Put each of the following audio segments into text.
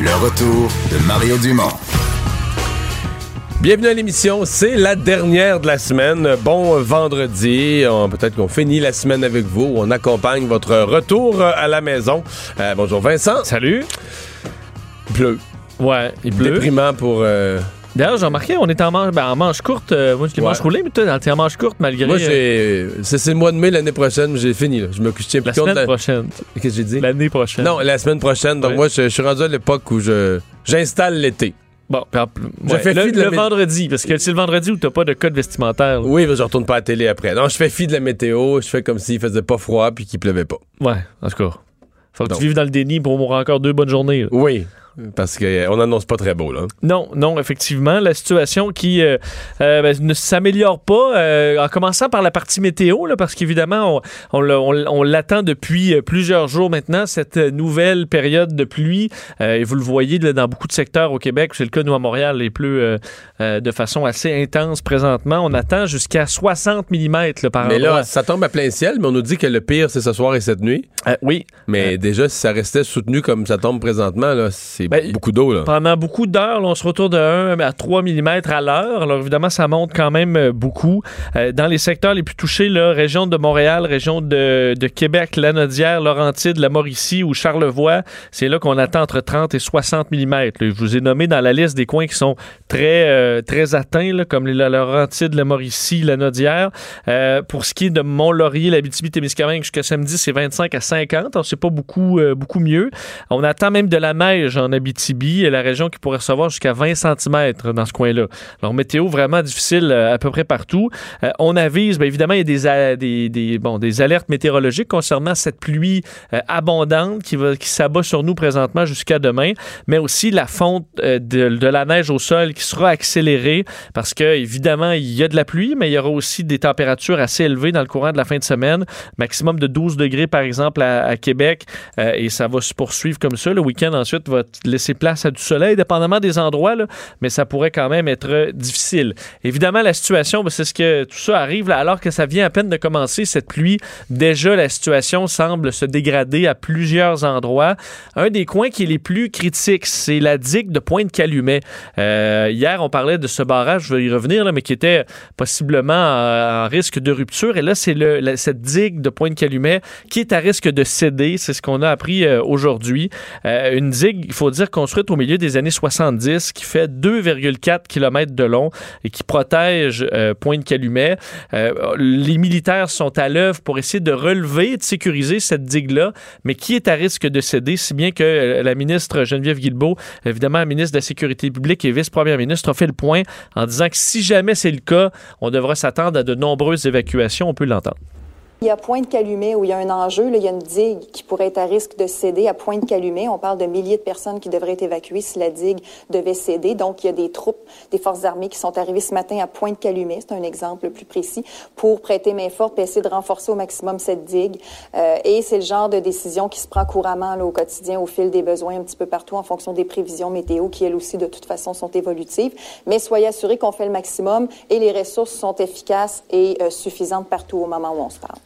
Le retour de Mario Dumont. Bienvenue à l'émission, c'est la dernière de la semaine. Bon vendredi, On- peut-être qu'on finit la semaine avec vous, on accompagne votre retour à la maison. Euh, bonjour Vincent. Salut. Il pleut. Ouais, il pleut. Déprimant pour... euh, D'ailleurs, j'ai remarqué, on est en manche, ben, en manche courte. euh, moi, je les Ouais. manches roulées, mais toi, t'es en manche courte malgré Moi, euh, j'ai... C'est le mois de mai l'année prochaine, j'ai fini. Là. Je me je tiens plus la compte semaine la- prochaine. Qu'est-ce que j'ai dit? L'année prochaine. Non, la semaine prochaine. Donc Ouais. moi, je, je suis rendu à l'époque où je j'installe l'été. Bon, Je ouais, fais le, fi de le vendredi, parce que c'est le vendredi où t'as pas de code vestimentaire. là. Oui, mais je retourne pas à la télé après. Non, je fais fi de la météo, je fais comme s'il faisait pas froid puis qu'il pleuvait pas. Ouais, en tout cas. Faut que Donc. tu vives dans le déni pour avoir encore deux bonnes journées. là. Oui, parce qu'on n'annonce pas très beau, là. Non, non, effectivement, la situation qui euh, euh, ben, ne s'améliore pas, euh, en commençant par la partie météo, là, parce qu'évidemment, on, on l'a- on l- on l'attend depuis euh, plusieurs jours maintenant, cette euh, nouvelle période de pluie. Euh, et vous le voyez là, dans beaucoup de secteurs au Québec, c'est le cas nous à Montréal, les pleut euh, euh, de façon assez intense présentement. On attend jusqu'à 60 mm par Mais là, ça tombe à plein ciel, mais on nous dit que le pire, c'est ce soir et cette nuit. Euh, oui, Mais déjà, si ça restait soutenu comme ça tombe présentement, là, c'est Ben, beaucoup d'eau, là. Pendant beaucoup d'heures, là, on se retourne de 1 à 3 mm à l'heure. Alors évidemment, ça monte quand même euh, beaucoup. Euh, dans les secteurs les plus touchés, là, région de Montréal, région de, de Québec, Lanaudière, Laurentide, la Mauricie ou Charlevoix, c'est là qu'on attend entre 30 et 60 mm. Je vous ai nommé dans la liste des coins qui sont très, euh, très atteints, là, comme la Laurentide, la Mauricie, la Naudière. Euh, pour ce qui est de Mont-Laurier, l'Abitibi-Témiscamingue, jusqu'à samedi, c'est 25 à 50. Alors, c'est pas beaucoup, beaucoup mieux. On attend même de la neige en Abitibi, la région qui pourrait recevoir jusqu'à 20 cm dans ce coin-là. Alors, météo vraiment difficile euh, à peu près partout. Euh, on avise, bien évidemment, il y a des, bon, des alertes météorologiques concernant cette pluie euh, abondante qui, qui s'abat sur nous présentement jusqu'à demain, mais aussi la fonte de, la neige au sol qui sera accélérée parce que, évidemment, il y a de la pluie, mais il y aura aussi des températures assez élevées dans le courant de la fin de semaine. Maximum de 12 degrés, par exemple, à, Québec, et ça va se poursuivre comme ça. Le week-end, ensuite, va laisser place à du soleil, dépendamment des endroits, là, mais ça pourrait quand même être euh, difficile. Évidemment, la situation, ben, c'est ce que tout ça arrive alors que ça vient à peine de commencer, cette pluie. Déjà, la situation semble se dégrader à plusieurs endroits. Un des coins qui est les plus critiques, c'est la digue de Pointe-Calumet. Euh, hier, on parlait de ce barrage, je vais y revenir, là, mais qui était possiblement en, en risque de rupture. Et là, c'est cette digue de Pointe-Calumet qui est à risque de céder. C'est ce qu'on a appris euh, aujourd'hui. Euh, une digue, il faut dire, construite au milieu des années 70, qui fait 2,4 km de long et qui protège euh, Pointe-Calumet. Euh, les militaires sont à l'œuvre pour essayer de relever et de sécuriser cette digue-là, mais qui est à risque de céder, si bien que euh, la ministre Geneviève Guilbeault, évidemment, ministre de la Sécurité publique et vice-première ministre, a fait le point en disant que si jamais c'est le cas, on devra s'attendre à de nombreuses évacuations. On peut l'entendre. Il y a Pointe-Calumet où il y a un enjeu. Là, il y a une digue qui pourrait être à risque de céder à Pointe-Calumet. On parle de milliers de personnes qui devraient être évacuées si la digue devait céder. Donc, il y a des troupes des forces armées qui sont arrivées ce matin à Pointe-Calumet. C'est un exemple le plus précis pour prêter main forte et essayer de renforcer au maximum cette digue. Euh, et c'est le genre de décision qui se prend couramment là, au quotidien, au fil des besoins, un petit peu partout en fonction des prévisions météo qui, elles aussi, de toute façon, sont évolutives. Mais soyez assurés qu'on fait le maximum et les ressources sont efficaces et euh, suffisantes partout au moment où on se parle.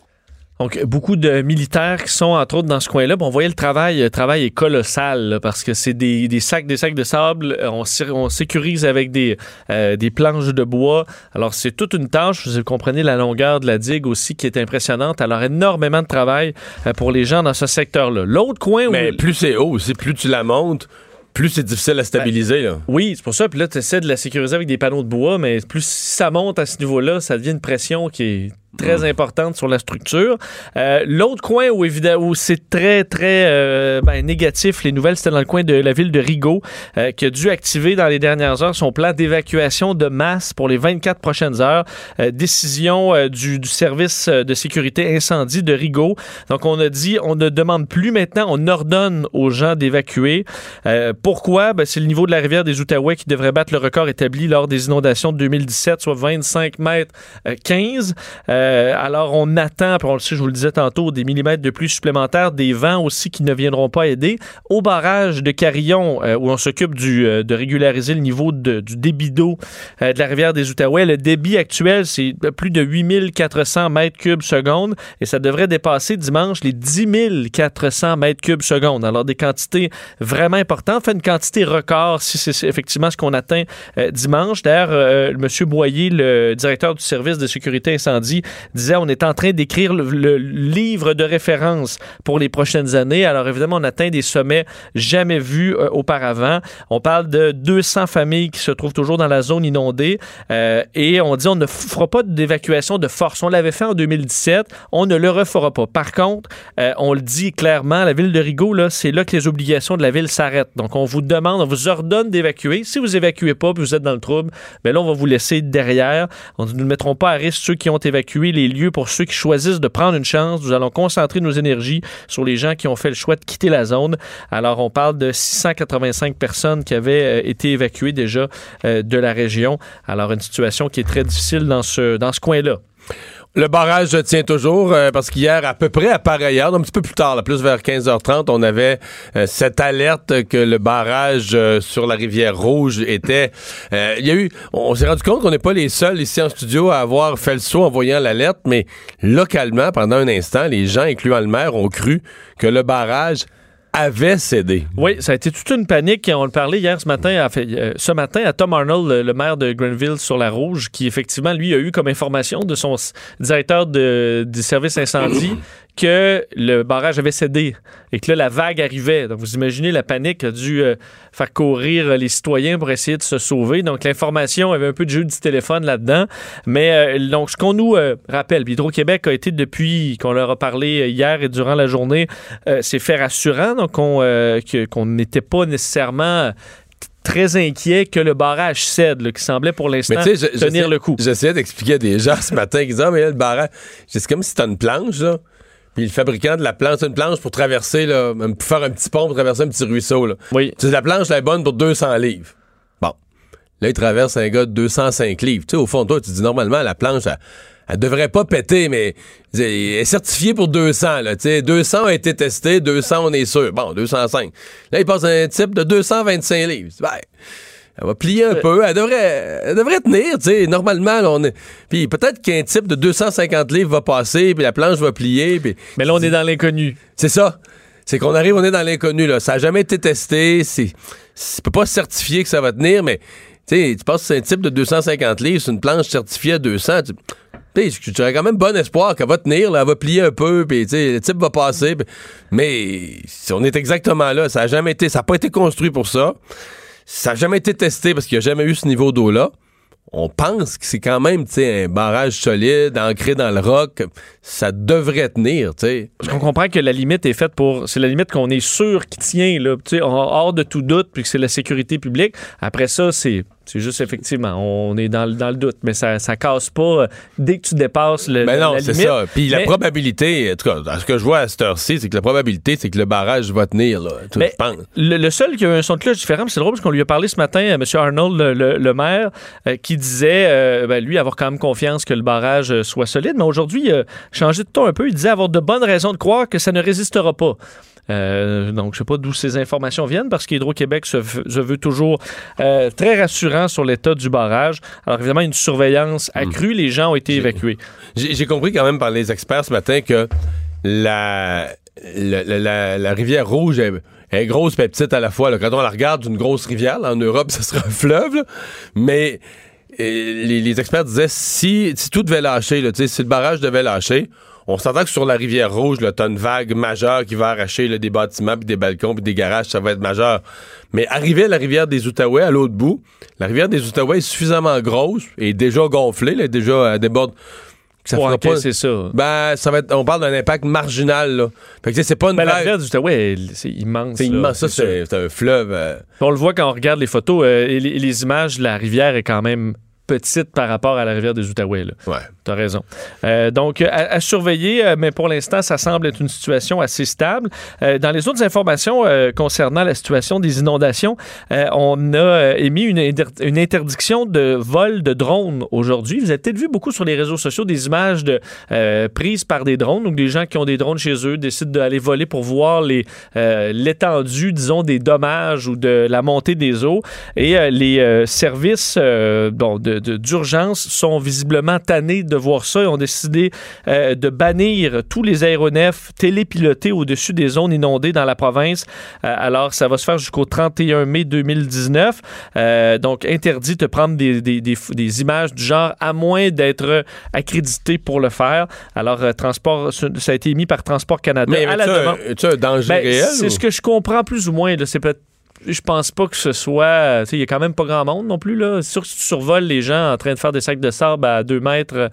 Donc, beaucoup de militaires qui sont, entre autres, dans ce coin-là. Bon, on voyait le travail. Le travail est colossal là, parce que c'est des, des sacs, des sacs de sable. Euh, On, sé- on sécurise avec des, euh, des planches de bois. Alors, c'est toute une tâche. Vous comprenez la longueur de la digue aussi qui est impressionnante. Alors, énormément de travail euh, pour les gens dans ce secteur-là. L'autre coin où... Mais plus c'est haut aussi, plus tu la montes, plus c'est difficile à stabiliser. là. Oui, c'est pour ça. Puis là, tu essaies de la sécuriser avec des panneaux de bois, mais plus si ça monte à ce niveau-là, ça devient une pression qui est très importante sur la structure. Euh, L'autre coin où, évidemment, où c'est très, très euh, ben, négatif, les nouvelles, c'était dans le coin de la ville de Rigaud, euh, qui a dû activer dans les dernières heures son plan d'évacuation de masse pour les 24 prochaines heures. Euh, décision euh, du, du service de sécurité incendie de Rigaud. Donc, on a dit, on ne demande plus maintenant, on ordonne aux gens d'évacuer. Euh, pourquoi? Ben, c'est le niveau de la rivière des Outaouais qui devrait battre le record établi lors des inondations de 2017, soit 25 mètres euh, 15. Euh, alors, on attend, puis on le sait, je vous le disais tantôt, des millimètres de pluie supplémentaires, des vents aussi qui ne viendront pas aider. Au barrage de Carillon, euh, où on s'occupe euh, de régulariser le niveau du débit d'eau de la rivière des Outaouais, le débit actuel, c'est plus de 8400 mètres cubes seconde et ça devrait dépasser dimanche les 10 400 mètres cubes seconde. Alors, des quantités vraiment importantes. Fait une quantité record si c'est effectivement ce qu'on atteint dimanche. D'ailleurs, M. Boyer, le directeur du service de sécurité incendie, disait on est en train d'écrire le, livre de référence pour les prochaines années. Alors évidemment, on atteint des sommets jamais vus euh, auparavant. On parle de 200 familles qui se trouvent toujours dans la zone inondée euh, et on dit on ne fera pas d'évacuation de force. On l'avait fait en 2017, on ne le refera pas. Par contre, euh, on le dit clairement, la ville de Rigaud, c'est là que les obligations de la ville s'arrêtent. Donc on vous demande, on vous ordonne d'évacuer. Si vous évacuez pas, puis vous êtes dans le trouble, ben là on va vous laisser derrière. On ne mettrons pas à risque ceux qui ont évacué les lieux pour ceux qui choisissent de prendre une chance. Nous allons concentrer nos énergies sur les gens qui ont fait le choix de quitter la zone. Alors, on parle de 685 personnes qui avaient euh, été évacuées déjà euh, de la région. Alors, une situation qui est très difficile dans ce, dans ce coin-là. Le barrage tient toujours euh, parce qu'hier, à peu près à pareille heure, un petit peu plus tard, plus vers 15h30, on avait euh, cette alerte que le barrage euh, sur la rivière Rouge était. Il y a eu, on s'est rendu compte qu'on n'est pas les seuls ici en studio à avoir fait le saut en voyant l'alerte, mais localement, pendant un instant, les gens, incluant le maire, ont cru que le barrage avait cédé. Oui, ça a été toute une panique. On le parlait hier ce matin, à, euh, ce matin à Tom Arnold, le, le maire de Grenville sur la Rouge, qui effectivement, lui, a eu comme information de son directeur de, du service incendie que le barrage avait cédé et que là, la vague arrivait. Donc, vous imaginez la panique a dû euh, faire courir les citoyens pour essayer de se sauver. Donc, l'information avait un peu de jeu du téléphone là-dedans. Mais euh, donc, ce qu'on nous euh, rappelle, Hydro-Québec a été depuis qu'on leur a parlé hier et durant la journée, euh, c'est fait rassurant. Donc, euh, qu'on n'était pas nécessairement très inquiet que le barrage cède, là, qui semblait pour l'instant tenir le coup. J'essayais d'expliquer à des gens ce matin qui disaient Ah, mais là, le barrage, c'est comme si t'as une planche, là. Puis le fabricant de la planche, une planche pour traverser, là, pour faire un petit pont, pour traverser un petit ruisseau, là. Oui. Tu sais, la planche, elle est bonne pour 200 livres. Bon. Là, il traverse un gars de 205 livres. Tu sais, au fond, toi, tu dis normalement, la planche, elle, elle devrait pas péter, mais elle est certifiée pour 200, là. Tu sais, 200 a été testé, 200, on est sûr. Bon, 205. Là, il passe un type de 225 livres. Ben, elle va plier un peu. Elle devrait, elle devrait tenir, tu sais. Normalement, là, on est. Puis peut-être qu'un type de 250 livres va passer, puis la planche va plier, puis. Mais là, on est dans l'inconnu. C'est ça. C'est qu'on arrive, on est dans l'inconnu, là. Ça n'a jamais été testé. C'est. Tu peux pas certifier que ça va tenir, mais. Tu sais, tu passes sur un type de 250 livres, c'est une planche certifiée à 200. Tu tu aurais quand même bon espoir qu'elle va tenir, là, elle va plier un peu, puis tu sais, le type va passer. mais si on est exactement là, ça a jamais été, ça n'a pas été construit pour ça. Ça n'a jamais été testé parce qu'il n'y a jamais eu ce niveau d'eau-là. On pense que c'est quand même, un barrage solide, ancré dans le roc. Ça devrait tenir, tu sais. Parce qu'on comprend que la limite est faite pour. C'est la limite qu'on est sûr qui tient, là, hors de tout doute, puis que c'est la sécurité publique. Après ça, c'est. C'est juste effectivement, on est dans, le- dans le doute, mais ça, ça casse pas euh, dès que tu dépasses le, Mais la, non, c'est ça. Puis la probabilité, en tout cas, ce que je vois à cette heure-ci, c'est que la probabilité, c'est que le barrage va tenir, là. Mais pense. le, le seul qui a eu un son de cloche différent, c'est drôle parce qu'on lui a parlé ce matin à M. Arnold, le, le- le maire, euh, qui disait, euh, ben, lui, avoir quand même confiance que le barrage euh, soit solide. Mais aujourd'hui, il a changé de ton un peu. Il disait avoir de bonnes raisons de croire que ça ne résistera pas. Euh, donc, je sais pas d'où ces informations viennent parce qu'Hydro-Québec se, veut toujours euh, très rassurant sur l'état du barrage. Alors, évidemment, une surveillance accrue. Les gens ont été évacués. J'ai compris quand même par les experts ce matin que la, la, la- la- la rivière Rouge est, est grosse et petite à la fois. là. Quand on la regarde d'une grosse rivière, là, en Europe, ce serait un fleuve. là. Mais euh, les, les experts disaient si, si tout devait lâcher, si le barrage devait lâcher, on s'entend que sur la rivière Rouge, là, t'as une vague majeure qui va arracher là, des bâtiments, puis des balcons, puis des garages, ça va être majeur. Mais arriver à la rivière des Outaouais, à l'autre bout, la rivière des Outaouais est suffisamment grosse et déjà gonflée, là, déjà à déborde. que Ça pas. encaisser ça. Ben, ça va être, on parle d'un impact marginal, là. Fait que, c'est pas une Ben, la rivière du Outaouais, elle, c'est immense. C'est immense. Ça, c'est c'est un fleuve. euh, On le voit quand on regarde les photos euh, et les, les images, la rivière est quand même petite par rapport à la rivière des Outaouais. Là. ouais. T'as raison. Euh, donc, à, à surveiller, euh, mais pour l'instant, ça semble être une situation assez stable. Euh, dans les autres informations euh, concernant la situation des inondations, euh, on a euh, émis une, une interdiction de vol de drones aujourd'hui. Vous avez peut-être vu beaucoup sur les réseaux sociaux des images de, euh, prises par des drones. Donc, des gens qui ont des drones chez eux décident d'aller voler pour voir euh, l'étendue, disons, des dommages ou de la montée des eaux. Et euh, les euh, services euh, bon, de- de- d'urgence sont visiblement tannés de voir ça et ont décidé euh, de bannir tous les aéronefs télépilotés au-dessus des zones inondées dans la province. Euh, alors, ça va se faire jusqu'au 31 mai 2019. Euh, donc, interdit de prendre des, des- des- des images du genre à moins d'être accrédité pour le faire. Alors, transport, ça a été émis par Transport Canada Mais à la demande. as-tu un danger Ben, réel? c'est ou- ce que je comprends plus ou moins. C'est peut-être je pense pas que ce soit. Il y a quand même pas grand monde non plus. là. Sûr que si tu survoles les gens en train de faire des sacs de sable à deux mètres,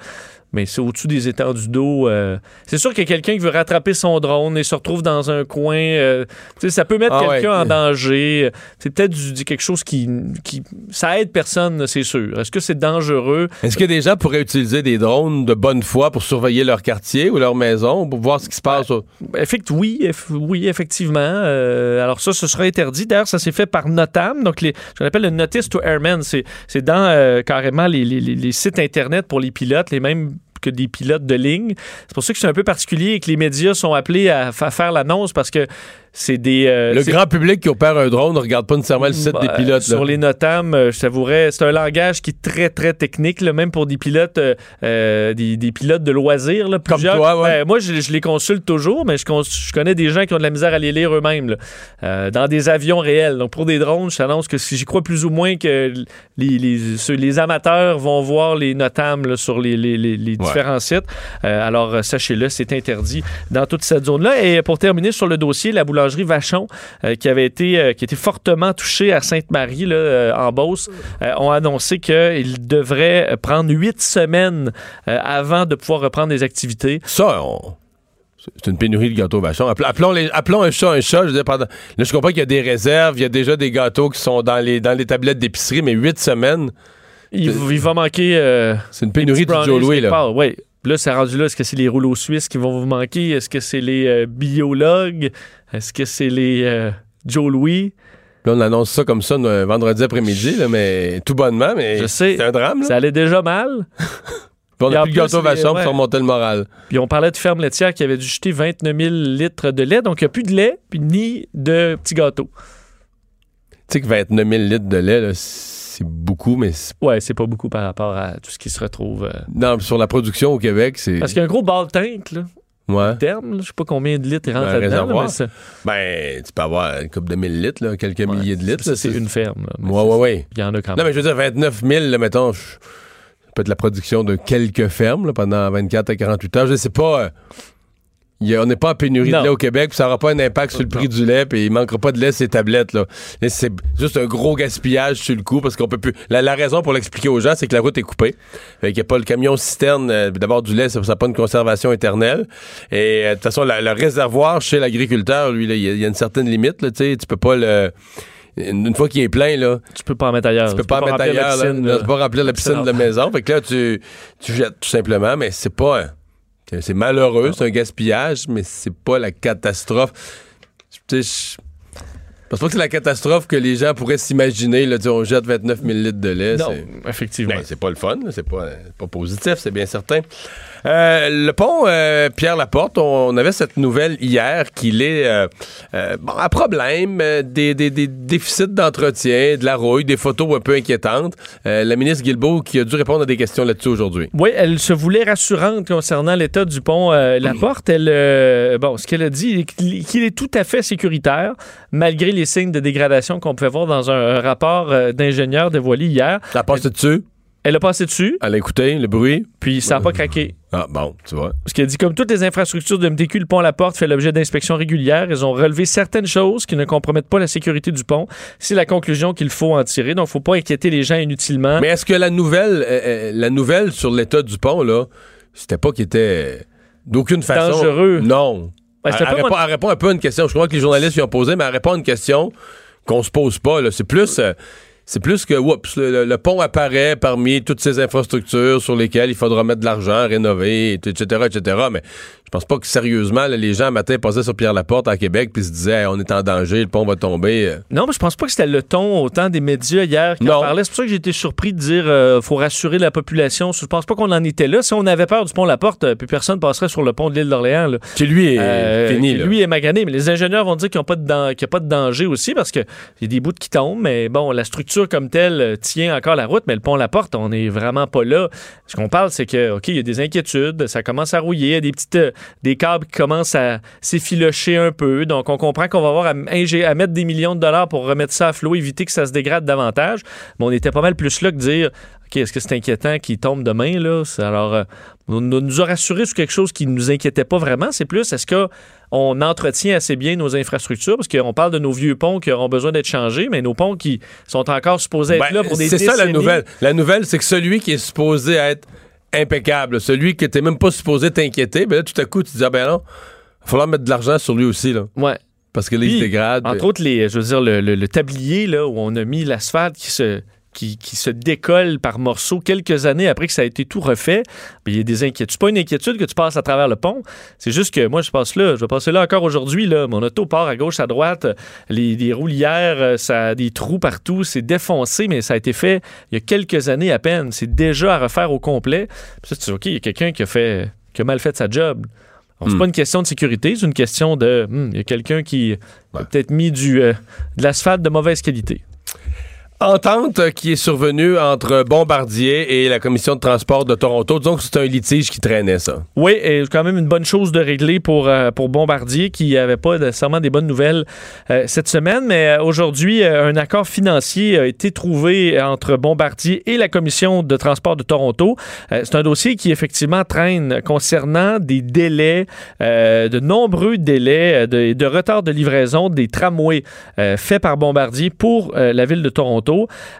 mais c'est au-dessus des étendues d'eau. euh, c'est sûr qu'il y a quelqu'un qui veut rattraper son drone et se retrouve dans un coin. euh, ça peut mettre Ah quelqu'un ouais. en danger. C'est peut-être du- du- quelque chose qui, qui. Ça aide personne, c'est sûr. Est-ce que c'est dangereux? Est-ce que des gens pourraient utiliser des drones de bonne foi pour surveiller leur quartier ou leur maison, pour voir ce qui se passe? au- Effect, oui, eff- oui, effectivement. Euh, alors ça, ce sera interdit. D'ailleurs, ça s'est fait par Notam, donc les, ce qu'on appelle le Notice to Airmen. C'est, c'est dans euh, carrément les- les- les sites Internet pour les pilotes, les mêmes que des pilotes de ligne. C'est pour ça que c'est un peu particulier et que les médias sont appelés à fa- faire l'annonce parce que c'est des... euh, Le grand public qui opère un drone ne regarde pas nécessairement le site bah, des pilotes. là. Sur les Notam, euh, je t'avouerais, c'est un langage qui est très, très technique, là, même pour des pilotes, euh, euh, des, des pilotes de loisirs. Là, Comme toi, ouais. Ben, moi, je, je les consulte toujours, mais je, connais des gens qui ont de la misère à les lire eux-mêmes, dans des avions réels. Donc, pour des drones, je t'annonce que si j'y crois plus ou moins que les, les, ceux- les amateurs vont voir les Notam là, sur les, les- les- différents sites. Alors, sachez-le, c'est interdit dans toute cette zone-là. Et pour terminer sur le dossier, la boulangerie Vachon, euh, qui avait été, euh, qui était fortement touchée à Sainte-Marie, là, euh, en Beauce, ont annoncé qu'ils devraient prendre huit semaines avant de pouvoir reprendre des activités. Ça, on- c'est une pénurie de gâteaux vachon. Appel- Appelons, les- appelons un chat un chat. Je veux dire, pendant- Là, je comprends qu'il y a des réserves, il y a déjà des gâteaux qui sont dans les, dans les tablettes d'épicerie, mais huit semaines, Il, il va manquer. euh, c'est une pénurie de Joe Louis. Là. part. Ouais. Là, c'est rendu là. Est-ce que c'est les rouleaux suisses qui vont vous manquer? Est-ce que c'est les euh, biologues? Est-ce que c'est les euh, Joe Louis? Là, on annonce ça comme ça euh, vendredi après-midi, là, mais tout bonnement, mais Je sais. c'est un drame. Là. Ça allait déjà mal. Puis on a plus de les- vachon ouais. pour remonter le moral. Puis on parlait de ferme laitière qui avait dû jeter 29 000 litres de lait. Donc, il n'y a plus de lait, puis ni de petits gâteaux. Tu sais que 29 000 litres de lait, là, c'est beaucoup, mais c'est- Ouais, c'est pas beaucoup par rapport à tout ce qui se retrouve. euh. non, sur la production au Québec, c'est. Parce qu'il y a un gros tank, là, Ouais. terme. là. Je sais pas combien de litres il rentre Un là-dedans. là, réservoir. mais ça- Ben, tu peux avoir une couple de 1000 litres, là, quelques ouais, milliers de litres. C'est une ferme. là. Ouais, c'est- ouais, ouais. Il y en a quand Non, même. mais je veux dire, 29 000, là, mettons, je- ça peut être la production de quelques fermes là, pendant 24 à 48 heures. Je sais pas. euh, y a- on n'est pas en pénurie Non. de lait au Québec, puis ça n'aura pas un impact sur le prix du lait, puis il manquera pas de lait sur les tablettes. Là. C'est juste un gros gaspillage sur le coup, parce qu'on peut plus. La, la raison pour l'expliquer aux gens, c'est que la route est coupée. Fait qu'il n'y a pas le camion citerne. euh, D'abord, du lait, ça n'a pas une conservation éternelle. Et euh, de toute façon, la- le réservoir chez l'agriculteur, lui, il y, a- il y a une certaine limite. Là, tu peux pas le. Une fois qu'il est plein, là, Tu peux pas en mettre ailleurs. tu peux pas en mettre ailleurs, là. Tu peux pas remplir la piscine de la maison. Fait que là, tu, tu jettes tout simplement, mais c'est pas. C'est malheureux, c'est un gaspillage, mais c'est pas la catastrophe. Je je pense pas que c'est la catastrophe que les gens pourraient s'imaginer. Là, on jette 29 000 litres de lait. Non, effectivement. Ben, c'est pas le fun, c'est pas, pas positif, c'est bien certain. Euh, le pont euh, Pierre Laporte, on, avait cette nouvelle hier qu'il est euh, bon, à problème, des, des- des déficits d'entretien, de la rouille, des photos un peu inquiétantes. La ministre Guilbeault qui a dû répondre à des questions là-dessus aujourd'hui. Oui, elle se voulait rassurante concernant l'état du pont euh, La Porte. Elle, bon, ce qu'elle a dit, qu'il qu'il est tout à fait sécuritaire, malgré les signes de dégradation qu'on pouvait voir dans un, un rapport d'ingénieur dévoilé hier. Ça passe dessus? Elle a passé dessus, Elle a écouté le bruit. puis ça n'a pas craqué. Ah, bon, tu vois. Parce qu'il a dit, comme toutes les infrastructures de MTQ, le pont La Porte fait l'objet d'inspections régulières. Ils ont relevé certaines choses qui ne compromettent pas la sécurité du pont. C'est la conclusion qu'il faut en tirer. Donc, il ne faut pas inquiéter les gens inutilement. Mais est-ce que la nouvelle, euh, euh, la nouvelle sur l'état du pont, là, c'était pas qu'il était d'aucune façon. Dangereux. Non. C'était elle, pas elle répond, elle répond un peu à une question. Je crois que les journalistes lui ont posé, mais elle répond à une question qu'on se pose pas. là. C'est plus. euh, c'est plus que, oups, le, le pont apparaît parmi toutes ces infrastructures sur lesquelles il faudra mettre de l'argent, rénover, etc., etc. Mais je pense pas que sérieusement, là, les gens, matin, passaient sur Pierre-Laporte à Québec puis se disaient, Hey, on est en danger, le pont va tomber. Euh, Non, mais je pense pas que c'était le ton autant des médias hier qui en parlaient. C'est pour ça que j'ai été surpris de dire euh, faut rassurer la population. Je pense pas qu'on en était là. Si on avait peur du pont La Porte, euh, puis personne passerait sur le pont de l'île d'Orléans. Qui lui est Euh, fini. qui, là. Lui est magané, mais les ingénieurs vont dire qu'il n'y a, a pas de danger aussi parce qu'il y a des bouts qui tombent, mais bon, la structure comme telle euh, tient encore la route, mais le pont La Porte, on n'est vraiment pas là. Ce qu'on parle, c'est que, OK, il y a des inquiétudes, ça commence à rouiller, il y a des petites euh, des câbles qui commencent à s'effilocher un peu, donc on comprend qu'on va avoir à, à mettre des millions de dollars pour remettre ça à flot, éviter que ça se dégrade davantage, mais on était pas mal plus là que dire OK, est-ce que c'est inquiétant qu'il tombe demain? Là? Alors, euh, on, nous a rassuré sur quelque chose qui ne nous inquiétait pas vraiment. C'est plus, est-ce qu'on entretient assez bien nos infrastructures? Parce qu'on parle de nos vieux ponts qui auront besoin d'être changés, mais nos ponts qui sont encore supposés être Ben, là pour des C'est ça la nouvelle. La nouvelle, c'est que celui qui est supposé être impeccable, celui que t'es même pas supposé t'inquiéter, ben là, tout à coup, tu te dis, ah ben non, il va falloir mettre de l'argent sur lui aussi, là. Ouais. Parce que là, il se dégrade. Entre puis- autres, les, je veux dire, le, le- le tablier là, où on a mis l'asphalte qui se, qui, qui se décolle par morceaux quelques années après que ça a été tout refait. Il y a des inquiétudes. C'est pas une inquiétude que tu passes à travers le pont. C'est juste que moi, je passe là. Je vais passer là encore aujourd'hui. Là. Mon auto part à gauche, à droite. Les, les roulières, euh, ça a des trous partout. C'est défoncé, mais ça a été fait il y a quelques années à peine. C'est déjà à refaire au complet. Puis ça, tu dis, OK, il y a quelqu'un qui a fait qui a mal fait sa job. C'est Hmm. pas une question de sécurité, c'est une question de. hmm, Il y a quelqu'un qui a peut-être mis du, euh, de l'asphalte de mauvaise qualité. Entente qui est survenue entre Bombardier et la Commission de transport de Toronto. Disons que c'est un litige qui traînait, ça. Oui, et quand même une bonne chose de régler pour, euh, pour Bombardier qui n'avait pas nécessairement des bonnes nouvelles euh, cette semaine. Mais euh, aujourd'hui, un accord financier a été trouvé entre Bombardier et la Commission de transport de Toronto. C'est un dossier qui effectivement traîne concernant des délais, de nombreux délais de, retard de livraison des tramways faits par Bombardier pour la ville de Toronto.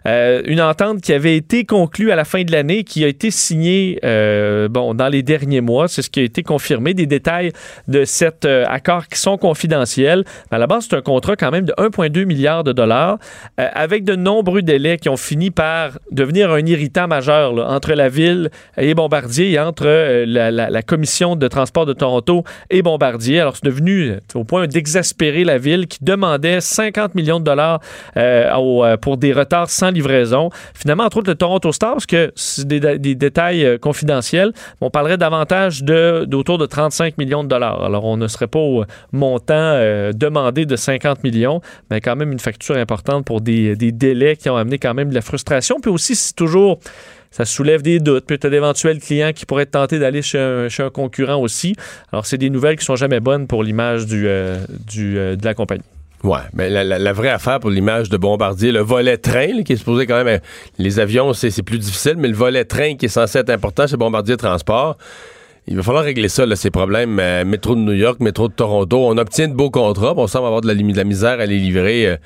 Euh, une entente qui avait été conclue à la fin de l'année, qui a été signée euh, bon, dans les derniers mois. C'est ce qui a été confirmé. Des détails de cet euh, accord qui sont confidentiels. Mais à la base, c'est un contrat quand même de 1,2 milliard de dollars avec de nombreux délais qui ont fini par devenir un irritant majeur entre la ville et Bombardier et entre la, commission de transport de Toronto et Bombardier. Alors, c'est devenu au point d'exaspérer la ville qui demandait 50 millions de dollars pour des retards sans livraison. Finalement, entre autres, le Toronto Star, parce que c'est des, détails euh, confidentiels, on parlerait davantage d'autour de 35 millions de dollars. Alors, on ne serait pas au montant euh, demandé de 50 millions, mais quand même une facture importante pour des, délais qui ont amené quand même de la frustration. Puis aussi, c'est toujours ça soulève des doutes. Puis tu as d'éventuels clients qui pourraient tentés d'aller chez un, concurrent aussi. Alors, c'est des nouvelles qui sont jamais bonnes pour l'image euh, de la compagnie. Ouais, mais la, la- la vraie affaire pour l'image de Bombardier, le volet train, là, qui est supposé quand même. euh, Les avions, c'est plus difficile, mais le volet train qui est censé être important chez Bombardier Transport. Il va falloir régler ça, là, ces problèmes. euh, métro de New York, métro de Toronto. On obtient de beaux contrats, on semble avoir de la, de la misère à les livrer euh,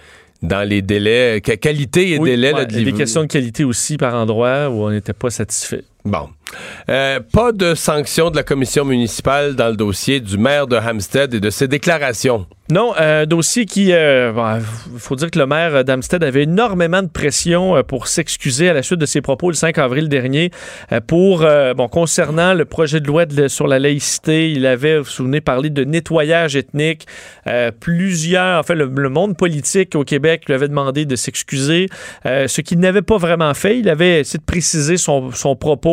dans les délais. Qua- qualité et Oui, délais ouais, là, de il y a des questions de qualité aussi par endroit où on n'était pas satisfait. Bon. Euh, pas de sanction de la commission municipale dans le dossier du maire de Hampstead et de ses déclarations. Non, un dossier qui, il faut dire que le maire d'Amstead avait énormément de pression euh, pour s'excuser à la suite de ses propos le 5 avril dernier euh, pour, euh, concernant le projet de loi sur la laïcité, il avait, vous vous souvenez, parlé de nettoyage ethnique. Euh, plusieurs, en fait, le, monde politique au Québec lui avait demandé de s'excuser, euh, ce qu'il n'avait pas vraiment fait. Il avait essayé de préciser son propos,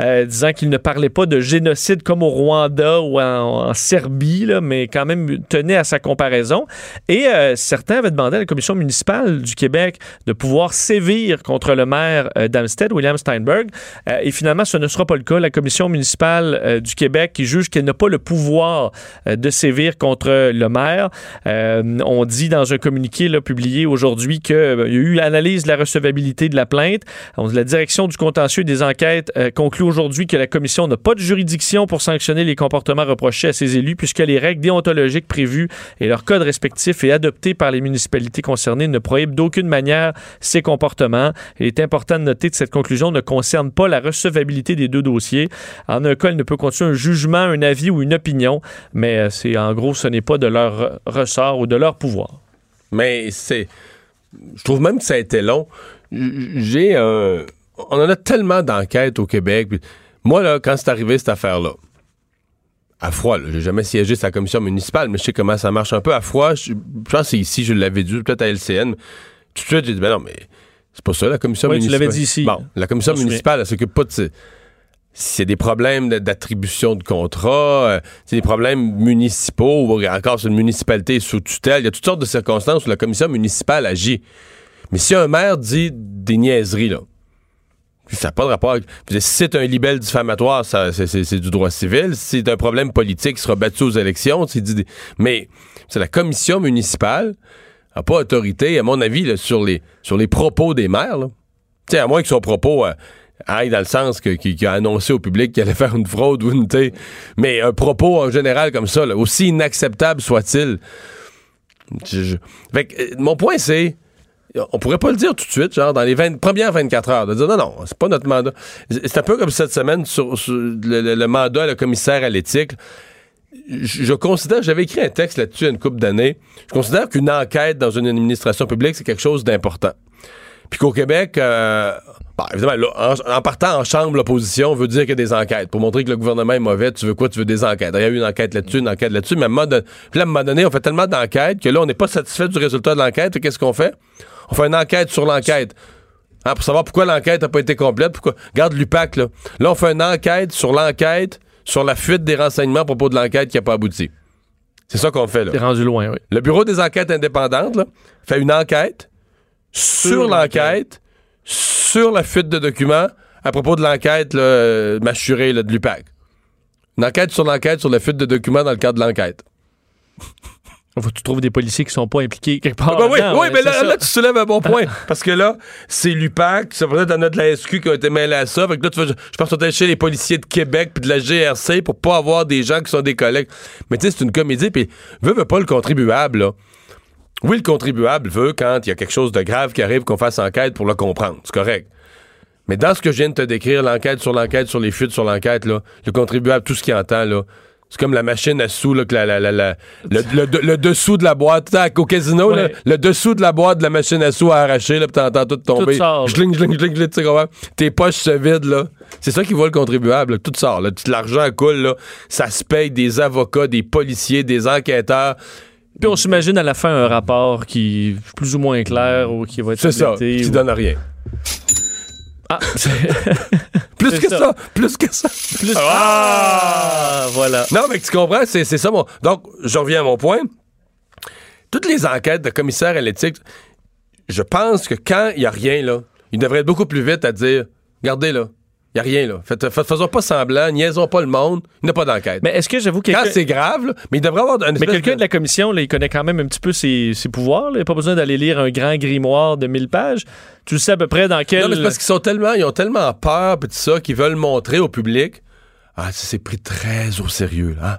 euh, disant qu'il ne parlait pas de génocide comme au Rwanda ou en, Serbie, mais quand même tenait à sa comparaison. Et euh, certains avaient demandé à la commission municipale du Québec de pouvoir sévir contre le maire euh, d'Amstead, William Steinberg. Et finalement, ce ne sera pas le cas. La commission municipale du Québec qui juge qu'elle n'a pas le pouvoir de sévir contre le maire. On dit dans un communiqué publié aujourd'hui qu'il y a eu analyse de la recevabilité de la plainte. La direction du contentieux des enquêtes euh, conclut aujourd'hui que la commission n'a pas de juridiction pour sanctionner les comportements reprochés à ses élus puisque les règles déontologiques prévues et leur code respectif et adopté par les municipalités concernées ne prohibent d'aucune manière ces comportements. Il est important de noter que cette conclusion ne concerne pas la recevabilité des deux dossiers. En un cas, elle ne peut constituer un jugement, un avis ou une opinion, mais euh, c'est en gros, ce n'est pas de leur ressort ou de leur pouvoir. Mais c'est. Je trouve même que ça a été long. J'ai un. On en a tellement d'enquêtes au Québec. Moi, là, quand c'est arrivé cette affaire-là, à froid, là, j'ai jamais siégé sur la commission municipale, mais je sais comment ça marche un peu. À froid, je, je pense que c'est ici, je l'avais dit, peut-être à LCN. Tout de suite, j'ai dit, ben non, mais c'est pas ça, la commission Oui, tu municipale. l'avais dit ici. Bon, la commission municipale, elle s'occupe pas de. ces- S'il y a des problèmes d'attribution de contrats, euh, c'est des problèmes municipaux, ou encore si une municipalité est sous tutelle, il y a toutes sortes de circonstances où la commission municipale agit. Mais si un maire dit des niaiseries, là, ça n'a pas de rapport si c'est un libelle diffamatoire, c'est, du droit civil. Si c'est un problème politique, il sera battu aux élections. dit Mais c'est la commission municipale n'a pas autorité, à mon avis, là, sur, les, sur les propos des maires. là. À moins que son propos euh, aille dans le sens qu'il a annoncé au public qu'il allait faire une fraude ou une. sais. Mais un propos en général comme ça, là, aussi inacceptable soit-il. je- euh, mon point, c'est. On pourrait pas le dire tout de suite, genre dans les 20 premières 24 heures, de dire non, non, c'est pas notre mandat. C'est un peu comme cette semaine sur, le, le- le mandat, le commissaire à l'éthique. Je, considère, j'avais écrit un texte là-dessus il y a une couple d'années. Je considère qu'une enquête dans une administration publique, c'est quelque chose d'important. Puis qu'au Québec, euh, évidemment, là, en, partant en chambre, l'opposition veut dire qu'il y a des enquêtes. Pour montrer que le gouvernement est mauvais, tu veux quoi? Tu veux des enquêtes. Il y a eu une enquête là-dessus, une enquête là-dessus, mais à un moment donné, puis à un moment donné, on fait tellement d'enquêtes que là, on n'est pas satisfait du résultat de l'enquête. Qu'est-ce qu'on fait? On fait une enquête sur l'enquête. Hein, pour savoir pourquoi l'enquête n'a pas été complète. Pourquoi? Garde l'UPAC, là. Là, on fait une enquête sur l'enquête, sur la fuite des renseignements à propos de l'enquête qui n'a pas abouti. C'est ça qu'on fait, là. C'est rendu loin, oui. Le Bureau des enquêtes indépendantes là, fait une enquête sur l'enquête, sur la fuite de documents à propos de l'enquête euh, mâchurée là, de l'UPAC. Une enquête sur l'enquête sur la fuite de documents dans le cadre de l'enquête. Faut que tu trouves des policiers qui sont pas impliqués quelque part. Ah, ben oui, oui, mais là, ça. là, tu soulèves un bon point. parce que là, c'est l'UPAC, c'est peut-être notre la SQ qui a été mêlé à ça. Fait que là, tu vas- je pense que chez les policiers de Québec puis de la GRC pour pas avoir des gens qui sont des collègues. Mais tu sais, c'est une comédie, puis veut, veut pas le contribuable, là. Oui, le contribuable veut, quand il y a quelque chose de grave qui arrive, qu'on fasse enquête pour le comprendre. C'est correct. Mais dans ce que je viens de te décrire, l'enquête sur l'enquête, sur les fuites sur l'enquête, là, le contribuable, tout ce qu'il entend, là, c'est comme la machine à sous, là, que la, la- la- la- le, le- le dessous de la boîte. Au casino, là, le dessous de la boîte de la machine à sous à arracher, là, puis t'entends tout tomber. Tout sort, là. Jling, jling, jling, jling, tu sais comment? Tes poches se vident, là. C'est ça qui voit le contribuable, là. Tout sort, L'argent coule, là. Ça se paye des avocats, des policiers, des enquêteurs. Puis on s'imagine à la fin un rapport qui est plus ou moins clair ou qui va être C'est ça, qui ou- donne rien. Ah, Plus que ça. ça. plus que ça. plus... Ah, voilà. Non, mais tu comprends, c'est c'est ça mon. Donc, je reviens à mon point. Toutes les enquêtes de commissaire à l'éthique, je pense que quand il n'y a rien, là, il devrait être beaucoup plus vite à dire Regardez, là, il n'y a rien, là. Faisons pas semblant, niaisons pas le monde, il n'y a pas d'enquête. Mais est-ce que j'avoue Quand quelqu'un... c'est grave, là, mais il devrait avoir un Mais quelqu'un de la commission, là, il connaît quand même un petit peu ses, ses pouvoirs. là. Il n'a pas besoin d'aller lire un grand grimoire de 1000 pages. Tu le sais à peu près dans quel... Non, mais c'est parce qu'ils sont tellement, ils ont tellement peur, pis tout ça, qu'ils veulent montrer au public. Ah, ça s'est pris très au sérieux, là. hein.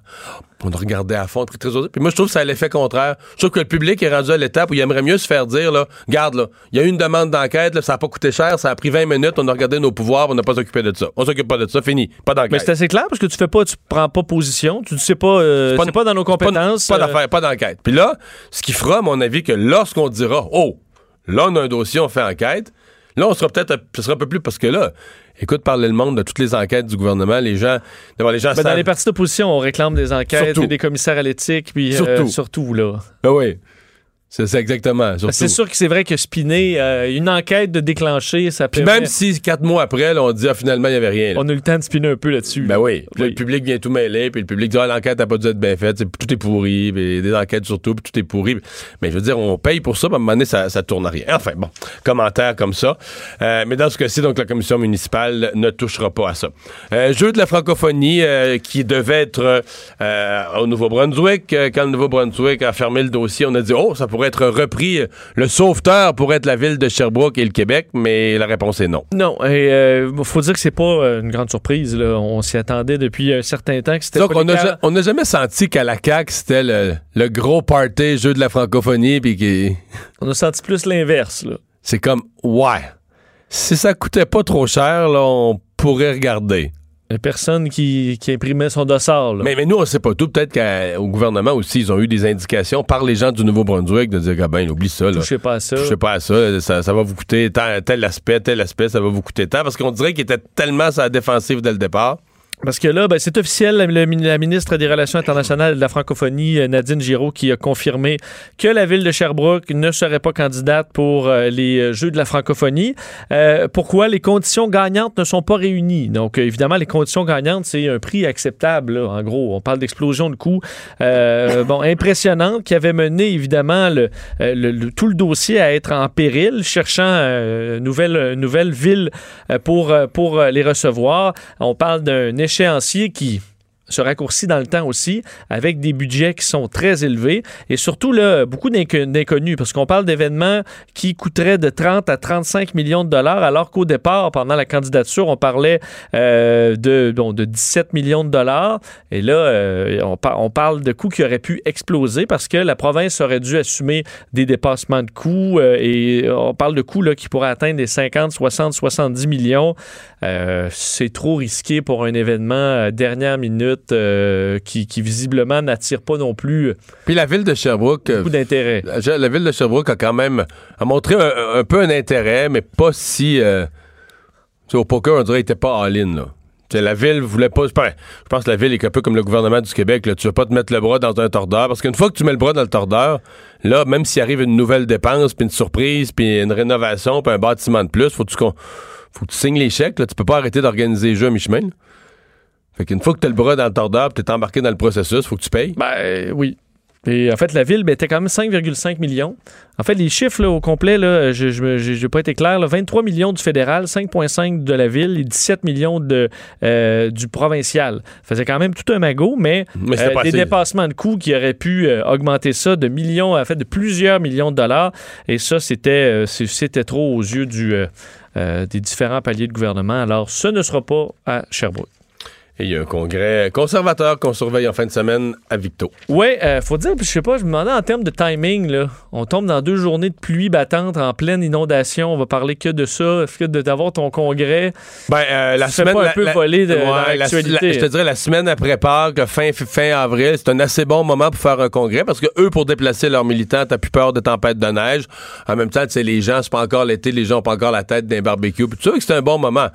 On a regardé à fond, pris très au sérieux. Puis moi, je trouve que ça a l'effet contraire. Je trouve que le public est rendu à l'étape où il aimerait mieux se faire dire, là, garde, là, il y a eu une demande d'enquête, ça n'a pas coûté cher, ça a pris 20 minutes, on a regardé nos pouvoirs, on n'a pas s'occupé de ça. On s'occupe pas de ça, fini. Pas Mais d'enquête. c'est assez clair parce que tu fais pas, tu prends pas position, tu ne sais pas, euh, pas- c'est pas dans nos Pas, compétences. pas euh, d'affaire, pas d'enquête. Puis là, ce qui fera, à mon avis, que lorsqu'on dira, oh, là, on a un dossier, on fait enquête, là, on sera peut-être, ce sera un peu plus, parce que là, écoute, parler le monde de toutes les enquêtes du gouvernement, les gens, les gens Ben, dans les partis d'opposition, on réclame des enquêtes et des commissaires à l'éthique, puis euh, Surtout. surtout là. Ben oui. C'est ça, exactement. surtout. C'est sûr que c'est vrai que spinner, euh, une enquête de déclencher, ça permet... même si quatre mois après, là, on dit ah, finalement, il n'y avait rien. là. On a eu le temps de spinner un peu là-dessus. Ben oui. Puis là, le public vient tout mêler, puis le public dit ah, l'enquête n'a pas dû être bien faite, tout est pourri, puis des enquêtes surtout, puis tout est pourri. Mais je veux dire, on paye pour ça, puis à un moment donné, ça, ça tourne à rien. Enfin, bon, commentaire comme ça. Euh, mais dans ce cas-ci, donc, la commission municipale ne touchera pas à ça. Euh, jeu de la francophonie euh, qui devait être au Nouveau-Brunswick. Quand le Nouveau-Brunswick a fermé le dossier, on a dit oh, ça pourrait être repris. Le sauveteur pourrait être la ville de Sherbrooke et le Québec, mais la réponse est non. Non, et euh, faut dire que c'est pas euh, une grande surprise. Là. On s'y attendait depuis un certain temps que c'était Donc, on le n'a jamais senti qu'à la CAQ, c'était le, le gros party jeu de la francophonie, puis qui. On a senti plus l'inverse. là. C'est comme, ouais. Si ça coûtait pas trop cher, là, on pourrait regarder. Personne qui, qui imprimait son dossard. là. Mais, mais nous, on sait pas tout. Peut-être qu'au gouvernement aussi, ils ont eu des indications par les gens du Nouveau-Brunswick de dire, ah ben, oublie ça, là. Touchez pas à ça. Je sais pas à ça, ça, ça va vous coûter tant- tel aspect, tel aspect, ça va vous coûter tant. Parce qu'on dirait qu'il était tellement sur la défensive dès le départ. Parce que là, ben, c'est officiel, la, ministre des Relations internationales de la francophonie, euh, Nadine Giraud, qui a confirmé que la ville de Sherbrooke ne serait pas candidate pour euh, les euh, Jeux de la francophonie. Pourquoi? Les conditions gagnantes ne sont pas réunies? Donc, évidemment, les conditions gagnantes, c'est un prix acceptable, là, en gros. On parle d'explosion de coûts bon, impressionnante qui avait mené, évidemment, tout le dossier à être en péril, cherchant une nouvelle, nouvelle ville pour, pour les recevoir. On parle d'un échéancier qui se raccourcit dans le temps aussi, avec des budgets qui sont très élevés et surtout là, beaucoup d'inco- d'inconnus, parce qu'on parle d'événements qui coûteraient de 30 à 35 millions de dollars, alors qu'au départ, pendant la candidature, on parlait euh, de, bon, de 17 millions de dollars. Et là, euh, on, par- on parle de coûts qui auraient pu exploser parce que la province aurait dû assumer des dépassements de coûts euh, et on parle de coûts là, qui pourraient atteindre les 50, 60, 70 millions. C'est trop risqué pour un événement dernière minute euh, qui, qui visiblement n'attire pas non plus euh, Puis la ville de Sherbrooke. euh, beaucoup d'intérêt. La, la ville de Sherbrooke a quand même a montré un, un peu un intérêt, mais pas si. euh, tu sais, au poker, on dirait qu'il était pas all-in. Là. La ville voulait pas. Je pense que la ville est un peu comme le gouvernement du Québec. Là. Tu veux pas te mettre le bras dans un tordeur. Parce qu'une fois que tu mets le bras dans le tordeur, là, même s'il arrive une nouvelle dépense, puis une surprise, puis une rénovation, puis un bâtiment de plus, faut que tu, faut que tu signes les chèques. Là. Tu peux pas arrêter d'organiser les jeux à mi-chemin. Fait qu'une fois que tu as le bras dans le tordeur, tu es embarqué dans le processus, faut que tu payes. Ben euh, oui. Et en fait, la ville ben, était quand même 5,5 millions. En fait, les chiffres là, au complet, là, je n'ai pas été clair. là, 23 millions du fédéral, 5,5 de la ville et 17 millions de, euh, du provincial. Ça faisait quand même tout un magot, mais, euh, des dépassements de coûts qui auraient pu euh, augmenter ça de millions, en fait, de plusieurs millions de dollars. Et ça, c'était trop aux yeux du, des différents paliers de gouvernement. Alors, ce ne sera pas à Sherbrooke. Et il y a un congrès conservateur qu'on surveille en fin de semaine à Victo. Oui, euh, faut dire, je sais pas, je me demandais en termes de timing, là, on tombe dans deux journées de pluie battante en pleine inondation, on va parler que de ça, est-ce que d'avoir ton congrès, Ben, euh, la semaine. pas un la- peu la- voler de- Ouais, dans la- l'actualité. la- Je te dirais la semaine après Pâques, fin, fin avril, c'est un assez bon moment pour faire un congrès parce que eux, pour déplacer leurs militants, t'as plus peur de tempêtes de neige. En même temps, tu les gens, c'est pas encore l'été, les gens ont pas encore la tête d'un barbecue. Tu sais que c'est un bon moment.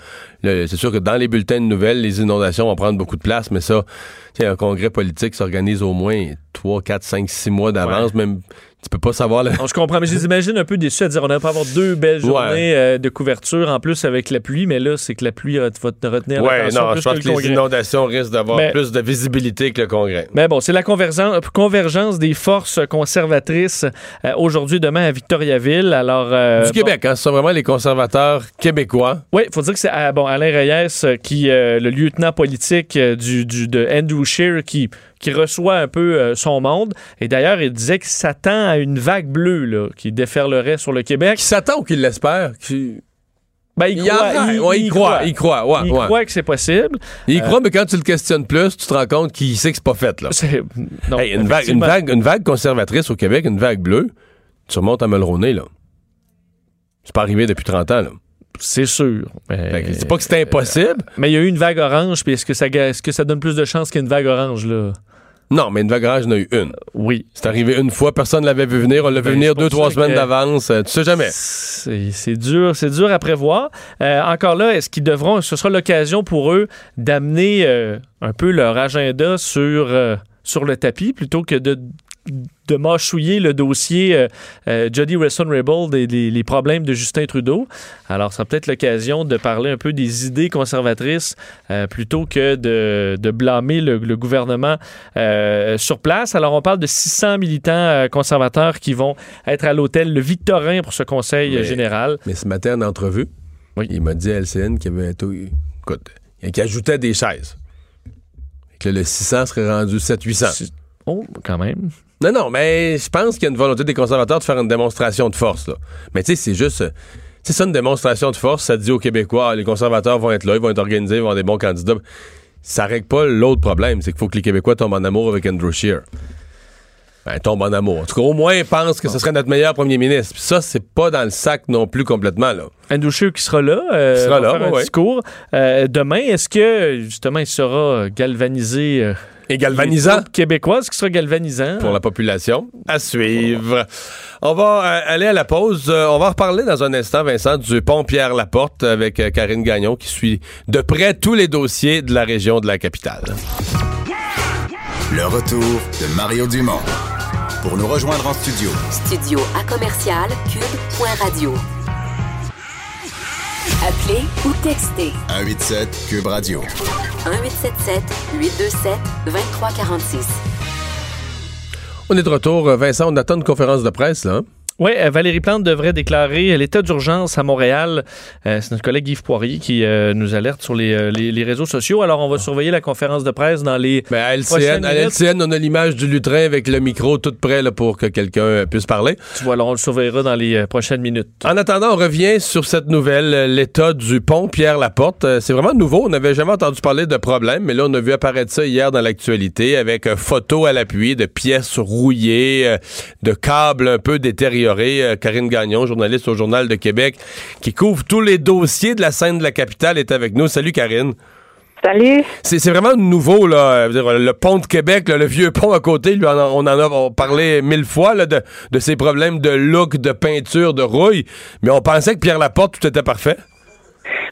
C'est sûr que dans les bulletins de nouvelles, les inondations vont prendre beaucoup de place, mais ça, sais, un congrès politique s'organise au moins 3, 4, 5, 6 mois d'avance. Même, tu peux pas savoir. le- Non, je comprends, mais je les imagine un peu déçus à dire on n'aurait pas avoir deux belles Ouais. journées euh, de couverture en plus avec la pluie, mais là, c'est que la pluie euh, va te retenir Ouais, non, plus je pense que que, le les inondations risquent d'avoir Mais- plus de visibilité que le congrès. Mais bon, c'est la convergence, convergence des forces conservatrices euh, aujourd'hui et demain à Victoriaville. Alors, euh, du bon, Québec, hein, ce sont vraiment les conservateurs québécois. Oui, il faut dire que c'est euh, bon, Alain Reyes, euh, qui, euh, le lieutenant politique euh, du, du- de Andrew Qui, qui reçoit un peu euh, son monde. Et d'ailleurs, il disait qu'il s'attend à une vague bleue là, qui déferlerait sur le Québec. Qui s'attend ou qui l'espère? Qui... Ben, il, Il, croit, en- il- ouais, il il croit, croit. il croit, ouais, Il ouais. croit que c'est possible. Il Euh, croit, mais quand tu le questionnes plus, tu te rends compte qu'il sait que c'est pas fait, là. C'est- non, Hey, une, vague, une, effectivement. vague, une vague conservatrice au Québec, une vague bleue, tu remontes à Mulroney, là. C'est pas arrivé depuis 30 ans, là. C'est sûr. C'est pas que c'est impossible. mais il y a eu une vague orange, puis est-ce que ça, est-ce que ça donne plus de chances qu'une vague orange, là? Non, mais une vague orange, il y en a eu une. Oui. C'est arrivé une fois, personne ne l'avait vu venir. On l'a vu Ben, venir deux, trois semaines d'avance. Euh, Tu sais jamais. C'est c'est dur, c'est dur à prévoir. Euh, encore là, est-ce qu'ils devront, ce sera l'occasion pour eux d'amener euh, un peu leur agenda sur, euh, sur le tapis plutôt que de de mâchouiller le dossier euh, euh, Jody Wilson-Raybould et les, les problèmes de Justin Trudeau. Alors, ça sera peut-être l'occasion de parler un peu des idées conservatrices euh, plutôt que de, de blâmer le, le gouvernement sur place. Alors, on parle de 600 militants conservateurs qui vont être à l'hôtel Le Victorin pour ce conseil Mais- général. Mais ce matin, en entrevue, Oui. il m'a dit à LCN qu'il y avait tout. Écoute, qu'il ajoutait des chaises. Que le 600 serait rendu 700-800. Oh, quand même. Non, non, mais je pense qu'il y a une volonté des conservateurs de faire une démonstration de force. Là. Mais tu sais, c'est juste. euh, C'est ça une démonstration de force. Ça dit aux Québécois, les conservateurs vont être là, ils vont être organisés, ils vont avoir des bons candidats. Ça règle pas l'autre problème, c'est qu'il faut que les Québécois tombent en amour avec Andrew Scheer. Ben, tombent en amour. En tout cas, au moins, ils pensent que ce serait notre meilleur premier ministre. Puis ça, c'est pas dans le sac non plus complètement, là. Andrew Scheer qui sera là, euh, Qui sera là, faire un ouais. discours. Euh, demain, est-ce que, justement, il sera galvanisé... euh, Et galvanisant. québécoises, qui sera galvanisant. pour la population. À suivre. On va euh, aller à la pause. Euh, on va reparler dans un instant, Vincent, du pont Pierre-Laporte avec euh, Karine Gagnon qui suit de près tous les dossiers de la région de la capitale. Le retour de Mario Dumont. Pour nous rejoindre en studio, Studio à commercial cube.radio. Appelez ou textez 187 Cube Radio. 1877 827 2346. On est de retour. Euh, Vincent, on attend une conférence de presse, là. hein? Oui, euh, Valérie Plante devrait déclarer l'état d'urgence à Montréal. Euh, c'est notre collègue Yves Poirier qui euh, nous alerte sur les, les- les réseaux sociaux. Alors, on va surveiller la conférence de presse dans les Ben, à LCN, à. LCN, on a l'image du lutrin avec le micro tout prêt là, pour que quelqu'un puisse parler. Tu vois, alors on le surveillera dans les prochaines minutes. En attendant, on revient sur cette nouvelle, l'état du pont Pierre-Laporte. C'est vraiment nouveau. On n'avait jamais entendu parler de problème, mais là, on a vu apparaître ça hier dans l'actualité avec photos à l'appui de pièces rouillées, de câbles un peu détériorés. Euh, Karine Gagnon, journaliste au Journal de Québec, qui couvre tous les dossiers de la scène de la capitale, est avec nous. Salut, Karine. Salut. C'est vraiment nouveau, là. Euh, dire, Le pont de Québec, là, le vieux pont à côté, lui, on en, a parlé mille fois là, de, de ses problèmes de look, de peinture, de rouille. Mais on pensait que Pierre Laporte, tout était parfait.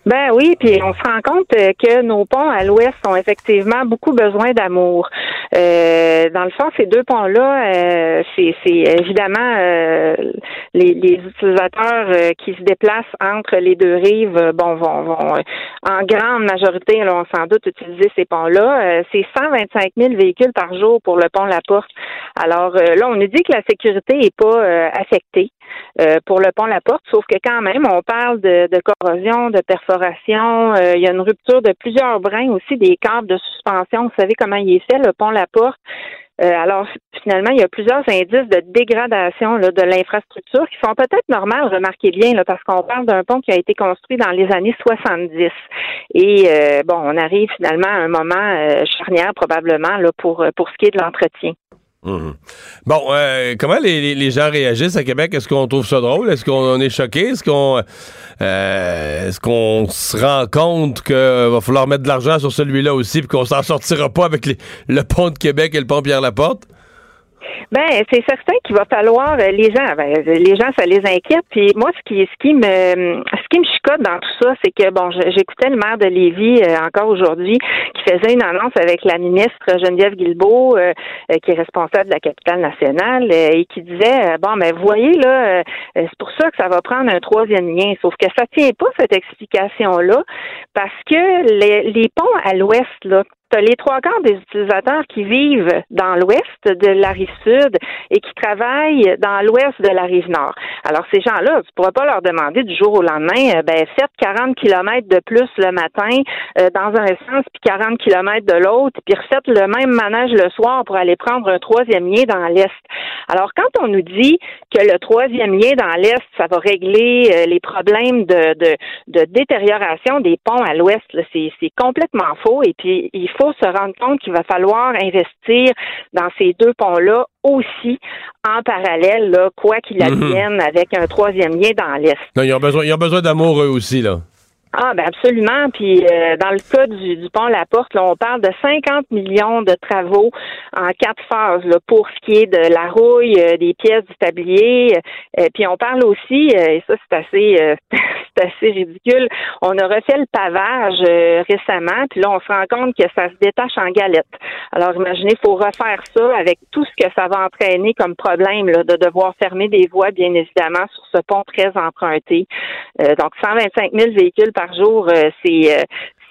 Ben oui, puis on se rend compte euh, que nos ponts à l'ouest ont effectivement beaucoup besoin d'amour. Euh, dans le fond, ces deux ponts-là, euh, c'est évidemment euh, les, les utilisateurs euh, qui se déplacent entre les deux rives, euh, bon, vont, vont en grande majorité, là, on sans doute utiliser ces ponts-là. C'est 125 000 véhicules par jour pour le pont La Porte. Alors là, on nous dit que la sécurité est pas affectée. Euh, pour le pont La Porte, sauf que quand même, on parle de, de corrosion, de perforation. euh, il y a une rupture de plusieurs brins aussi des câbles de suspension. Vous savez comment il est fait, le pont La Porte. Euh, alors, finalement, il y a plusieurs indices de dégradation là, de l'infrastructure qui sont peut-être normales, remarquez bien, là, parce qu'on parle d'un pont qui a été construit dans les années 70. Et euh, bon, on arrive finalement à un moment euh, charnière probablement là, pour, pour ce qui est de l'entretien. Mhm. Bon, euh, comment les, gens réagissent à Québec? Est-ce qu'on trouve ça drôle? Est-ce qu'on est choqué? Est-ce qu'on euh, est-ce qu'on se rend compte qu'il va falloir mettre de l'argent sur celui-là aussi puis qu'on s'en sortira pas avec les- le pont de Québec et le pont Pierre-Laporte? Ben, c'est certain qu'il va falloir euh, les gens, ben, les gens, ça les inquiète. Puis moi, ce qui, ce qui me, ce qui me chicote dans tout ça, c'est que bon, j'écoutais le maire de Lévis euh, encore aujourd'hui qui faisait une annonce avec la ministre Geneviève Guilbeault, euh, euh, qui est responsable de la capitale nationale, euh, et qui disait bon, ben vous voyez là, c'est pour ça que ça va prendre un troisième lien. Sauf que ça tient pas cette explication là, parce que les, les ponts à l'ouest là les trois quarts des utilisateurs qui vivent dans l'ouest de la rive sud et qui travaillent dans l'ouest de la rive nord. Alors, ces gens-là, tu pourras pas leur demander du jour au lendemain, euh, ben, faites 40 kilomètres de plus le matin euh, dans un sens, puis 40 kilomètres de l'autre, puis refaites le même manège le soir pour aller prendre un troisième lien dans l'est. Alors, quand on nous dit que le troisième lien dans l'est, ça va régler euh, les problèmes de, de, de détérioration des ponts à l'ouest, c'est complètement faux. Et puis, il faut se rendre compte qu'il va falloir investir dans ces deux ponts-là aussi en parallèle, là, quoi qu'il Mhm. advienne, avec un troisième lien dans l'Est. Non, ils ont besoin, ils ont besoin d'amour eux aussi, là. Ah, ben absolument. Puis euh, dans le cas du, du pont La Porte, là, on parle de 50 millions de travaux en quatre phases là, pour ce qui est de la rouille, euh, des pièces du tablier. Euh, puis on parle aussi, et ça c'est assez, assez ridicule. On a refait le pavage euh, récemment, puis là, on se rend compte que ça se détache en galette. Alors, imaginez, il faut refaire ça avec tout ce que ça va entraîner comme problème là, de devoir fermer des voies, bien évidemment, sur ce pont très emprunté. Euh, donc, 125 000 véhicules par jour, euh, c'est euh,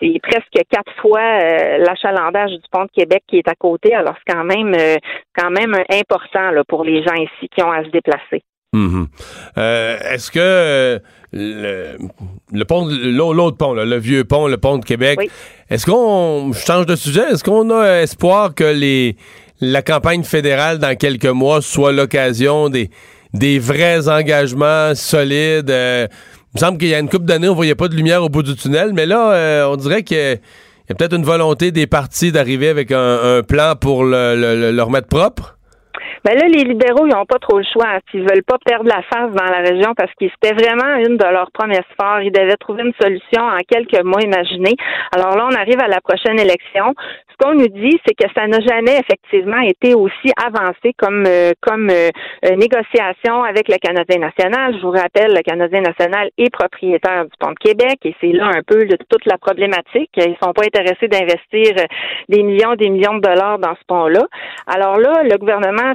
c'est presque quatre fois euh, l'achalandage du pont de Québec qui est à côté. Alors, c'est quand même euh, quand même important là, pour les gens ici qui ont à se déplacer. Mhm. Euh, Est-ce que euh, le, le pont, l'au- l'autre pont, là, le vieux pont, le pont de Québec, Oui. est-ce qu'on change de sujet Est-ce qu'on a espoir que les la campagne fédérale dans quelques mois soit l'occasion des des vrais engagements solides euh, Il me semble qu'il y a une couple d'années, on voyait pas de lumière au bout du tunnel, mais là, euh, on dirait qu'il y a- il y a peut-être une volonté des partis d'arriver avec un, un plan pour le- le- le remettre propre. Ben là, les libéraux, ils n'ont pas trop le choix. hein, S'ils veulent pas perdre la face dans la région, parce que c'était vraiment une de leurs promesses fortes. Ils devaient trouver une solution en quelques mois, imaginez. Alors là, on arrive à la prochaine élection. Ce qu'on nous dit, c'est que ça n'a jamais effectivement été aussi avancé comme euh, comme euh, euh, négociation avec le Canadien national. Je vous rappelle, le Canadien national est propriétaire du pont de Québec et c'est là un peu toute la problématique. Ils sont pas intéressés d'investir des millions, des millions de dollars dans ce pont-là. Alors là, le gouvernement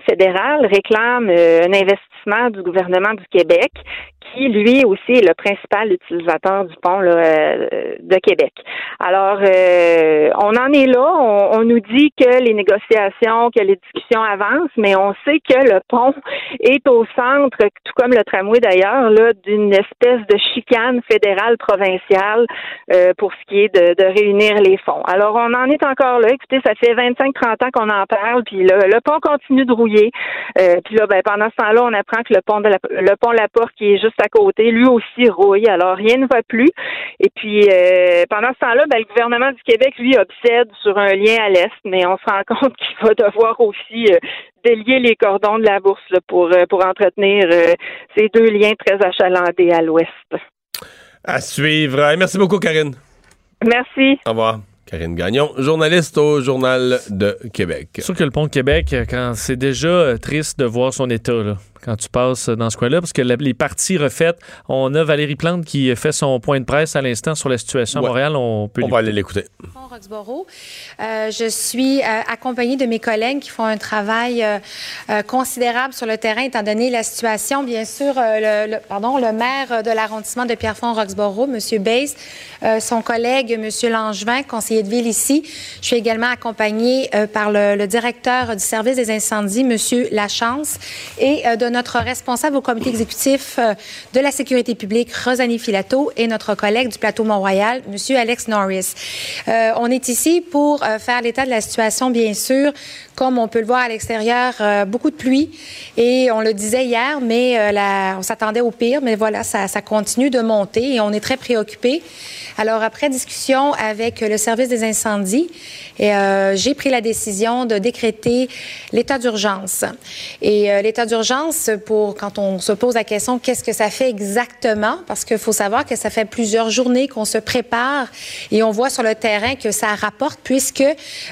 réclame euh, un investissement du gouvernement du Québec qui, lui aussi, est le principal utilisateur du pont là, euh, de Québec. Alors, euh, on en est là. On, on nous dit que les négociations, que les discussions avancent, mais on sait que le pont est au centre, tout comme le tramway d'ailleurs, là, d'une espèce de chicane fédérale provinciale euh, pour ce qui est de, de réunir les fonds. Alors, on en est encore là. Écoutez, ça fait 25-30 ans qu'on en parle, puis le, le pont continue de rouiller. Euh, puis là, ben, pendant ce temps-là, on apprend que le pont de la, le pont La Porte, qui est juste à côté, lui aussi rouille. Alors, rien ne va plus. Et puis, euh, pendant ce temps-là, ben, le gouvernement du Québec, lui, obsède sur un lien à l'est, mais on se rend compte qu'il va devoir aussi euh, délier les cordons de la bourse là, pour, euh, pour entretenir euh, ces deux liens très achalandés à l'ouest. À suivre. Merci beaucoup, Karine. Merci. Au revoir. Karine Gagnon, journaliste au Journal de Québec. C'est sûr que le pont de Québec, quand c'est déjà triste de voir son état, là, quand tu passes dans ce coin-là, parce que la- les parties refaites, on a Valérie Plante qui fait son point de presse à l'instant sur la situation à Ouais. Montréal. On peut On va aller l'écouter. Euh, je suis euh, accompagnée de mes collègues qui font un travail euh, euh, considérable sur le terrain, étant donné la situation. Bien sûr, euh, le, le- pardon, le maire de l'arrondissement de Pierrefonds-Roxborough, M. Bays, euh, son collègue, M. Langevin, conseiller de ville ici. Je suis également accompagnée euh, par le, le directeur du service des incendies, M. Lachance, et euh, notre responsable au comité exécutif euh, de la sécurité publique, Rosalie Filato, et notre collègue du plateau Mont-Royal, M. Alex Norris. Euh, on est ici pour euh, faire l'état de la situation, bien sûr. Comme on peut le voir à l'extérieur, euh, beaucoup de pluie. Et on le disait hier, mais euh, on s'attendait au pire. Mais voilà, ça, continue de monter et on est très préoccupés. Alors, après discussion avec le service des incendies, euh, j'ai pris la décision de décréter l'état d'urgence. Et l'état d'urgence, pour quand on se pose la question, qu'est-ce que ça fait exactement? Parce qu'il faut savoir que ça fait plusieurs journées qu'on se prépare et on voit sur le terrain que ça rapporte puisque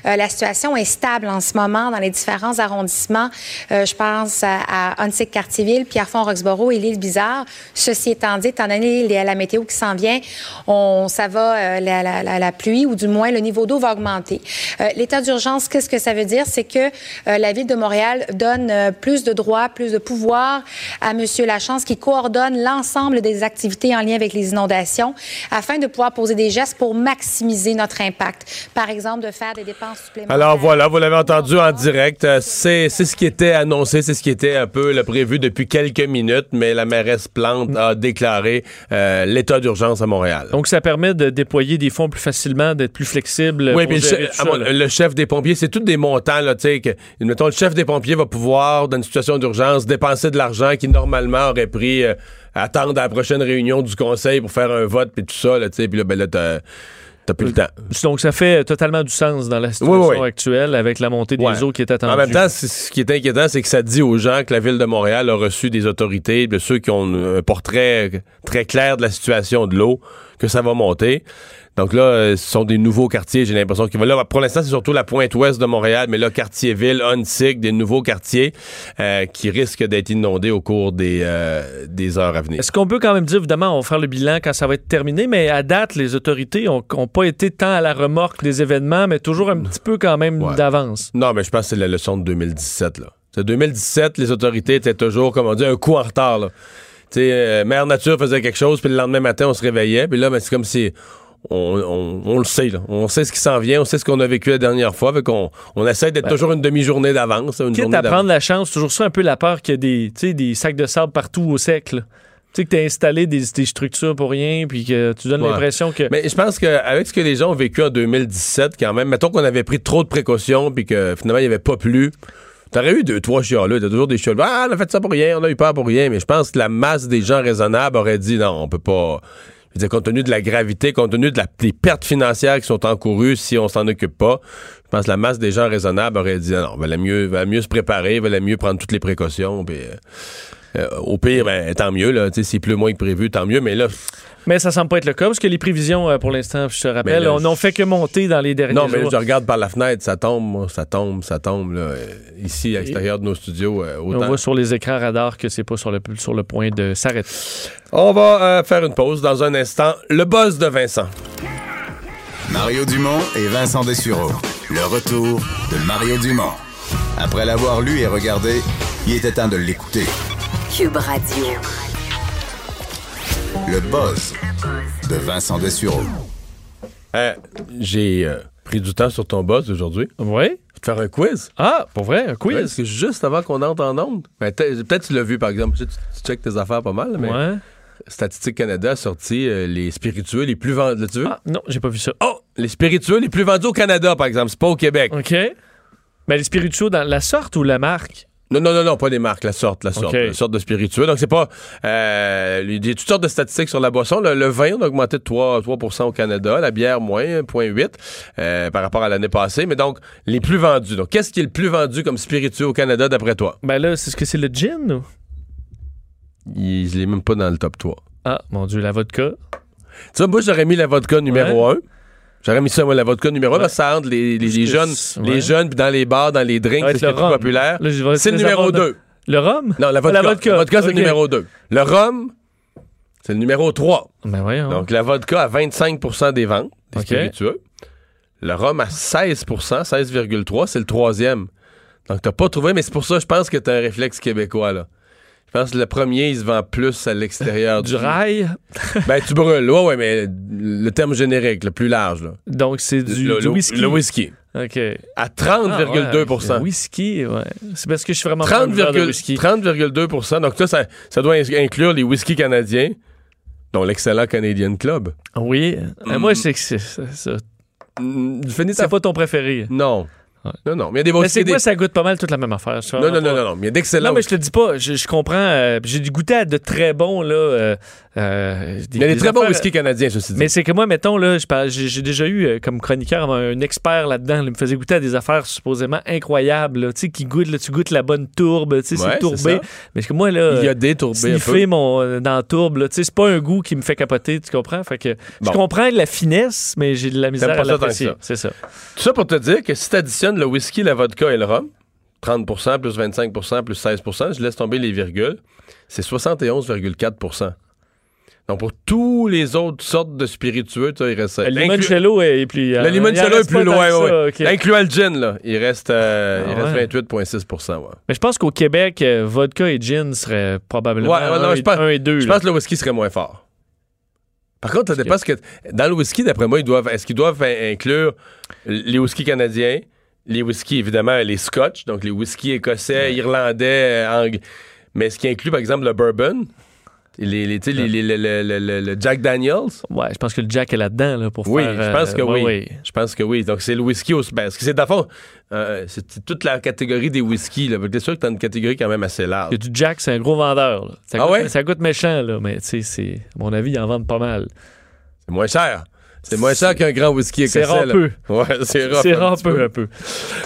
la situation est stable en ce moment dans les différents arrondissements. Euh, je pense à, à Huntsic, Cartierville, Pierrefonds, Roxborough et l'île Bizarre. Ceci étant dit, étant donné la météo qui s'en vient, on, ça va, euh, la, la- pluie ou du moins le niveau d'eau va augmenter. Euh, L'état d'urgence, qu'est-ce que ça veut dire? C'est que la Ville de Montréal donne plus de droits, plus de pouvoir à M. Lachance qui coordonne l'ensemble des activités en lien avec les inondations afin de pouvoir poser des gestes pour maximiser notre impact. Par exemple, de faire des dépenses supplémentaires. Alors voilà, vous l'avez entendu en direct. Euh, C'est ce qui était annoncé, c'est ce qui était un peu le prévu depuis quelques minutes, mais la mairesse Plante a déclaré euh, l'état d'urgence à Montréal. Donc, ça permet de déployer des fonds plus facilement, d'être plus flexible. Oui, puis le, là. le chef des pompiers, c'est tous des montants, là, tu sais, que, mettons, le chef des pompiers va pouvoir, dans une situation d'urgence, dépenser de l'argent qui, normalement, aurait pris, euh, attendre à la prochaine réunion du conseil pour faire un vote, puis tout ça, là, tu sais, puis là, ben là, t'as plus le temps. Donc, ça fait totalement du sens dans la situation Oui, oui. actuelle avec la montée des Ouais. eaux qui est attendue. En même temps, ce qui est inquiétant, c'est que ça dit aux gens que la ville de Montréal a reçu des autorités, de ceux qui ont un portrait très clair de la situation de l'eau, que ça va monter. Donc là, euh, ce sont des nouveaux quartiers, j'ai l'impression qu'il va là. Pour l'instant, c'est surtout la pointe ouest de Montréal, mais là, quartier-ville, Huntsic, des nouveaux quartiers euh, qui risquent d'être inondés au cours des, euh, des heures à venir. Est-ce qu'on peut quand même dire, évidemment, on va faire le bilan quand ça va être terminé, mais à date, les autorités n'ont pas été tant à la remorque des événements, mais toujours un petit peu quand même Ouais. d'avance. Non, mais je pense que c'est la leçon de 2017. Là. C'est 2017, les autorités étaient toujours, comme on dit, un coup en retard. Là. Tu sais, euh, Mère Nature faisait quelque chose, puis le lendemain matin, on se réveillait. Puis là, ben, c'est comme si on, on- on le sait. Là. On sait ce qui s'en vient, on sait ce qu'on a vécu la dernière fois. Fait qu'on on essaie d'être toujours une demi-journée d'avance. Une Quitte à prendre la chance, toujours ça un peu la peur qu'il y a des, des sacs de sable partout au sec. là. Tu sais, que tu as installé des, des structures pour rien, puis que tu donnes Ouais. l'impression que. Mais je pense qu'avec ce que les gens ont vécu en 2017, quand même, mettons qu'on avait pris trop de précautions puis que finalement, il n'y avait pas plu. T'aurais eu deux, trois chialeux. T'as toujours des chialeux. Ah, on a fait ça pour rien, on a eu peur pour rien. Mais je pense que la masse des gens raisonnables aurait dit non, on peut pas. Je compte tenu de la gravité, compte tenu de la- des pertes financières qui sont encourues si on s'en occupe pas, je pense que la masse des gens raisonnables aurait dit non, valait mieux, valait mieux se préparer, valait mieux prendre toutes les précautions. Puis, euh, euh, au pire, ben, tant mieux. Là, s'il pleut moins que prévu, tant mieux. Mais là, Mais ça semble pas être le cas, parce que les prévisions, euh, pour l'instant, je te rappelle, là, on n'ont fait que monter dans les derniers Non, mais jours. je regarde par la fenêtre, ça tombe, moi, ça tombe, ça tombe. Là, euh, ici, à l'extérieur de nos studios, On voit sur les écrans radars que c'est pas sur le, sur le point de s'arrêter. On va euh, faire une pause dans un instant. Le buzz de Vincent. Mario Dumont et Vincent Dessureau. Le retour de Mario Dumont. Après l'avoir lu et regardé, il était temps de l'écouter. Cube Radio. Le buzz de Vincent Dessureau. Euh, J'ai euh, pris du temps sur ton buzz aujourd'hui. Oui? Te faire un quiz. Ah, pour vrai, un Ouais, quiz? parce que juste avant qu'on entre en onde, ben, peut-être tu l'as vu par exemple, tu, tu checkes tes affaires pas mal, mais Ouais. Statistique Canada a sorti euh, les spiritueux les plus vendus. Là, tu veux? Ah, non, j'ai pas vu ça. Oh! Les spiritueux les plus vendus au Canada, par exemple, c'est pas au Québec. OK. Mais les spiritueux dans la sorte ou la marque? Non, non, non, non, pas les marques, la sorte, la sorte, la sorte de spiritueux. Donc, c'est pas. euh, il y a toutes sortes de statistiques sur la boisson. Le, le vin, on a augmenté de 3, 3 au Canada. La bière, moins, 1,8 euh, par rapport à l'année passée. Mais donc, les plus vendus. Donc, qu'est-ce qui est le plus vendu comme spiritueux au Canada, d'après toi? Ben là, c'est ce que c'est le gin ou? Il il est même pas dans le top 3. Ah, mon Dieu, la vodka. Tu vois, moi, j'aurais mis la vodka numéro 1. J'aurais mis ça, moi, la vodka numéro 1, Ouais. parce que ça entre les, les, jeunes, les jeunes, puis dans les bars, dans les drinks, c'est le plus populaire. C'est le numéro avoir de- 2. Le rhum? Non, la Ah, vodka. la vodka. La vodka, c'est le numéro 2. Le rhum, c'est le numéro 3. Ben voyons. Donc, la vodka à 25% des ventes des OK. spiritueux. Le rhum à 16% 16,3 c'est le troisième. Donc, t'as pas trouvé, mais c'est pour ça, je pense que t'as un réflexe québécois, là. Je pense que le premier, il se vend plus à l'extérieur du rail? Ben, tu brûles. Ouais, ouais, mais le terme générique, le plus large, là. Donc, c'est du, le, du whisky. Le whisky. OK. À 30,2 Ah, ouais, le whisky, ouais. C'est parce que je suis vraiment 30,2 fan de whisky. 30,2 Donc, ça, ça, ça doit in- inclure les whisky canadiens, dont l'excellent Canadian Club. Oui. Mm. Moi, c'est que c'est ça. ça. Mm, Finis ta C'est pas ton préféré. Non. Non, non. Mais il y a des Mais whisky. c'est des- quoi, ça goûte pas mal toute la même affaire. Non, non, non, non, non. Mais il y a d'excellents. Non, mais je te dis pas, je, je comprends. euh, J'ai dû goûter à de très bons, là. euh, euh, Il y a des très bons whisky canadiens, ceci dit. Mais c'est que moi, mettons, là, j'ai déjà eu comme chroniqueur un expert là-dedans. là, il me faisait goûter à des affaires supposément incroyables, là, tu sais, qui goûtent, là, tu goûtes la bonne tourbe, tu sais, Ouais, c'est tourbé. Mais c'est que moi, là, Il y a des tourbés un peu. mon, dans la tourbe, là, tu sais, c'est pas un goût qui me fait capoter, tu comprends? Fait que Bon. je comprends la finesse, mais j'ai de la misère à l'apprécier. C'est ça. Tout ça pour te dire que si tu additionnes le whisky, la vodka et le rhum, 30% plus 25% plus 16% je laisse tomber les virgules, c'est 71,4% Donc, pour tous les autres sortes de spiritueux, tu il reste... Le inclu- limoncello est plus... Le euh, limoncello est plus loin, ouais, ouais. ok. Incluant le gin, là, il reste, euh, Ah il reste ouais. 28,6 ouais. Mais je pense qu'au Québec, euh, vodka et gin seraient probablement Ouais, ouais, un et deux. Je pense que le whisky serait moins fort. Par contre, ça dépend ce que. Dans le whisky, d'après moi, ils doivent. Est-ce qu'ils doivent in- inclure les whiskies canadiens, les whiskies, évidemment, les scotch, donc les whiskies écossais, irlandais, euh, anglais. Mais est-ce qu'ils incluent, par exemple, le bourbon? Les, les, le- Jack Daniels? Ouais, je pense que le Jack est là-dedans là, pour Oui, faire... je pense euh, que ouais, oui. Je pense que oui. Donc, c'est le whisky au. Ben, c'est, fond, euh, c'est toute la catégorie des whiskies. Là. C'est sûr que t'as une catégorie quand même assez large. Que du Jack, c'est un gros vendeur. là. Ça, Ah goûte, ouais? ça goûte méchant, là, mais tu sais, c'est- à mon avis, ils en vendent pas mal. C'est moins cher. C'est moins cher qu'un grand whisky C'est écossais. là. râpeux. Ouais, c'est râpeux. C'est un peu. un peu.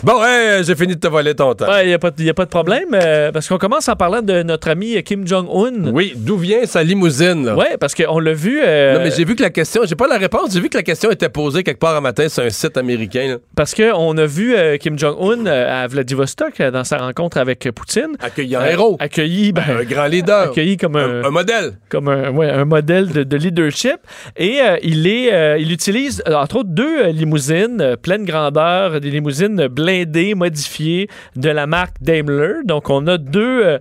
Bon, ouais, j'ai fini de te voler ton temps. Il n'y a, pas de- y a pas de problème, euh, parce qu'on commence en parlant de notre ami Kim Jong-un. Oui, d'où vient sa limousine? Oui, parce qu'on l'a vu. euh, Non, mais j'ai vu que la question, j'ai pas la réponse, j'ai vu que la question était posée quelque part un matin sur un site américain. là. Parce qu'on a vu euh, Kim Jong-un euh, à Vladivostok euh, dans sa rencontre avec euh, Poutine. Accueilli Euh, héros. Accueilli, ben, Un grand leader. accueilli comme un, Un, un modèle. comme un, ouais, un modèle de, de leadership. Et euh, il, est, euh, il utilise, euh, entre autres, deux euh, limousines euh, pleine grandeur, des limousines blindées, modifiées de la marque Daimler. Donc, on a deux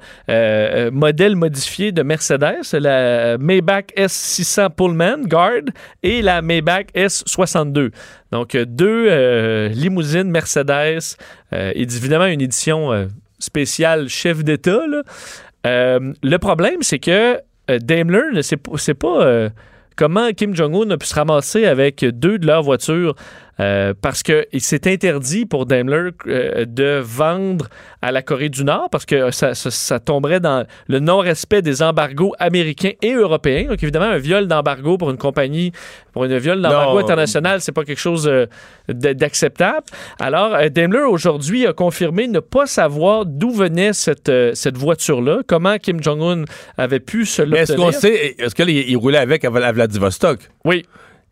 modèles modifiés de Mercedes, la Maybach S600 Pullman Guard et la Maybach S62. Donc, deux limousines Mercedes, et évidemment une édition spéciale chef d'État. le problème, c'est que Daimler c'est pas comment Kim Jong-un a pu se ramasser avec deux de leurs voitures euh, parce qu'il s'est interdit pour Daimler euh, de vendre à la Corée du Nord parce que ça, ça- ça tomberait dans le non-respect des embargos américains et européens. Donc, évidemment, un viol d'embargo pour une compagnie, pour une viol d'embargo international, c'est pas quelque chose euh, d'acceptable. Alors, Daimler aujourd'hui a confirmé ne pas savoir d'où venait cette, cette voiture-là, comment Kim Jong-un avait pu se Mais est-ce qu'on l'obtenir. sait, est-ce qu'il il roulait avec à Vladivostok? Oui.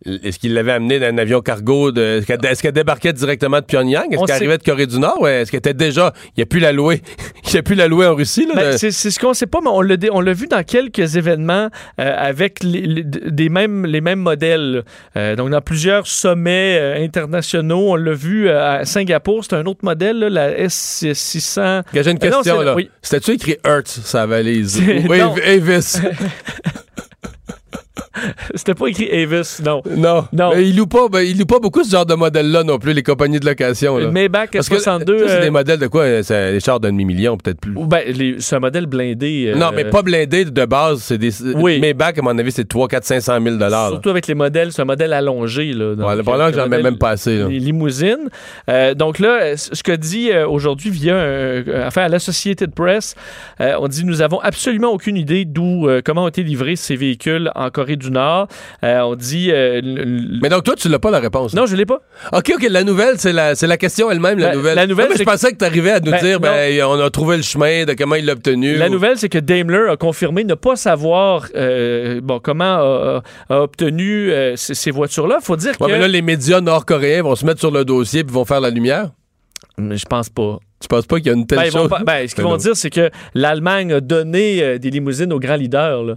Est-ce qu'il l'avait amené dans un avion cargo? De, est-ce qu'elle débarquait directement de Pyongyang? Est-ce qu'elle arrivait de Corée du Nord? Ouais, est-ce qu'elle était déjà. Il a pu la louer. il a pu la louer en Russie, là? Ben, de- c'est ce qu'on sait pas, mais on l'a vu dans quelques événements euh, avec les, les- des mêmes, les mêmes modèles. Euh, donc, dans plusieurs sommets euh, internationaux, on l'a vu à Singapour, c'est un autre modèle, là, la S600. J'ai une question, oui. C'était-tu écrit Hertz, sa valise? Ou non. Avis? C'était pas écrit Avis, non. non. Non. Mais il loue pas, ben, il loue pas beaucoup ce genre de modèle-là non plus, les compagnies de location, là. Maybach Parce que S62. ça, c'est euh, des modèles de quoi? euh, C'est des chars d'un demi-million, peut-être plus. ben, c'est un modèle blindé. euh, Non, mais pas blindé de base. C'est des. Oui. Maybach, à mon avis, c'est 3, 4, 500 000 dollars. Surtout avec les modèles, c'est un modèle allongé. Là, donc, Ouais, le problème, j'en modèle- même pas assez. là. les limousines. Euh, donc là, euh, ce que dit euh, aujourd'hui via un, affaire à l'Associated Press, euh, on dit nous avons absolument aucune idée d'où, euh, comment ont été livrés ces véhicules en Corée du Nord. Euh, on dit euh, Mais donc, toi, tu l'as pas la réponse. non, je l'ai pas. OK, OK, la nouvelle, c'est la, la question elle-même, la La- nouvelle. la nouvelle, Non, mais je pensais que tu arrivais à nous Ben, dire, ben, on a trouvé le chemin de comment il l'a obtenu. La ou- nouvelle, c'est que Daimler a confirmé ne pas savoir euh, bon comment a, a- a obtenu ces, ces voitures-là. Faut dire Ouais, que mais là, les médias nord-coréens vont se mettre sur le dossier puis vont faire la lumière? Je pense pas. Tu penses pas qu'il y a une telle Ben, vont chose? ben, ce qu'ils Ben vont dire, c'est que l'Allemagne a donné euh, des limousines aux grands leaders. Là.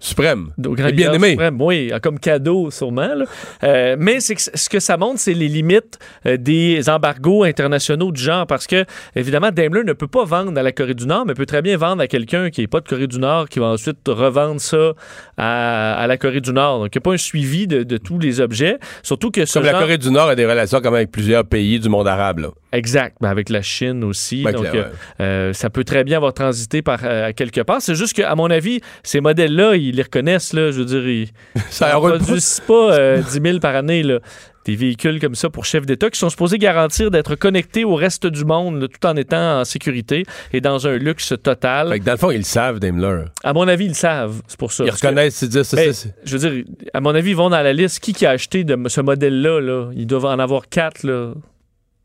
Suprême. Au grand Et bien aimé. suprême, oui, comme cadeau sûrement. là. Euh, mais c'est que ce que ça montre, c'est les limites euh, des embargos internationaux du genre, parce que évidemment Daimler ne peut pas vendre à la Corée du Nord, mais peut très bien vendre à quelqu'un qui n'est pas de Corée du Nord, qui va ensuite revendre ça à, à la Corée du Nord. Donc il n'y a pas un suivi de, de tous les objets, surtout que ce Comme la Corée du Nord a des relations quand même avec plusieurs pays du monde arabe. Là. Exact, ben, avec la Chine aussi. Ben, donc, clair, ouais. euh, ça peut très bien avoir transité par quelque part. C'est juste qu'à mon avis, ces modèles-là, ils les reconnaissent. Là, je veux dire, ils Ça ne produisent pas euh, 10 000 par année. Là. Des véhicules comme ça pour chef d'État qui sont supposés garantir d'être connectés au reste du monde là, tout en étant en sécurité et dans un luxe total. Fait que dans le fond, ils le savent, Daimler. À mon avis, ils le savent. C'est pour ça. Ils reconnaissent, ils disent, ça, Ben, c'est- je veux dire, à mon avis, ils vont dans la liste. Qui qui a acheté de ce modèle-là? Là? Ils doivent en avoir quatre. Là.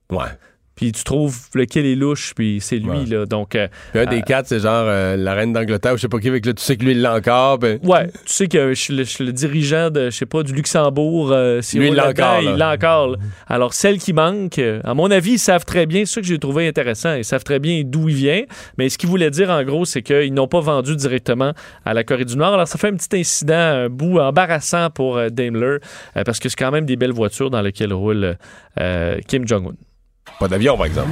Ouais. Puis tu trouves lequel est louche, puis c'est lui. Ouais. Là. Donc, euh, Puis un des quatre, c'est genre euh, la reine d'Angleterre, ou je sais pas qui, avec là, tu sais que lui, il l'a encore. ben- ouais, tu sais que je suis le, dirigeant de, je sais pas, du Luxembourg. euh, s'il Lui, il l'a encore. Il l'a encore. là. Alors, celle qui manque, euh, à mon avis, ils savent très bien, c'est ça que j'ai trouvé intéressant, ils savent très bien d'où il vient. Mais ce qu'il voulait dire, en gros, c'est qu'ils n'ont pas vendu directement à la Corée du Nord. Alors, ça fait un petit incident, un bout embarrassant pour euh, Daimler, euh, parce que c'est quand même des belles voitures dans lesquelles roule euh, Kim Jong-un. Pas d'avion, par exemple.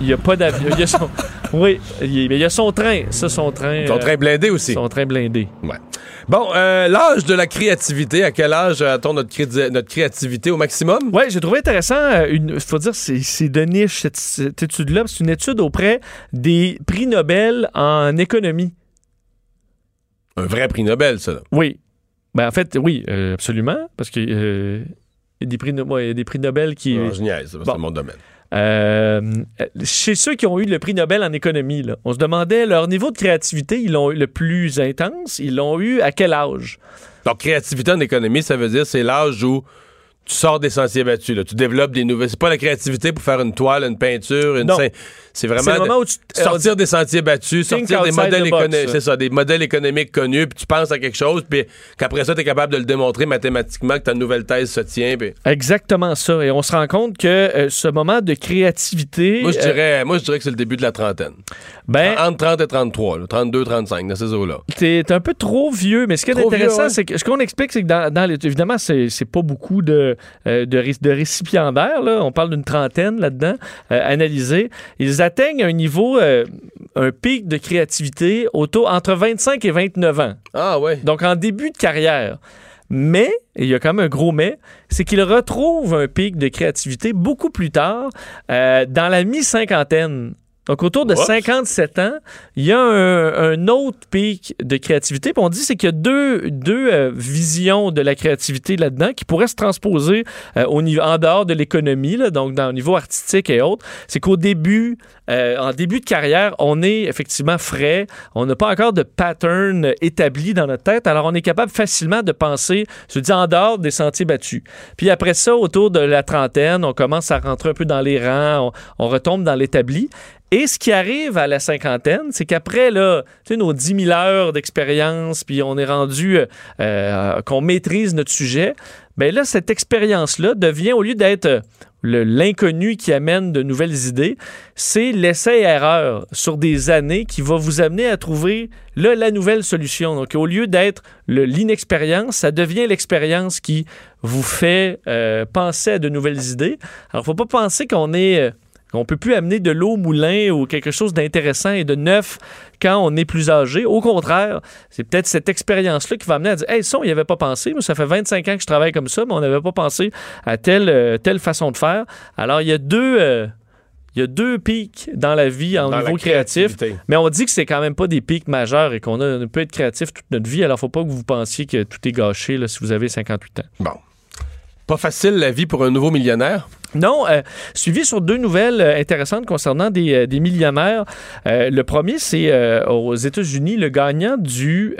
Il n'y a pas d'avion. Il y a son... Oui, il mais il y a son train. Ça, son train. Son euh, train blindé aussi. Son train blindé. Ouais. Bon, euh, l'âge de la créativité, à quel âge a-t-on notre, cré- notre créativité au maximum? Oui, j'ai trouvé intéressant. Il faut dire, c'est c'est de niche, cette, cette étude-là. C'est une étude auprès des prix Nobel en économie. Un vrai prix Nobel, ça. là. Oui. Ben, en fait, oui, euh, absolument. Parce que. euh, il y a des prix, no- ouais, des prix Nobel qui. Non, je niaise, c'est Bon. mon domaine. Euh, chez ceux qui ont eu le prix Nobel en économie, on se demandait leur niveau de créativité, ils l'ont eu le plus intense, ils l'ont eu à quel âge? Donc, créativité en économie, ça veut dire c'est l'âge où tu sors des sentiers battus. Là. Tu développes des nouvelles. C'est pas la créativité pour faire une toile, une peinture, une. C'est vraiment le moment où tu- sortir des sentiers battus, sortir des modèles économiques. ça. C'est ça, des modèles économiques connus, puis tu penses à quelque chose, puis qu'après ça, tu es capable de le démontrer mathématiquement que ta nouvelle thèse se tient. Exactement ça. Et on se rend compte que euh, ce moment de créativité. Moi, je euh, dirais, moi, je dirais que c'est le début de la trentaine. ben, Entre 30 et 33, là, 32, 35, dans ces eaux-là. T'es un peu trop vieux, mais ce qui est Trop intéressant, ouais. c'est que ce qu'on explique, c'est que dans, dans les- évidemment, c'est pas beaucoup de, euh, de, de récipiendaires. Là. On parle d'une trentaine là-dedans, euh, analysés. Ils atteignent un niveau, euh, un pic de créativité autour entre 25 et 29 ans. Ah ouais. Donc en début de carrière. Mais, et il y a quand même un gros mais, c'est qu'ils retrouvent un pic de créativité beaucoup plus tard, euh, dans la mi-cinquantaine. Donc, autour de Oups. 57 ans, il y a un, un autre pic de créativité. Puis on dit c'est qu'il y a deux, deux euh, visions de la créativité là-dedans qui pourraient se transposer euh, au niveau, en dehors de l'économie, donc dans le niveau artistique et autres. C'est qu'au début, euh, en début de carrière, on est effectivement frais. On n'a pas encore de pattern établi dans notre tête. Alors, on est capable facilement de penser, je dis, en dehors des sentiers battus. Puis après ça, autour de la trentaine, on commence à rentrer un peu dans les rangs, on, on retombe dans l'établi. Et ce qui arrive à la cinquantaine, c'est qu'après nos 10 000 heures d'expérience, puis on est rendu euh, euh, qu'on maîtrise notre sujet, ben là, cette expérience-là devient, au lieu d'être euh, l'inconnu qui amène de nouvelles idées, c'est l'essai-erreur sur des années qui va vous amener à trouver là, la nouvelle solution. Donc, au lieu d'être l'inexpérience, ça devient l'expérience qui vous fait penser à de nouvelles idées. Alors, faut pas penser qu'on est... on peut plus amener de l'eau au moulin ou quelque chose d'intéressant et de neuf quand on est plus âgé. Au contraire, c'est peut-être cette expérience-là qui va amener à dire Hey, ça, on n'y avait pas pensé. Moi, ça fait 25 ans que je travaille comme ça, mais on n'avait pas pensé à telle, euh, telle façon de faire. Alors, il y a deux. euh, il y a deux pics dans la vie en Dans niveau créatif, mais on dit que c'est quand même pas des pics majeurs et qu'on peut être créatif toute notre vie. Alors, faut pas que vous pensiez que tout est gâché là, si vous avez 58 ans. Bon. Pas facile la vie pour un nouveau millionnaire. Non, euh, suivi sur deux nouvelles euh, intéressantes concernant des, euh, des millionnaires. Euh, le premier, c'est aux États-Unis, le gagnant du,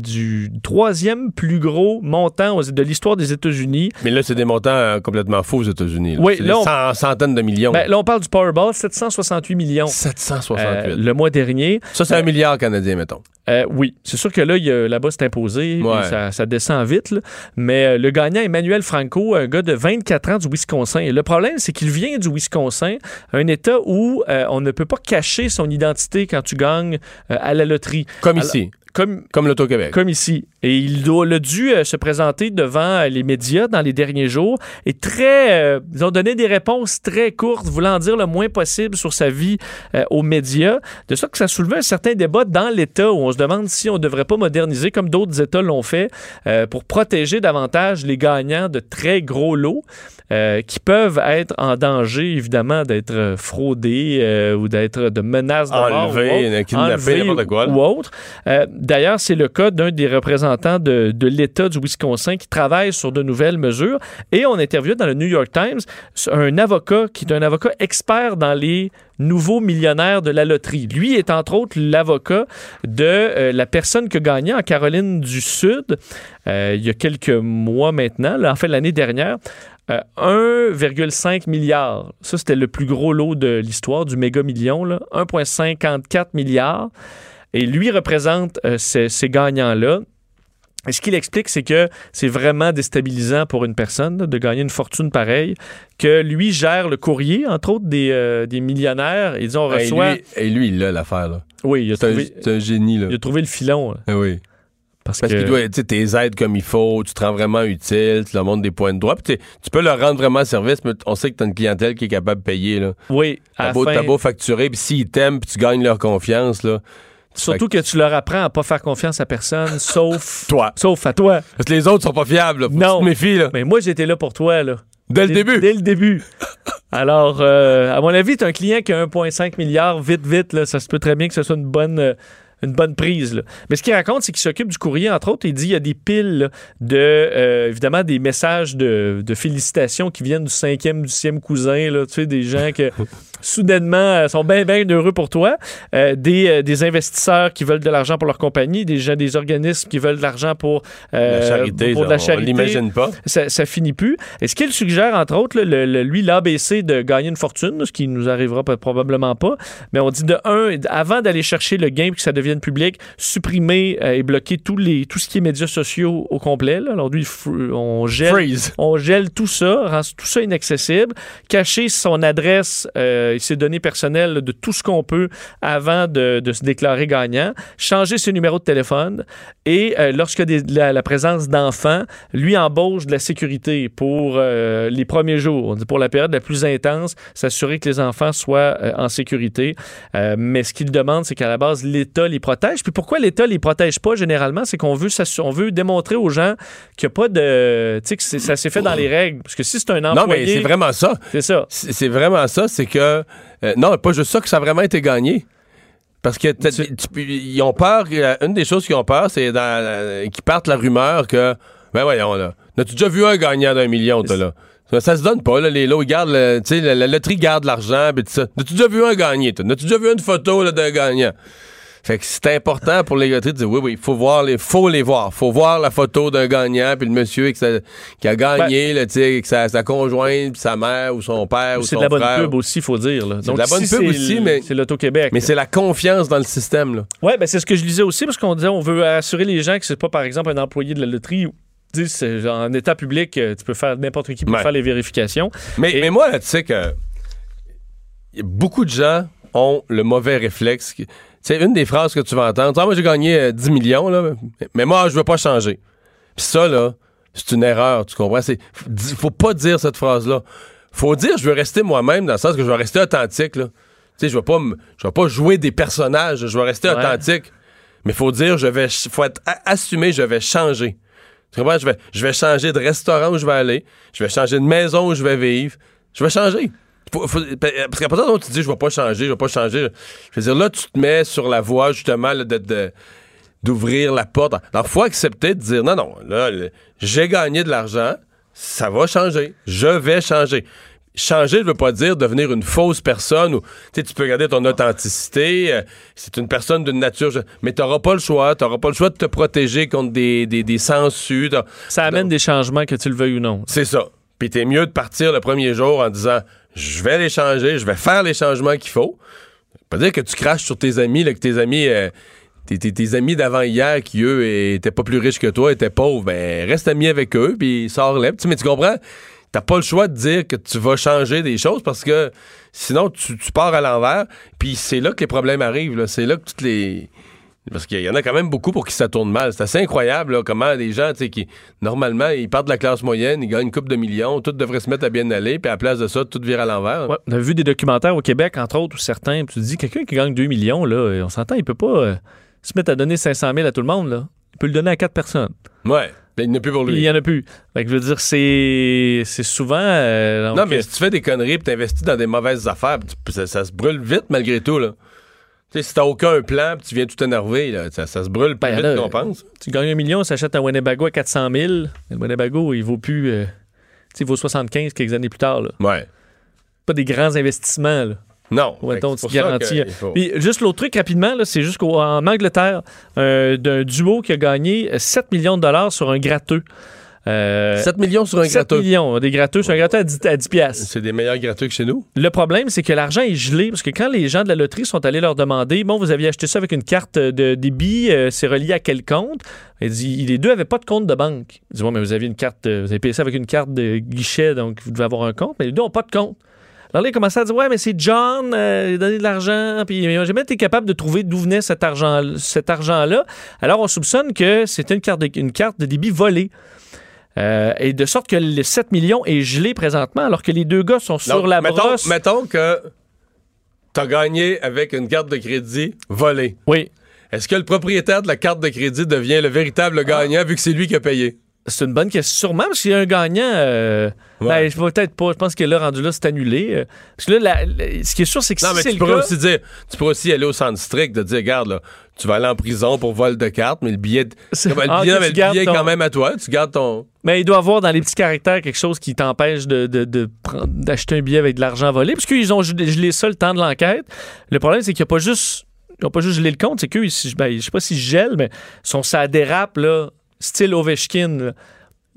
du troisième plus gros montant aux- de l'histoire des États-Unis. Mais là, c'est des montants complètement faux aux États-Unis. Oui, C'est là, on- cent- centaines de millions. Ben, là, on parle du Powerball, 768 millions 768. euh, le mois dernier. ça, c'est un milliard canadien, mettons. Oui, c'est sûr que là, là-bas, c'est imposé, Ouais. ça, ça descend vite. là. Mais le gagnant, Emmanuel Franco, un gars de 24 ans du Wisconsin. Le problème, c'est qu'il vient du Wisconsin, un État où euh, on ne peut pas cacher son identité quand tu gagnes euh, à la loterie. Comme Alors- ici. Comme, Comme l'Auto-Québec. comme ici. Et il doit, a dû euh, se présenter devant euh, les médias dans les derniers jours et très, euh, ils ont donné des réponses très courtes, voulant dire le moins possible sur sa vie aux médias. De sorte que ça soulevait un certain débat dans l'État où on se demande si on ne devrait pas moderniser, comme d'autres États l'ont fait, pour protéger davantage les gagnants de très gros lots. Euh, qui peuvent être en danger, évidemment, d'être euh, fraudés euh, ou d'être de menaces de mort. Enlevé, ou autre. quoi. Ou autre. Euh, D'ailleurs, c'est le cas d'un des représentants de, de l'État du Wisconsin qui travaille sur de nouvelles mesures. Et on interviewé dans le New York Times un avocat qui est un avocat expert dans les nouveaux millionnaires de la loterie. Lui est entre autres l'avocat de euh, la personne qui a gagné en Caroline du Sud euh, il y a quelques mois maintenant, là, en fait l'année dernière. Euh, 1,5 milliard. Ça, c'était le plus gros lot de l'histoire du méga million. là. 1,54 milliards. Et lui représente euh, ces, ces gagnants-là. Et ce qu'il explique, c'est que c'est vraiment déstabilisant pour une personne de gagner une fortune pareille, que lui gère le courrier, entre autres, des, euh, des millionnaires. Et on lui, et lui, il a l'affaire, là. Oui, il a, trouvé, c'est un génie, là. il a trouvé le filon. là, Ah oui. Parce Parce que... qu'il doit, tu aides comme il faut, tu te rends vraiment utile, tu leur montres des points de droit, puis tu peux leur rendre vraiment service, mais on sait que t'as une clientèle qui est capable de payer, là. Oui, T'as beau, fin- t'as beau facturer, puis s'ils t'aiment, puis tu gagnes leur confiance, là. Surtout que tu leur apprends à pas faire confiance à personne, sauf... Toi. Sauf à toi. Parce que les autres sont pas fiables, là. Faut que Non. tu te méfies, là. Mais moi, j'étais là pour toi, là. Dès le début. Dès le début. Alors, euh, à mon avis, tu un client qui a 1,5 milliard, vite, vite, là, ça se peut très bien que ce soit une bonne, euh, une bonne prise. là. Mais ce qu'il raconte, c'est qu'il s'occupe du courrier, entre autres. Il dit qu'il y a des piles de, euh, évidemment, des messages de, de félicitations qui viennent du cinquième, du sixième cousin, là, tu sais, des gens que soudainement euh, sont bien bien heureux pour toi, euh, des, euh, des investisseurs qui veulent de l'argent pour leur compagnie, des gens, des organismes qui veulent de l'argent pour euh, La charité, pour de la on charité. l'imagine pas. Ça, ça finit plus. Et ce qu'il suggère, entre autres, là, le- le- lui, l'ABC, de gagner une fortune, ce qui nous arrivera probablement pas, mais on dit de un, avant d'aller chercher le gain que ça devienne public, supprimer et bloquer tous les, tout ce qui est médias sociaux au complet. là. Alors lui, on gèle, Freeze. on gèle tout ça, rend tout ça inaccessible, cacher son adresse euh, et ses données personnelles de tout ce qu'on peut avant de, de se déclarer gagnant, changer ses numéros de téléphone et euh, lorsque des- la, la présence d'enfants, lui embauche de la sécurité pour euh, les premiers jours, pour la période la plus intense, s'assurer que les enfants soient euh, en sécurité. Euh, mais ce qu'il demande, c'est qu'à la base, l'État les protège. Puis pourquoi l'État les protège pas généralement, c'est qu'on veut, on veut démontrer aux gens qu'il n'y a pas de... Tu sais, que ça s'est fait dans les règles. Parce que si c'est un employé... Non, mais c'est vraiment ça. C'est ça. C'est vraiment ça, c'est que. Euh, non, pas juste ça, que ça a vraiment été gagné. Parce que tu ils ont peur. euh, Une des choses qu'ils ont peur, c'est euh, qu'ils partent la rumeur que. Ben voyons, là. As-tu déjà vu un gagnant d'un million, toi, là? Ça, ça se donne pas, là. Les lots, ils gardent. le- Tu sais, la, la loterie garde l'argent, pis tout ça. As-tu déjà vu un gagné, toi? As-tu déjà vu une photo, là, d'un gagnant? Fait que c'est important pour les loteries de dire oui, oui, il faut voir les, faut les voir. faut voir la photo d'un gagnant, puis le monsieur qui a gagné, sais, avec sa, sa conjointe, puis sa mère, ou son père, ou C'est son de la bonne frère. pub aussi, il faut dire. là. C'est de la bonne pub c'est aussi, mais- C'est l'Auto-Québec. Mais c'est la confiance dans le système. Oui, ben c'est ce que je lisais aussi, parce qu'on disait on veut assurer les gens que c'est pas, par exemple, un employé de la loterie. c'est En état public, euh, tu peux faire n'importe qui peut Ouais. faire les vérifications. Mais, Et- mais moi, là, tu sais que beaucoup de gens ont le mauvais réflexe. C'est une des phrases que tu vas entendre. Ah, moi, j'ai gagné euh, 10 millions, là, mais moi, je veux pas changer. Puis ça, là, c'est une erreur, tu comprends? C'est, faut pas dire cette phrase-là. Faut dire, je veux rester moi-même, dans le sens que je veux rester authentique, là. Tu sais, je vais pas, je vais pas jouer des personnages, je vais rester Ouais. authentique. Mais faut dire, je vais, faut être assumé, je vais changer. Tu comprends? Je vais, je vais changer de restaurant où je vais aller. Je vais changer de maison où je vais vivre. Je vais changer. Faut- faut- parce qu'à partir où tu dis je vais pas changer, je vais pas changer, je veux dire, là, tu te mets sur la voie, justement, là, de, de- d'ouvrir la porte. Alors, faut accepter de dire non, non, là, j'ai gagné de l'argent, ça va changer. Je vais changer. Changer ne veut pas dire devenir une fausse personne ou tu sais, tu peux garder ton authenticité. euh, c'est une personne d'une nature. Mais tu n'auras pas le choix. Tu n'auras pas le choix de te protéger contre des, des, des sangsues. Ça amène des changements que tu le veuilles ou non. C'est ça. Puis t'es mieux de partir le premier jour en disant je vais les changer, je vais faire les changements qu'il faut. Pas dire que tu craches sur tes amis, que tes amis, euh, tes, amis d'avant hier qui eux étaient pas plus riches que toi, étaient pauvres, ben reste ami avec eux puis sors-les. Mais tu comprends? T'as pas le choix de dire que tu vas changer des choses parce que sinon tu, tu pars à l'envers. Puis c'est là que les problèmes arrivent. C'est là que toutes les parce qu'il y en a quand même beaucoup pour qui ça tourne mal. C'est assez incroyable là, comment les gens, tu sais, qui, normalement, ils partent de la classe moyenne, ils gagnent une coupe de millions, tout devrait se mettre à bien aller, puis à la place de ça, tout vire à l'envers. Ouais, on a vu des documentaires au Québec, entre autres, où certains, tu te dis, quelqu'un qui gagne 2 millions, là, on s'entend, il peut pas euh, se mettre à donner 500 000 à tout le monde, là. Il peut le donner à quatre personnes. Ouais. Ben, il n'y en a plus pour Puis il lui. y en a plus. Fait que je veux dire, c'est, c'est souvent. euh, donc, Non, mais euh, si tu fais des conneries puis t'investis dans des mauvaises affaires, ça, ça se brûle vite malgré tout, là. Sais, si t'as aucun plan puis tu viens tout énerver, là, ça, ça se brûle plus Ben, vite là, pense. tu gagnes un million, tu achètes un Winnebago à 400 000. Le Winnebago, il vaut plus. euh, tu sais, il vaut 75 quelques années plus tard. Là. Ouais. Pas des grands investissements. Là. Non. C'est tu garantis. faut- Puis juste l'autre truc rapidement, c'est juste qu'en Angleterre, euh, d'un duo qui a gagné 7 millions de dollars sur un gratteux. Euh, 7 millions sur un 7 gratteux. millions, des gratteux sur un gratteux à 10, à 10 piastres. C'est des meilleurs gratteux que chez nous. Le problème, c'est que l'argent est gelé parce que quand les gens de la loterie sont allés leur demander, bon, vous aviez acheté ça avec une carte de débit, euh, c'est relié à quel compte? Il dit, les deux n'avaient pas de compte de banque. Il dit, ouais, mais vous aviez une carte, euh, vous avez payé ça avec une carte de guichet, donc vous devez avoir un compte, mais les deux n'ont pas de compte. Alors là, il commençait à dire, ouais, mais c'est John, euh, il a donné de l'argent, puis il n'a jamais été capable de trouver d'où venait cet argent, cet argent-là. Alors, on soupçonne que c'était une carte de, une carte de débit volée. Euh, et de sorte que le 7 millions est gelé présentement, alors que les deux gars sont sur Donc, la mettons, brosse. mettons que t'as gagné avec une carte de crédit volée. Oui. Est-ce que le propriétaire de la carte de crédit devient le véritable gagnant vu que c'est lui qui a payé? C'est une bonne question. Sûrement, parce qu'il y a un gagnant. euh, Ouais. ben, je peut-être pas. Je pense que là, rendu là, c'est annulé. Euh, Parce que là, la- la- ce qui est sûr, c'est que Non, si mais tu le pourrais cas- aussi dire, tu pourrais aussi aller au centre strict de dire, regarde, là, tu vas aller en prison pour vol de carte, mais le billet, Comme le Ah, billet, que mais le billet ton- quand même à toi, tu gardes ton. Mais il doit avoir dans les petits caractères quelque chose qui t'empêche de, de- de d'acheter un billet avec de l'argent volé. Parce qu'ils ont gelé ça le temps de l'enquête. Le problème, c'est qu'il n'y a pas juste. Ils n'ont pas juste gelé le compte, c'est ils- ben, je sais pas s'ils gèlent, mais sont, ça dérape, là, style Ovechkin, là, de-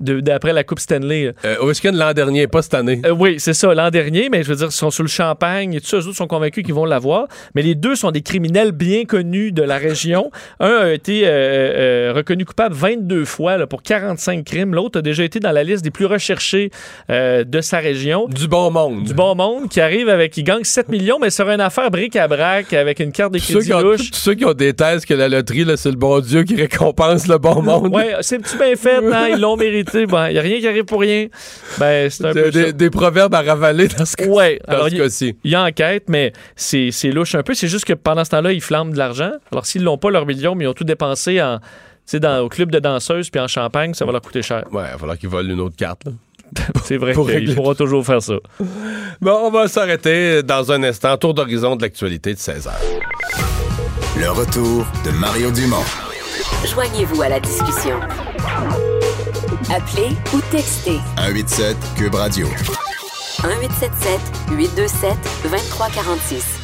d'après la Coupe Stanley. Euh, Ovechkin l'an dernier, pas cette année? Euh, oui, c'est ça, l'an dernier, mais je veux dire, ils sont sous le champagne et tout ça, eux autres sont convaincus qu'ils vont l'avoir. Mais les deux sont des criminels bien connus de la région. Un a été euh, euh, reconnu coupable 22 fois là, pour 45 crimes. L'autre a déjà été dans la liste des plus recherchés de sa région. Du bon monde. Du bon monde qui arrive avec, qui gagne 7 millions, mais sur une affaire bric-à-brac avec une carte de ceux, crédit qui ont, louche. tous ceux qui ont des thèses que la loterie, c'est le bon Dieu qui récompense le bon monde. Ouais, c'est-tu bien fait, hein? ils l'ont mérité. Bon, il n'y a rien qui arrive pour rien. Ben, c'est un peu ça. des, des proverbes à ravaler dans ce, cas- Ouais, dans alors ce il- cas-ci. Il y a enquête, mais c'est c'est louche un peu. C'est juste que pendant ce temps-là, ils flambent de l'argent. Alors, s'ils n'ont pas leur million, mais ils ont tout dépensé en, tu sais, dans, au club de danseuses puis en champagne, ça va leur coûter cher. Ouais, il va falloir qu'ils volent une autre carte. là. C'est vrai qu'ils régler. pourront toujours faire ça. Bon, on va s'arrêter dans un instant. Tour d'horizon de l'actualité de 16 h Le retour de Mario Dumont. Joignez-vous à la discussion. Appelez ou textez 187 Cube Radio. 1877 827 2346.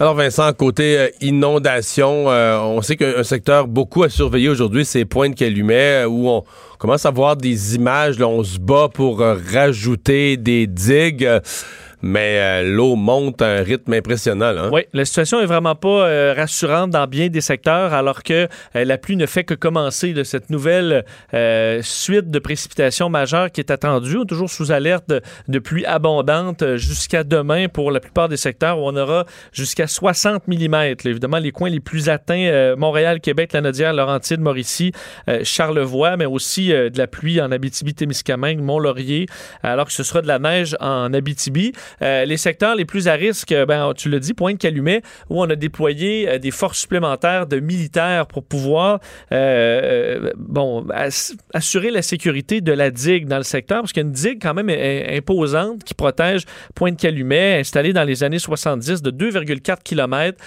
Alors Vincent, côté euh, inondation, euh, on sait qu'un un secteur beaucoup à surveiller aujourd'hui, c'est Pointe-Calumet, euh, où on commence à voir des images, là, on se bat pour euh, rajouter des digues, euh, mais euh, l'eau monte à un rythme impressionnant. là, hein? Oui, la situation est vraiment pas euh, rassurante dans bien des secteurs, alors que euh, la pluie ne fait que commencer de cette nouvelle suite de précipitations majeures qui est attendue. On est toujours sous alerte de, pluie abondante jusqu'à demain pour la plupart des secteurs où on aura jusqu'à 60 mm. Évidemment, les coins les plus atteints, Montréal, Québec, Lanaudière, Laurentide, Mauricie, Charlevoix, mais aussi de la pluie en Abitibi-Témiscamingue, Mont-Laurier, alors que ce sera de la neige en Abitibi. Euh, les secteurs les plus à risque, euh, ben, tu le dis, Pointe-Calumet, où on a déployé euh, des forces supplémentaires de militaires pour pouvoir bon, ass- assurer la sécurité de la digue dans le secteur, parce qu'il y a une digue quand même imposante qui protège Pointe-Calumet, installée dans les années 70 de 2,4 km,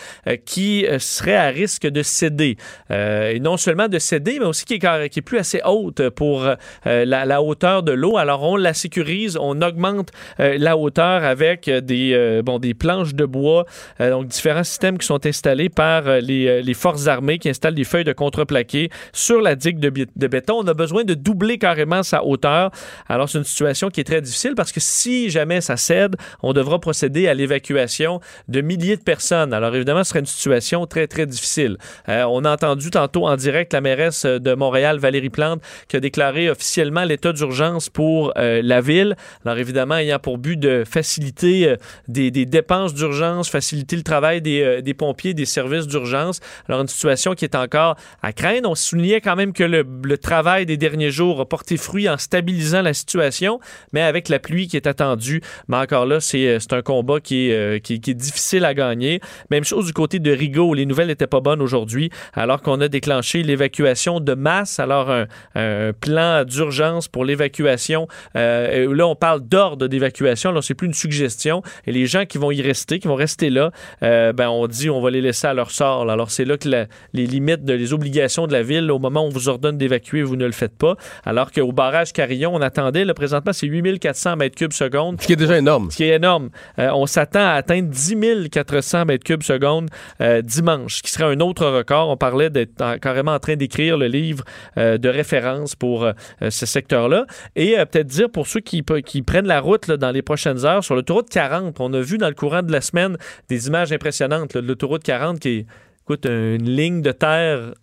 qui serait à risque de céder. Et non seulement de céder, mais aussi qui est, qui est plus assez haute pour la, la hauteur de l'eau. Alors on la sécurise, on augmente la hauteur avec euh, des, euh, bon, des planches de bois, euh, donc différents systèmes qui sont installés par les, les forces armées qui installent des feuilles de contreplaqué sur la digue de, béton. On a besoin de doubler carrément sa hauteur. Alors c'est une situation qui est très difficile parce que si jamais ça cède, on devra procéder à l'évacuation de milliers de personnes. Alors évidemment, ce serait une situation très, très difficile. On a entendu tantôt en direct la mairesse de Montréal, Valérie Plante, qui a déclaré officiellement l'état d'urgence pour la ville. Alors évidemment, ayant pour but de faciliter euh, des, dépenses d'urgence, faciliter le travail des, euh, des pompiers, des services d'urgence. Alors une situation qui est encore à craindre. On soulignait quand même que le, travail des derniers jours a porté fruit en stabilisant la situation, mais avec la pluie qui est attendue, mais encore là, c'est euh, un combat qui est, qui, est difficile à gagner. Même chose du côté de Rigaud, les nouvelles n'étaient pas bonnes aujourd'hui, alors qu'on a déclenché l'évacuation de masse. Alors, un, plan d'urgence pour l'évacuation. Là, on parle d'ordre d'évacuation. Alors, c'est plus une suggestion. Et les gens qui vont y rester, qui vont rester là, euh, ben, on dit on va les laisser à leur sort. là. Alors, c'est là que la- les limites, de, les obligations de la ville, au moment où on vous ordonne d'évacuer, vous ne le faites pas. Alors qu'au barrage Carillon, on attendait, là, présentement, c'est 8400 mètres cubes seconde. Ce qui est déjà énorme. Ce qui est énorme. Euh, on s'attend à atteindre 10 400 mètres cubes seconde euh, dimanche, ce qui serait un autre record. On parlait d'être en- carrément en train d'écrire le livre de référence pour ce secteur-là. Et peut-être dire pour ceux qui, prennent la route là, dans les prochaines heures, sur l'autoroute 40, on a vu dans le courant de la semaine des images impressionnantes de l'autoroute 40 qui est écoute, une ligne de terre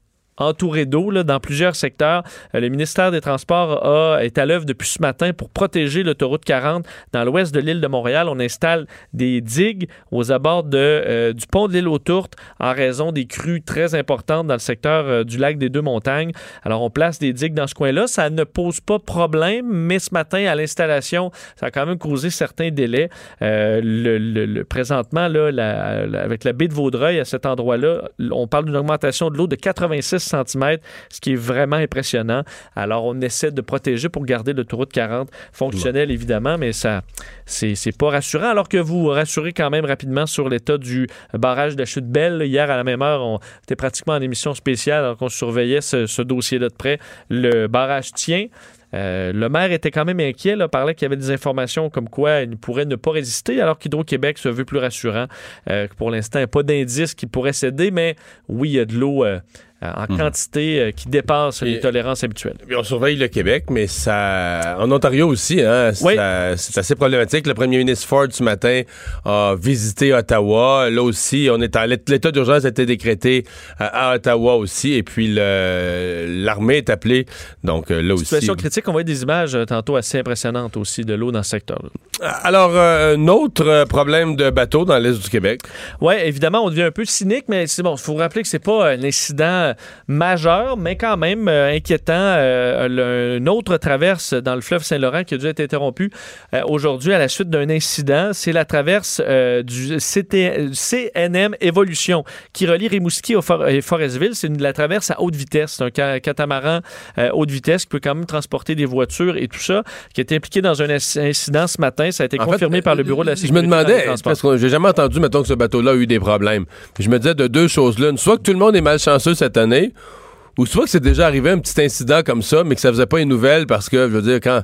entourée d'eau dans plusieurs secteurs. Euh, le ministère des Transports est à l'œuvre depuis ce matin pour protéger l'autoroute 40 dans l'ouest de l'île de Montréal. On installe des digues aux abords de, euh, du pont de l'île aux Tourtes en raison des crues très importantes dans le secteur euh, du lac des Deux-Montagnes. Alors, on place des digues dans ce coin-là. Ça ne pose pas problème, mais ce matin, à l'installation, ça a quand même causé certains délais. Le, présentement, là, avec la baie de Vaudreuil, à cet endroit-là, on parle d'une augmentation de l'eau de 86 cm, ce qui est vraiment impressionnant. Alors, on essaie de protéger pour garder l'autoroute 40 fonctionnelle, évidemment, mais ça, c'est c'est pas rassurant. Alors que vous rassurez quand même rapidement sur l'état du barrage de la Chute Belle. Hier, à la même heure, on était pratiquement en émission spéciale alors qu'on surveillait ce, ce dossier-là de près. Le barrage tient. Euh, le maire était quand même inquiet, là, parlait qu'il y avait des informations comme quoi il pourrait ne pas résister, alors qu'Hydro-Québec se veut plus rassurant. Euh, pour l'instant, il n'y a pas d'indice qui pourrait céder, mais oui, il y a de l'eau euh, en Mhm. quantité euh, qui dépasse les tolérances habituelles. On surveille le Québec, mais ça. En Ontario aussi, hein, Oui. c'est assez problématique. Le premier ministre Ford ce matin a visité Ottawa. Là aussi, on est l'état d'urgence a été décrété euh, à Ottawa aussi. Et puis l'armée est appelée. Donc euh, là aussi. Situation critique, on voit des images euh, tantôt assez impressionnantes aussi de l'eau dans ce secteur. Alors euh, un autre euh, problème de bateau dans l'est du Québec. Oui, évidemment, on devient un peu cynique, mais c'est bon. Il faut vous rappeler que c'est pas un incident majeur, mais quand même euh, inquiétant. Euh, le- une autre traverse dans le fleuve Saint-Laurent qui a dû être interrompue euh, aujourd'hui à la suite d'un incident. C'est la traverse du CT CNM Evolution qui relie Rimouski au For- et Forestville. C'est la traverse à haute vitesse. C'est un ca- catamaran haute vitesse qui peut quand même transporter des voitures et tout ça, qui a été impliqué dans un inc- incident ce matin. Ça a été En confirmé fait, par le bureau de la Je sécurité. me dans les demandais, parce que j'ai jamais entendu, mettons, que ce bateau-là a eu des problèmes. Je me disais de deux choses là. Soit que tout le monde est malchanceux cette ou soit que c'est déjà arrivé un petit incident comme ça, mais que ça faisait pas une nouvelle parce que, je veux dire, quand.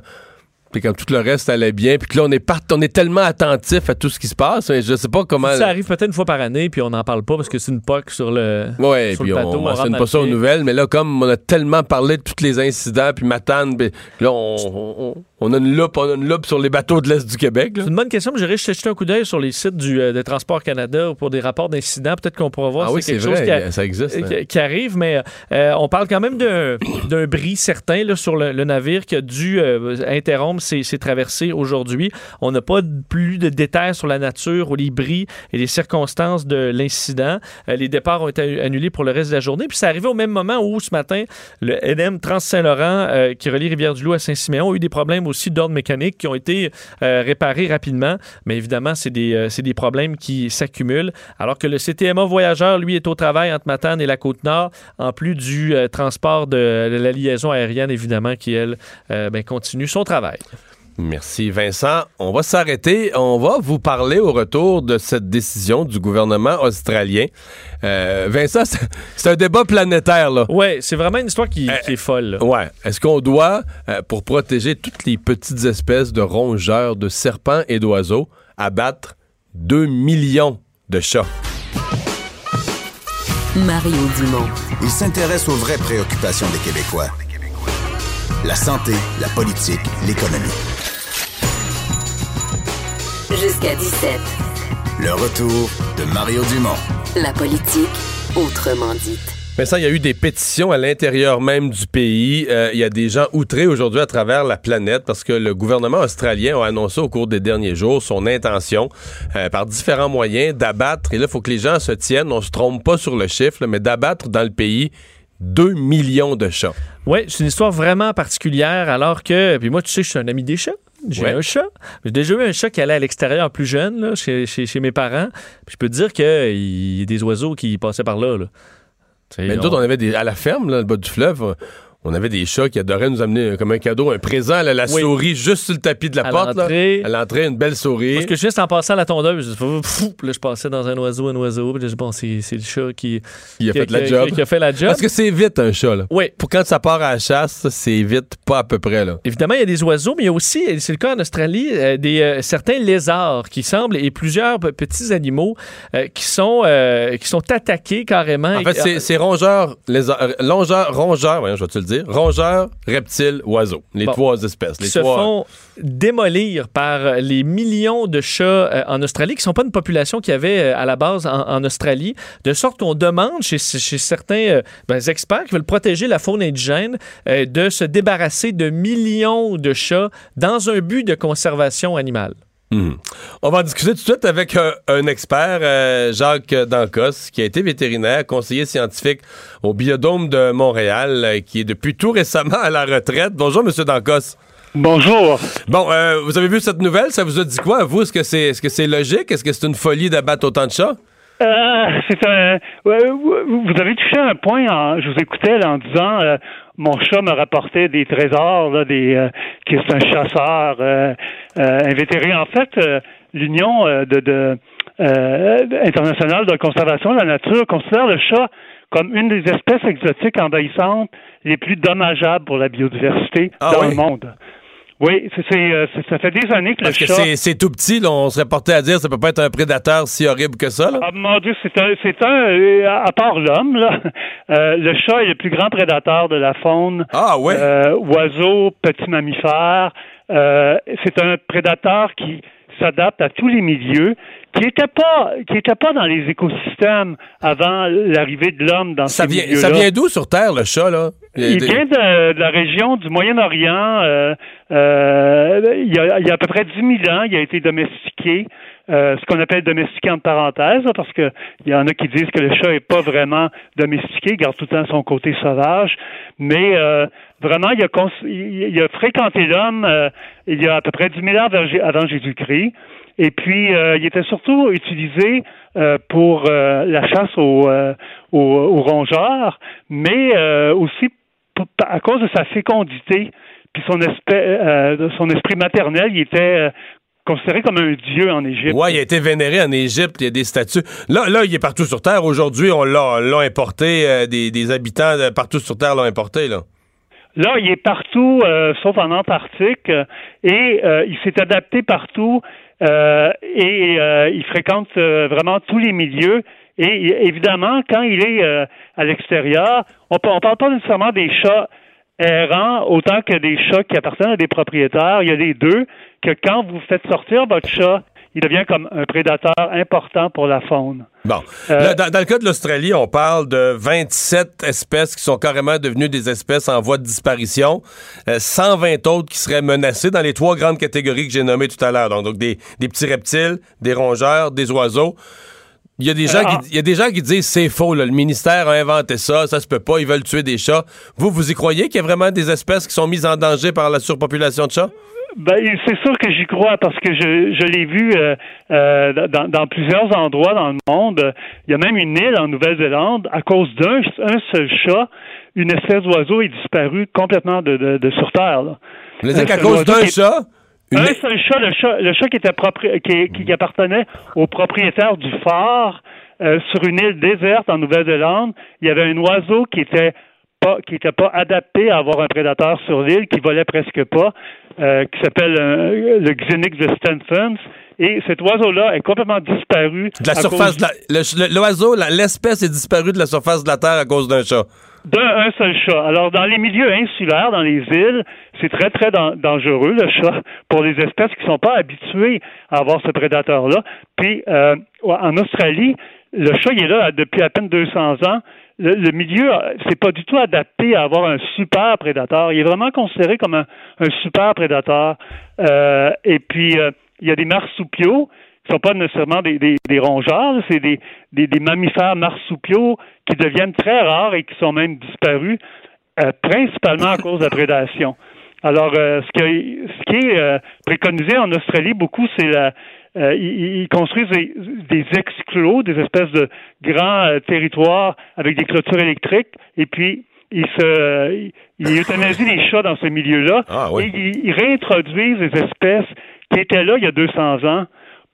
Puis quand tout le reste allait bien, puis que là, on est, part, on est tellement attentif à tout ce qui se passe, mais je sais pas comment. Ça arrive peut-être une fois par année, puis on n'en parle pas parce que c'est une POC sur le. Sur puis le on, bateau, on on mentionne pas ça aux nouvelles, mais là, comme on a tellement parlé de tous les incidents, puis Matane, puis là, on, on- on a une loupe, on a une loupe sur les bateaux de l'Est du Québec. C'est une bonne question, mais j'irai jeter un coup d'œil sur les sites du, euh, de Transport Canada pour des rapports d'incidents. Peut-être qu'on pourra voir Ah si oui, c'est quelque chose vrai, qui, a- ça existe. hein. qui- qui arrive, mais euh, on parle quand même d'un d'un bris certain là, sur le, le navire qui a dû euh, interrompre ses, ses traversées aujourd'hui. On n'a pas plus de détails sur la nature ou les bris et les circonstances de l'incident. Euh, les départs ont été annulés pour le reste de la journée. Puis c'est arrivé au même moment où ce matin, le NM Trans-Saint-Laurent, euh, qui relie Rivière-du-Loup à Saint-Siméon, a eu des problèmes aussi d'ordre mécanique qui ont été euh, réparés rapidement. Mais évidemment, c'est des, des problèmes qui s'accumulent. Alors que le CTMA Voyageur, lui, est au travail entre Matane et la Côte-Nord, en plus du transport de, la liaison aérienne, évidemment, qui, elle, ben, continue son travail. Merci Vincent. On va s'arrêter. On va vous parler au retour de cette décision du gouvernement australien. Euh, Vincent, c'est- un débat planétaire, là. Ouais, c'est vraiment une histoire qui, qui est folle. Ouais. Est-ce qu'on doit, euh, pour protéger toutes les petites espèces de rongeurs, de serpents et d'oiseaux, abattre 2 millions de chats? Mario Dumont. Il s'intéresse aux vraies préoccupations des Québécois. La santé, la politique, l'économie. Jusqu'à 17. Le retour de Mario Dumont. La politique, autrement dite. Vincent, il y a eu des pétitions à l'intérieur même du pays. Euh, il y a des gens outrés aujourd'hui à travers la planète parce que le gouvernement australien a annoncé au cours des derniers jours son intention, euh, par différents moyens, d'abattre, et là, il faut que les gens se tiennent, on se trompe pas sur le chiffre, là, mais d'abattre dans le pays 2 millions de chats. Oui, c'est une histoire vraiment particulière, alors que, puis moi, tu sais, je suis un ami des chats. J'ai Ouais. un chat. J'ai déjà eu un chat qui allait à l'extérieur plus jeune, là, chez, chez- chez mes parents. Puis je peux te dire qu'il y a des oiseaux qui passaient par là. Mais nous on- avait des, à la ferme, là, le bas du fleuve, on avait des chats qui adoraient nous amener euh, comme un cadeau, un présent, là, la Oui. souris juste sur le tapis de la À porte. là. À l'entrée, une belle souris. Parce que juste en passant à la tondeuse, là, je passais dans un oiseau, un oiseau, puis là, bon, c'est c'est le chat qui, Il a qui- fait la job. qui a fait la job. Parce que c'est vite, un chat, là. Oui. Pour quand ça part à la chasse, c'est vite, pas à peu près, là. Évidemment, il y a des oiseaux, mais il y a aussi, c'est le cas en Australie, euh, des, euh, certains lézards qui semblent, et plusieurs petits animaux euh, qui, sont, qui sont attaqués carrément. En fait, c'est- rongeurs, lézards, longeurs, rongeurs, voyons, je vais te le dire, rongeurs, reptiles, oiseaux. Les Bon. trois espèces. Les se trois. font démolir par les millions de chats euh, en Australie, qui ne sont pas une population qu'il y avait euh, à la base en, en Australie, de sorte qu'on demande chez, chez certains euh, ben, experts qui veulent protéger la faune indigène de se débarrasser de millions de chats dans un but de conservation animale. Mhm. On va en discuter tout de suite avec euh, un expert, euh, Jacques Dancos, qui a été vétérinaire, conseiller scientifique au Biodôme de Montréal, euh, qui est depuis tout récemment à la retraite. Bonjour, Monsieur Dancos. Bonjour. Bon, euh, vous avez vu cette nouvelle? Ça vous a dit quoi, à vous? Est-ce que c'est est -ce c'est logique? Est-ce que c'est une folie d'abattre autant de chats? Euh, c'est un. ouais, vous avez touché un point. En, je vous écoutais là, en disant euh, mon chat me rapportait des trésors, là, des euh, qui est un chasseur euh, euh, invétéré. En fait, euh, l'Union euh, de, de euh, internationale de conservation de la nature considère le chat comme une des espèces exotiques envahissantes les plus dommageables pour la biodiversité Ah dans oui? le monde. Oui, c'est, c'est, euh, c'est- ça fait des années que Parce le que chat. c'est- c'est tout petit, là, on serait porté à dire ça peut pas être un prédateur si horrible que ça. Là. Ah mon Dieu, c'est un, c'est un, euh, à part l'homme, là, euh, le chat est le plus grand prédateur de la faune. Ah ouais. Euh, oiseaux, petits mammifères. Euh, c'est un prédateur qui s'adapte à tous les milieux, qui n'était pas, qui était pas dans les écosystèmes avant l'arrivée de l'homme dans Ça ces vient, milieux-là. ça vient d'où sur Terre, le chat, là? Il vient de, de la région du Moyen-Orient. euh, euh, il, y a, il y a à peu près 10 000 ans, il a été domestiqué. euh, ce qu'on appelle domestiqué en parenthèse, parce que il y en a qui disent que le chat est pas vraiment domestiqué, il garde tout le temps son côté sauvage, mais euh, vraiment, il a, il, a fréquenté l'homme euh, il y a à peu près 10 000 ans avant, Jé- avant Jésus-Christ, et puis euh, il était surtout utilisé euh, pour euh, la chasse aux, euh, aux, aux rongeurs, mais euh, aussi pour- à cause de sa fécondité, puis son, esprit, euh, son esprit maternel, il était euh, considéré comme un dieu en Égypte. Ouais, il a été vénéré en Égypte, il y a des statues. Là, là, il est partout sur Terre. Aujourd'hui, on l'a, importé, euh, des, des habitants de partout sur Terre l'ont importé, là. Là, il est partout, sauf en Antarctique, et il s'est adapté partout, euh, et euh, il fréquente euh, vraiment tous les milieux. Et évidemment, quand il est euh, à l'extérieur, on ne parle pas nécessairement des chats errants autant que des chats qui appartiennent à des propriétaires. Il y a les deux, que quand vous faites sortir votre chat, il devient comme un prédateur important pour la faune. Bon. Euh, Là, dans, dans le cas de l'Australie, on parle de 27 espèces qui sont carrément devenues des espèces en voie de disparition. Euh, 120 autres qui seraient menacées dans les trois grandes catégories que j'ai nommées tout à l'heure. Donc, donc des, des petits reptiles, des rongeurs, des oiseaux. Il y a des gens, Ah. qui, il y a des gens qui disent c'est faux, là, le ministère a inventé ça, ça se peut pas, ils veulent tuer des chats. Vous, vous y croyez qu'il y a vraiment des espèces qui sont mises en danger par la surpopulation de chats? Ben, c'est sûr que j'y crois parce que je, je l'ai vu euh, euh, dans, dans plusieurs endroits dans le monde. Il y a même une île en Nouvelle-Zélande, à cause d'un un seul chat, une espèce d'oiseau est disparue complètement de, de, de sur Terre. Là. Vous voulez dire Euh, qu'à cause d'un chat, une- Un seul chat, le chat, le chat qui était propri- qui, qui appartenait au propriétaire du phare euh, sur une île déserte en Nouvelle-Zélande, il y avait un oiseau qui était pas qui était pas adapté à avoir un prédateur sur l'île, qui volait presque pas, euh, qui s'appelle euh, le Xenix de Stanford. Et cet oiseau-là est complètement disparu. de la surface cause de l'oiseau, l'espèce est disparue de la surface de la Terre à cause d'un chat. d'un un seul chat. Alors, dans les milieux insulaires, dans les îles, c'est très, très dan- dangereux, le chat, pour les espèces qui ne sont pas habituées à avoir ce prédateur-là. Puis, euh, en Australie, le chat, il est là depuis à peine 200 ans. Le, le milieu, euh, c'est pas du tout adapté à avoir un super prédateur. Il est vraiment considéré comme un, un super prédateur. Euh, et puis, euh, il y a des marsupiaux qui sont pas nécessairement des, des, des rongeurs, c'est des, des, des mammifères marsupiaux qui deviennent très rares et qui sont même disparus, euh, principalement à cause de la prédation. Alors, euh, ce, qui, ce qui est euh, préconisé en Australie beaucoup, c'est la euh, ils, ils construisent des, des exclos, des espèces de grands euh, territoires avec des clôtures électriques, et puis ils se ils, euthanasient les chats dans ce milieu-là, Ah oui. et ils, ils réintroduisent des espèces qui étaient là il y a 200 ans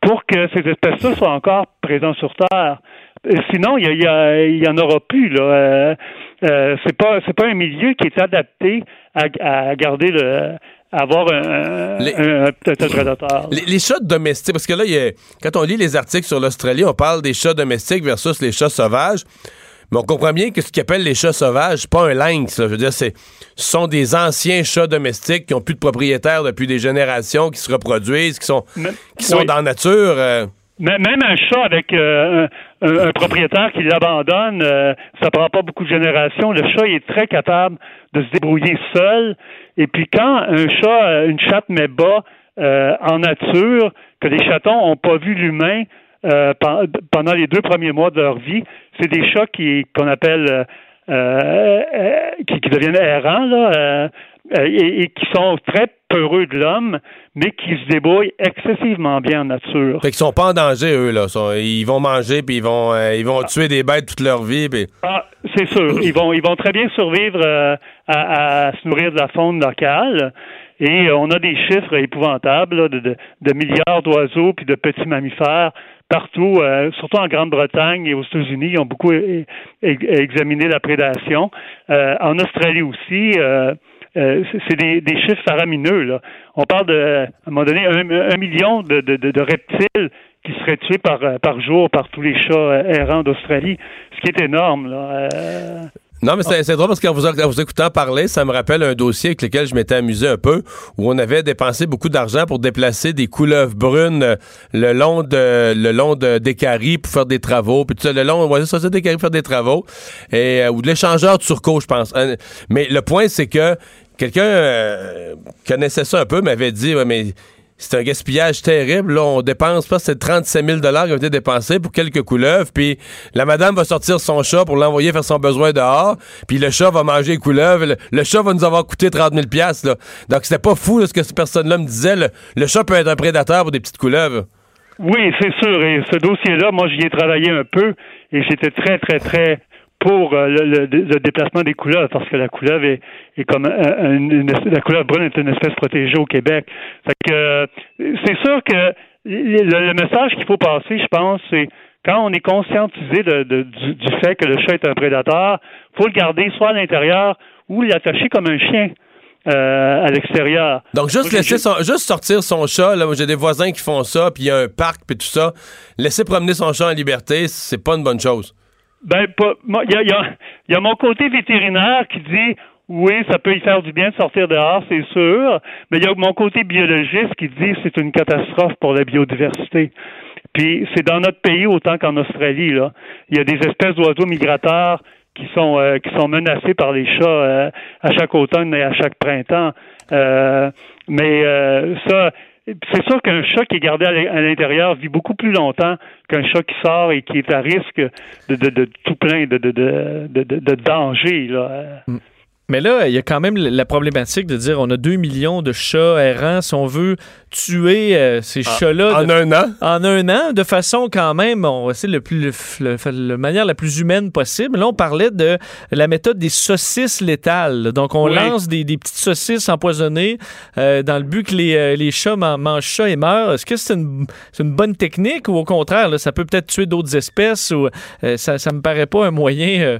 pour que ces espèces-là soient encore présentes sur Terre. Euh, Sinon, il y, a- il en aura plus. Là. Euh, euh, c'est pas c'est pas un milieu qui est adapté à, à garder le avoir un, Les- un, un peut-être un prédateur. Les, les chats domestiques, parce que là, il y a- quand on lit les articles sur l'Australie, on parle des chats domestiques versus les chats sauvages. Mais on comprend bien que ce qu'ils appellent les chats sauvages, pas un lynx. là. Je veux dire, c'est, ce sont des anciens chats domestiques qui ont plus de propriétaires depuis des générations, qui se reproduisent, qui sont, qui sont oui. dans la nature. euh, Même un chat avec euh, un propriétaire qui l'abandonne, euh, ça prend pas beaucoup de générations. Le chat il est très capable de se débrouiller seul. Et puis quand un chat, une chatte met bas euh, en nature, que les chatons ont pas vu l'humain euh, pen- pendant les deux premiers mois de leur vie, c'est des chats qui qu'on appelle euh, euh, euh, qui, qui deviennent errants là, euh, et, et qui sont très peureux de l'homme, mais qui se débrouillent excessivement bien en nature. Fait qu'ils sont pas en danger, eux, là. Ils vont manger, puis ils vont, euh, ils vont tuer des bêtes toute leur vie, puis... Ah, c'est sûr. Ils vont, ils vont très bien survivre euh, à, à se nourrir de la faune locale. Et euh, on a des chiffres épouvantables là, de, de, de milliards d'oiseaux puis de petits mammifères partout, euh, surtout en Grande-Bretagne et aux États-Unis. Ils ont beaucoup examiné la prédation. Euh, en Australie aussi. euh, euh, c'est- des, des chiffres faramineux. Là. On parle de, à un moment donné, un, million de, reptiles qui seraient tués par, euh, jour par tous les chats euh, errants d'Australie, ce qui est énorme. Là. Non, mais c'est drôle parce qu'en vous, vous écoutant parler, ça me rappelle un dossier avec lequel je m'étais amusé un peu, où on avait dépensé beaucoup d'argent pour déplacer des couleuvres brunes le long de le long de d'Écarie pour faire des travaux, puis tout ça, le long, ça, c'est d'Écarie pour faire des travaux, ou de l'échangeur de Turcot, je pense. Mais le point, c'est que quelqu'un euh, connaissait ça un peu, m'avait dit, mais c'est un gaspillage terrible. On dépense, pas c'est 37 000 qui ont été dépensés pour quelques couleuvres. Puis la madame va sortir son chat pour l'envoyer faire son besoin dehors. Puis le chat va manger les couleuvres. Le, chat va nous avoir coûté 30 000 là. Donc c'était pas fou ce que cette personne-là me disait. Le, le chat peut être un prédateur pour des petites couleuvres. Oui, c'est sûr. Et ce dossier-là, moi, j'y ai travaillé un peu et j'étais très, très, très pour euh, le, le- le déplacement des couleuvres parce que la couleuvre est, est comme une, la couleuvre brune est une espèce protégée au Québec. Fait que euh, c'est sûr que le, le message qu'il faut passer, je pense, c'est quand on est conscientisé de- de- du, du fait que le chat est un prédateur, faut le garder soit à l'intérieur ou l'attacher comme un chien euh, à l'extérieur. Donc juste laisser son, juste sortir son chat. Là, j'ai des voisins qui font ça. Puis il y a un parc puis tout ça. Laisser promener son chat en liberté, c'est pas une bonne chose. Ben, il y a, y a- y a mon côté vétérinaire qui dit oui, ça peut y faire du bien de sortir dehors, c'est sûr, mais il y a mon côté biologiste qui dit c'est une catastrophe pour la biodiversité. Puis c'est dans notre pays autant qu'en Australie là, il y a des espèces d'oiseaux migrateurs qui sont euh, qui sont menacés par les chats euh, à chaque automne et à chaque printemps. Euh, mais euh, ça, c'est sûr qu'un chat qui est gardé à l'in- à l'intérieur vit beaucoup plus longtemps qu'un chat qui sort et qui est à risque de, tout plein de, de. Là. Mais là, il y a quand même la problématique de dire on a 2 millions de chats errants. Si on veut tuer euh, ces chats-là en de- un an? en un an, de façon quand même, on va essayer le plus, le, manière la plus humaine possible. Là, on parlait de la méthode des saucisses létales. Donc, on Oui. lance des, des petites saucisses empoisonnées euh, dans le but que les, euh, les chats man- mangent ça et meurent. Est-ce que c'est une, c'est une bonne technique ou au contraire, là, ça peut peut-être tuer d'autres espèces ou euh, ça, ça me paraît pas un moyen euh,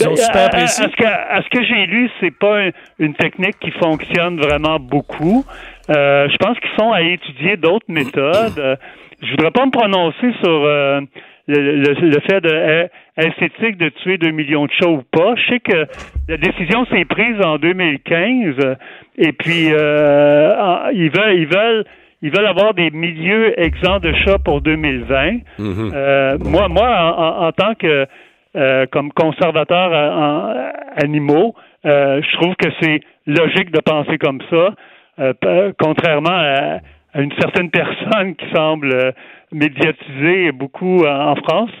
Ben, super à- à- précis? À, ce que, à ce que j'ai lu, c'est pas un- une technique qui fonctionne vraiment beaucoup. Euh, je pense qu'ils sont à étudier d'autres méthodes. Euh, je voudrais pas me prononcer sur euh, le, le- le fait de est-ce éthique de tuer 2 millions de chats ou pas. Je sais que la décision s'est prise en 2015 euh, et puis euh, ils veulent ils veulent ils veulent avoir des milieux exempts de chats pour 2020. Euh, moi, moi, en, en- en tant que euh, comme conservateur euh, en- animaux, euh, je trouve que c'est logique de penser comme ça, euh, contrairement à, à une certaine personne qui semble euh, médiatiser beaucoup en, en France.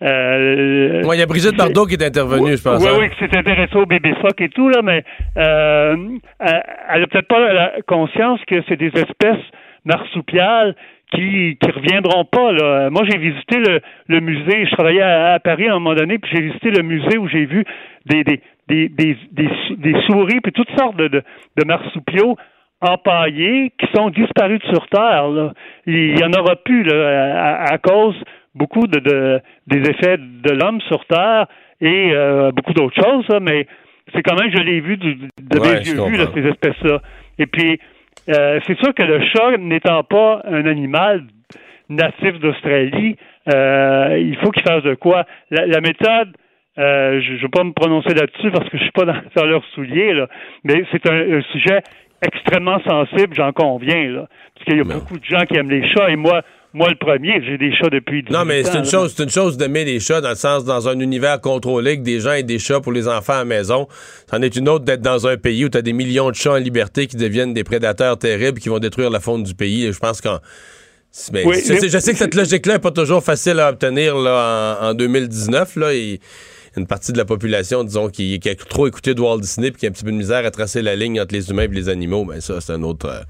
Euh, il y a Brigitte Bardot qui est intervenue, je pense. oui, hein? oui, qui s'est intéressée au bébé phoque et tout, là, mais euh, elle elle a peut-être pas la conscience que c'est des espèces marsupiales qui qui reviendront pas. Là. Moi, j'ai visité le, le musée. Je travaillais à, à Paris à un moment donné, puis j'ai visité le musée où j'ai vu des des, des, des, des, sou- des souris puis toutes sortes de, de, de marsupiaux empaillés qui sont disparus de sur Terre. Là. Il y en aura plus là, à, à cause beaucoup de, de des effets de l'homme sur Terre et euh, beaucoup d'autres choses, là, mais c'est quand même, je l'ai vu du- de Ouais, mes yeux vus, ces espèces-là. Et puis, euh, c'est sûr que le chat, n'étant pas un animal natif d'Australie, euh, il faut qu'il fasse de quoi. La, la méthode, euh, je ne veux pas me prononcer là-dessus parce que je suis pas dans, dans leurs souliers, là, mais c'est un, un sujet extrêmement sensible, j'en conviens, là, parce qu'il y a beaucoup de gens qui aiment les chats et moi, moi le premier, j'ai des chats depuis 18 Non, mais c'est une chose, c'est une chose d'aimer les chats dans le sens dans un univers contrôlé que des gens aient des chats pour les enfants à la maison. C'en est une autre d'être dans un pays où tu as des millions de chats en liberté qui deviennent des prédateurs terribles qui vont détruire la faune du pays. Je pense qu'en Oui, je, sais, je sais que cette logique-là n'est pas toujours facile à obtenir là, en, en 2019. Là, et- une partie de la population, disons, qui, a trop écouté de Walt Disney puis qui a un petit peu de misère à tracer la ligne entre les humains et les animaux, ben ça, c'est un autre. euh,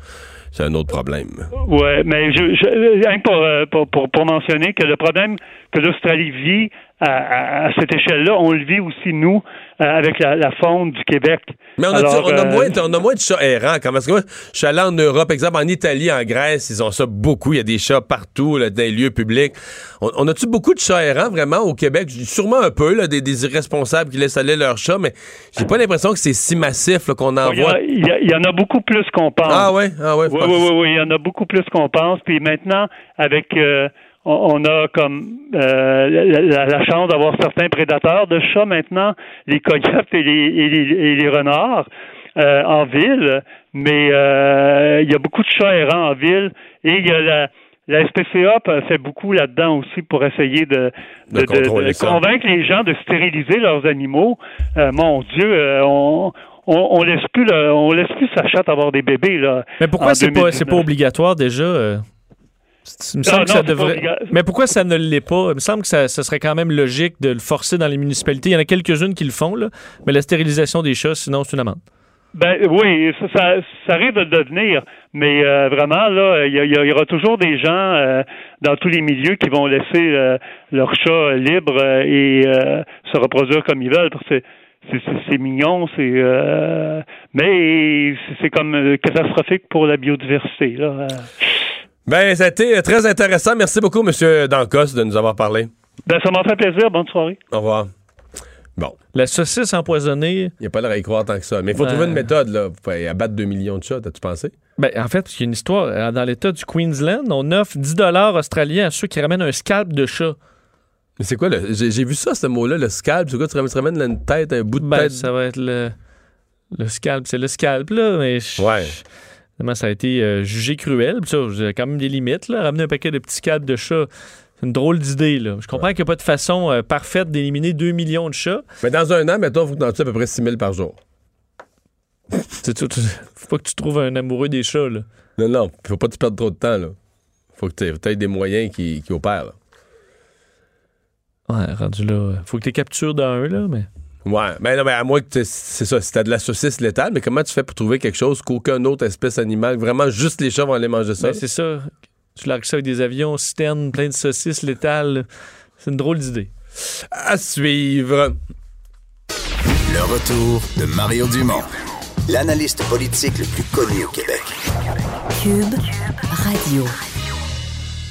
problème. Ouais, mais je, je euh, pour mentionner que le problème que l'Australie vit à, à, cette échelle-là, on le vit aussi nous euh, avec la, la faune du Québec. Mais on a, Alors, on, a euh, moins, on a moins de chats errants quand même. Parce que moi, je suis allé en Europe, exemple en Italie, en Grèce, ils ont ça beaucoup. Il y a des chats partout, là, dans les lieux publics. On, on a-tu beaucoup de chats errants vraiment au Québec? Sûrement un peu, là, des, des irresponsables qui laissent aller leurs chats, mais j'ai pas l'impression que c'est si massif qu'on en Il y, voit. a- il y a- il y en a beaucoup plus qu'on pense. Ah ouais, ah ouais. Oui, oui, oui, oui, il y en a beaucoup plus qu'on pense. Puis maintenant, avec euh, on, on a comme euh, la, la- la chance d'avoir certains prédateurs de chats maintenant, les coyotes et les, et les, et les renards euh, en ville, mais euh, il y a beaucoup de chats errants en ville et il y a la la SPCA fait beaucoup là-dedans aussi pour essayer de, De de- de- contrôler de ça. convaincre les gens de stériliser leurs animaux. Euh, mon Dieu, euh, on, on, on laisse plus le- on laisse plus sa chatte avoir des bébés là. Mais pourquoi c'est pas, c'est pas 2019. obligatoire déjà? Il me Non, que ça devrait. Mais pourquoi ça ne l'est pas? Il me semble que ça, ça serait quand même logique de le forcer dans les municipalités. Il y en a quelques-unes qui le font, là. Mais la stérilisation des chats, sinon, c'est une amende. Ben oui, ça, ça, ça arrive de le devenir, mais euh, vraiment là, il y, aura toujours des gens euh, dans tous les milieux qui vont laisser euh, leurs chats libres et se reproduire comme ils veulent parce que c'est- mignon, c'est mais c'est- comme catastrophique pour la biodiversité là. Ben, ça a été euh, très intéressant. Merci beaucoup, M. Dancos, de nous avoir parlé. Ben ça m'a fait plaisir. Bonne soirée. Au revoir. Bon, La saucisse empoisonnée, il n'y a pas l'air à y croire tant que ça. Mais il faut Ouais. trouver une méthode, là, pour abattre 2 millions de chats, t'as-tu pensé? ben, en fait, il y a une histoire. euh, Dans l'État du Queensland, on offre 10 australiens à ceux qui ramènent un scalp de chat. Mais c'est quoi, le- j'ai vu ça, ce mot-là, le scalp. C'est quoi, tu ramènes, tu ramènes là, une tête, un bout de Ben, tête? ça va être le, le scalp. C'est le scalp, là. Mais Ouais. Ça a été euh, jugé cruel. Puis ça, j'ai quand même des limites. Là. Ramener un paquet de petits scalps de chats, c'est une drôle d'idée. Là. Je comprends qu'il n'y a pas de façon euh, parfaite d'éliminer 2 millions de chats. Mais dans un an, mettons, il faut que tu en tues à peu près 6 000 par jour. Faut pas que tu trouves un amoureux des chats. Là. Non, non, faut pas que tu perdes trop de temps, là. Faut que tu aies des moyens qui, qui opèrent, là. Ouais, rendu là. Faut que tu captures d'un, là, mais. Ouais, mais non, mais à moins que c'est ça, si t'as de la saucisse létale, mais comment tu fais pour trouver quelque chose qu'aucune autre espèce animale, vraiment juste les chats vont aller manger ça? Ben, c'est ça. Tu largues ça avec des avions, citernes, plein de saucisses létales. C'est une drôle d'idée. À suivre. Le retour de Mario Dumont, l'analyste politique le plus connu au Québec. Cube Radio.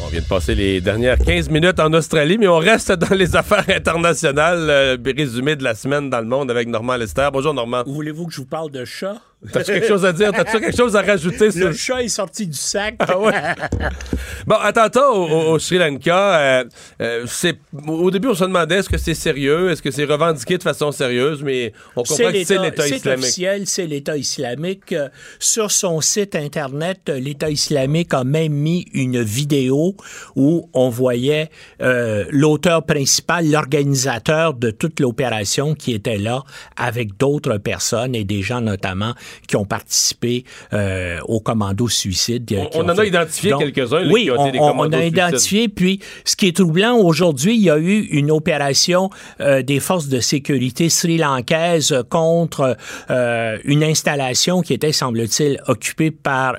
On vient de passer les dernières 15 minutes en Australie, mais on reste dans les affaires internationales. euh, résumé de la semaine dans le monde avec Normand Lester. Bonjour Normand. Voulez-vous que je vous parle de chat? T'as-tu quelque chose à dire? T'as-tu quelque chose à rajouter sur Le chat est sorti du sac. Ah ouais. Bon, attention au, au- Sri Lanka. euh, euh, c'est, au début, on se demandait est-ce que c'est sérieux, est-ce que c'est revendiqué de façon sérieuse, mais on comprend que c'est l'État c'est islamique. officiel, c'est l'État islamique. Sur son site Internet, l'État islamique a même mis une vidéo où on voyait euh, l'auteur principal, l'organisateur de toute l'opération qui était là avec d'autres personnes et des gens notamment qui ont participé euh, au commando suicide. euh, On- on en a identifié quelques-uns, Oui, qui ont été des on- on, commandos a suicides. identifié. Puis, ce qui est troublant aujourd'hui, il y a eu une opération euh, des forces de sécurité sri-lankaises contre euh, une installation qui était, semble-t-il, occupée par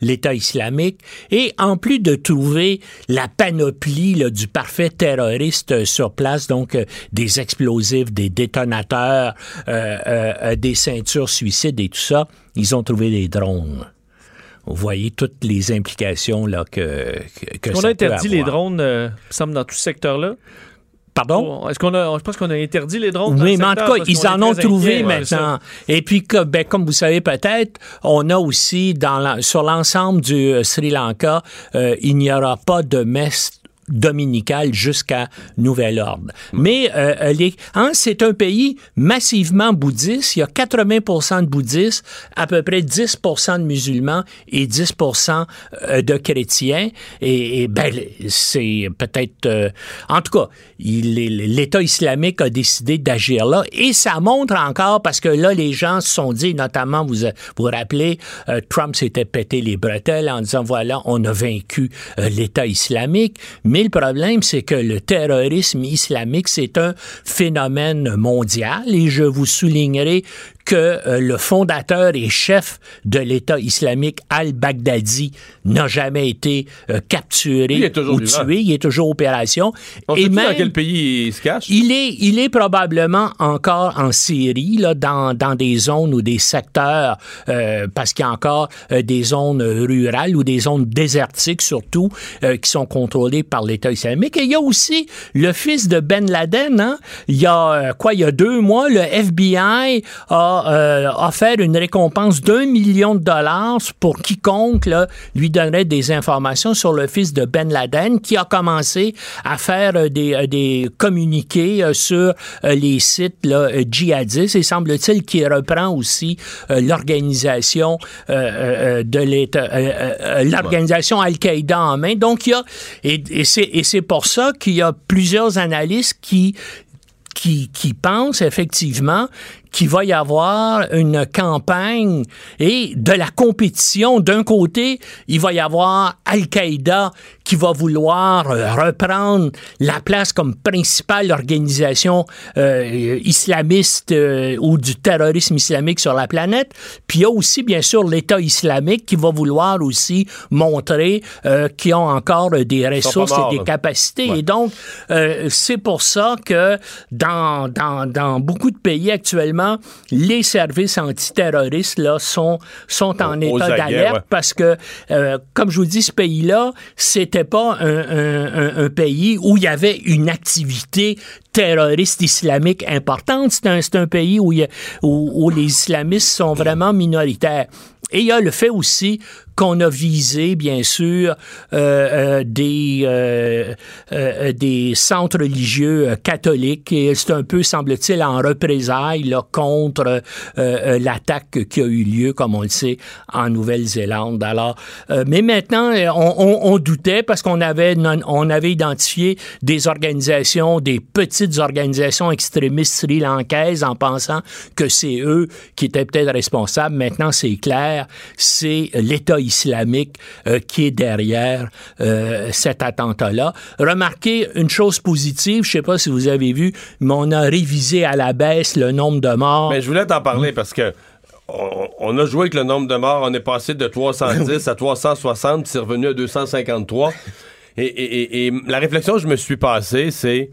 l'État islamique. Et en plus de trouver la panoplie là, du parfait terroriste sur place, donc des explosifs, des détonateurs, euh, euh, euh, des ceintures suicides et tout ça, ils ont trouvé des drones. Vous voyez toutes les implications là, que, que, on ça a peut interdit les drones, euh, semble, dans tout ce secteur-là? Pardon? Est-ce qu'on a, je pense qu'on a interdit les drones. Oui, mais en tout cas, ils en ont trouvé maintenant. Et puis, que- ben, comme vous savez peut-être, on a aussi dans la- sur l'ensemble du euh, Sri Lanka, euh, il n'y aura pas de messe dominicale jusqu'à nouvel ordre. Mais euh, les- hein, c'est un pays massivement bouddhiste. Il y a 80 de bouddhistes, à peu près 10 de musulmans et 10 euh, de chrétiens. Et, et, ben, c'est peut-être... euh, en tout cas, l'État islamique a décidé d'agir là. Et ça montre encore, parce que là, les gens se sont dit, notamment, vous vous, vous rappelez, euh, Trump s'était pété les bretelles en disant, voilà, on a vaincu euh, l'État islamique. Mais Mais le problème, c'est que le terrorisme islamique, c'est un phénomène mondial et je vous soulignerai que euh, le fondateur et chef de l'État islamique al-Baghdadi n'a jamais été euh, capturé Il est toujours ou vivant. tué. Il est toujours en opération. On et même, dans quel pays il se cache? il est, il est probablement encore en Syrie, là, dans, dans des zones ou des secteurs, euh, parce qu'il y a encore euh, des zones rurales ou des zones désertiques surtout, euh, qui sont contrôlées par l'État islamique. Et il y a aussi le fils de Ben Laden. Hein? Il y a euh, quoi, il y a deux mois, le FBI a euh, offert une récompense d'un million de dollars pour quiconque là, lui donnerait des informations sur le fils de Ben Laden, qui a commencé à faire euh, des, euh, des communiqués euh, sur euh, les sites là, euh, djihadistes. Et semble-t-il qu'il reprend aussi euh, l'organisation euh, euh, de l'État, euh, euh, euh, l'organisation Al-Qaïda en main. Donc, il y a, et, c'est, et c'est pour ça qu'il y a plusieurs analystes qui qui, qui pensent effectivement qu'il va y avoir une campagne et de la compétition. D'un côté, il va y avoir Al-Qaïda qui va vouloir euh, reprendre la place comme principale organisation euh, islamiste euh, ou du terrorisme islamique sur la planète. Puis il y a aussi, bien sûr, l'État islamique qui va vouloir aussi montrer euh, qu'ils ont encore des ressources et des capacités. Ouais. Et donc, c'est pour ça que dans, dans, dans beaucoup de pays actuellement, les services antiterroristes là, sont, sont en Aux- état d'alerte ouais. parce que, euh, comme je vous dis, ce pays-là, c'était pas un, un- un- un pays où il y avait une activité terroriste islamique importante. C'est un, un pays il où, où les islamistes sont vraiment minoritaires. Et il y a le fait aussi qu'on a visé, bien sûr, euh, euh, des, euh, des centres religieux catholiques. Et c'est un peu, semble-t-il, en représailles contre l'attaque qui a eu lieu, comme on le sait, en Nouvelle-Zélande. Alors, mais maintenant, on, doutait parce qu'on avait, on avait identifié des organisations, des petites organisations extrémistes sri-lankaises en pensant que c'est eux qui étaient peut-être responsables. Maintenant, c'est clair, c'est l'État islamique euh, qui est derrière euh, cet attentat-là. Remarquez une chose positive, je sais pas si vous avez vu, mais on a révisé à la baisse le nombre de morts. Mais je voulais t'en parler parce que on, a joué avec le nombre de morts. On est passé de 310 à 360, puis c'est revenu à 253. Et, et- et- et la réflexion que je me suis passée, c'est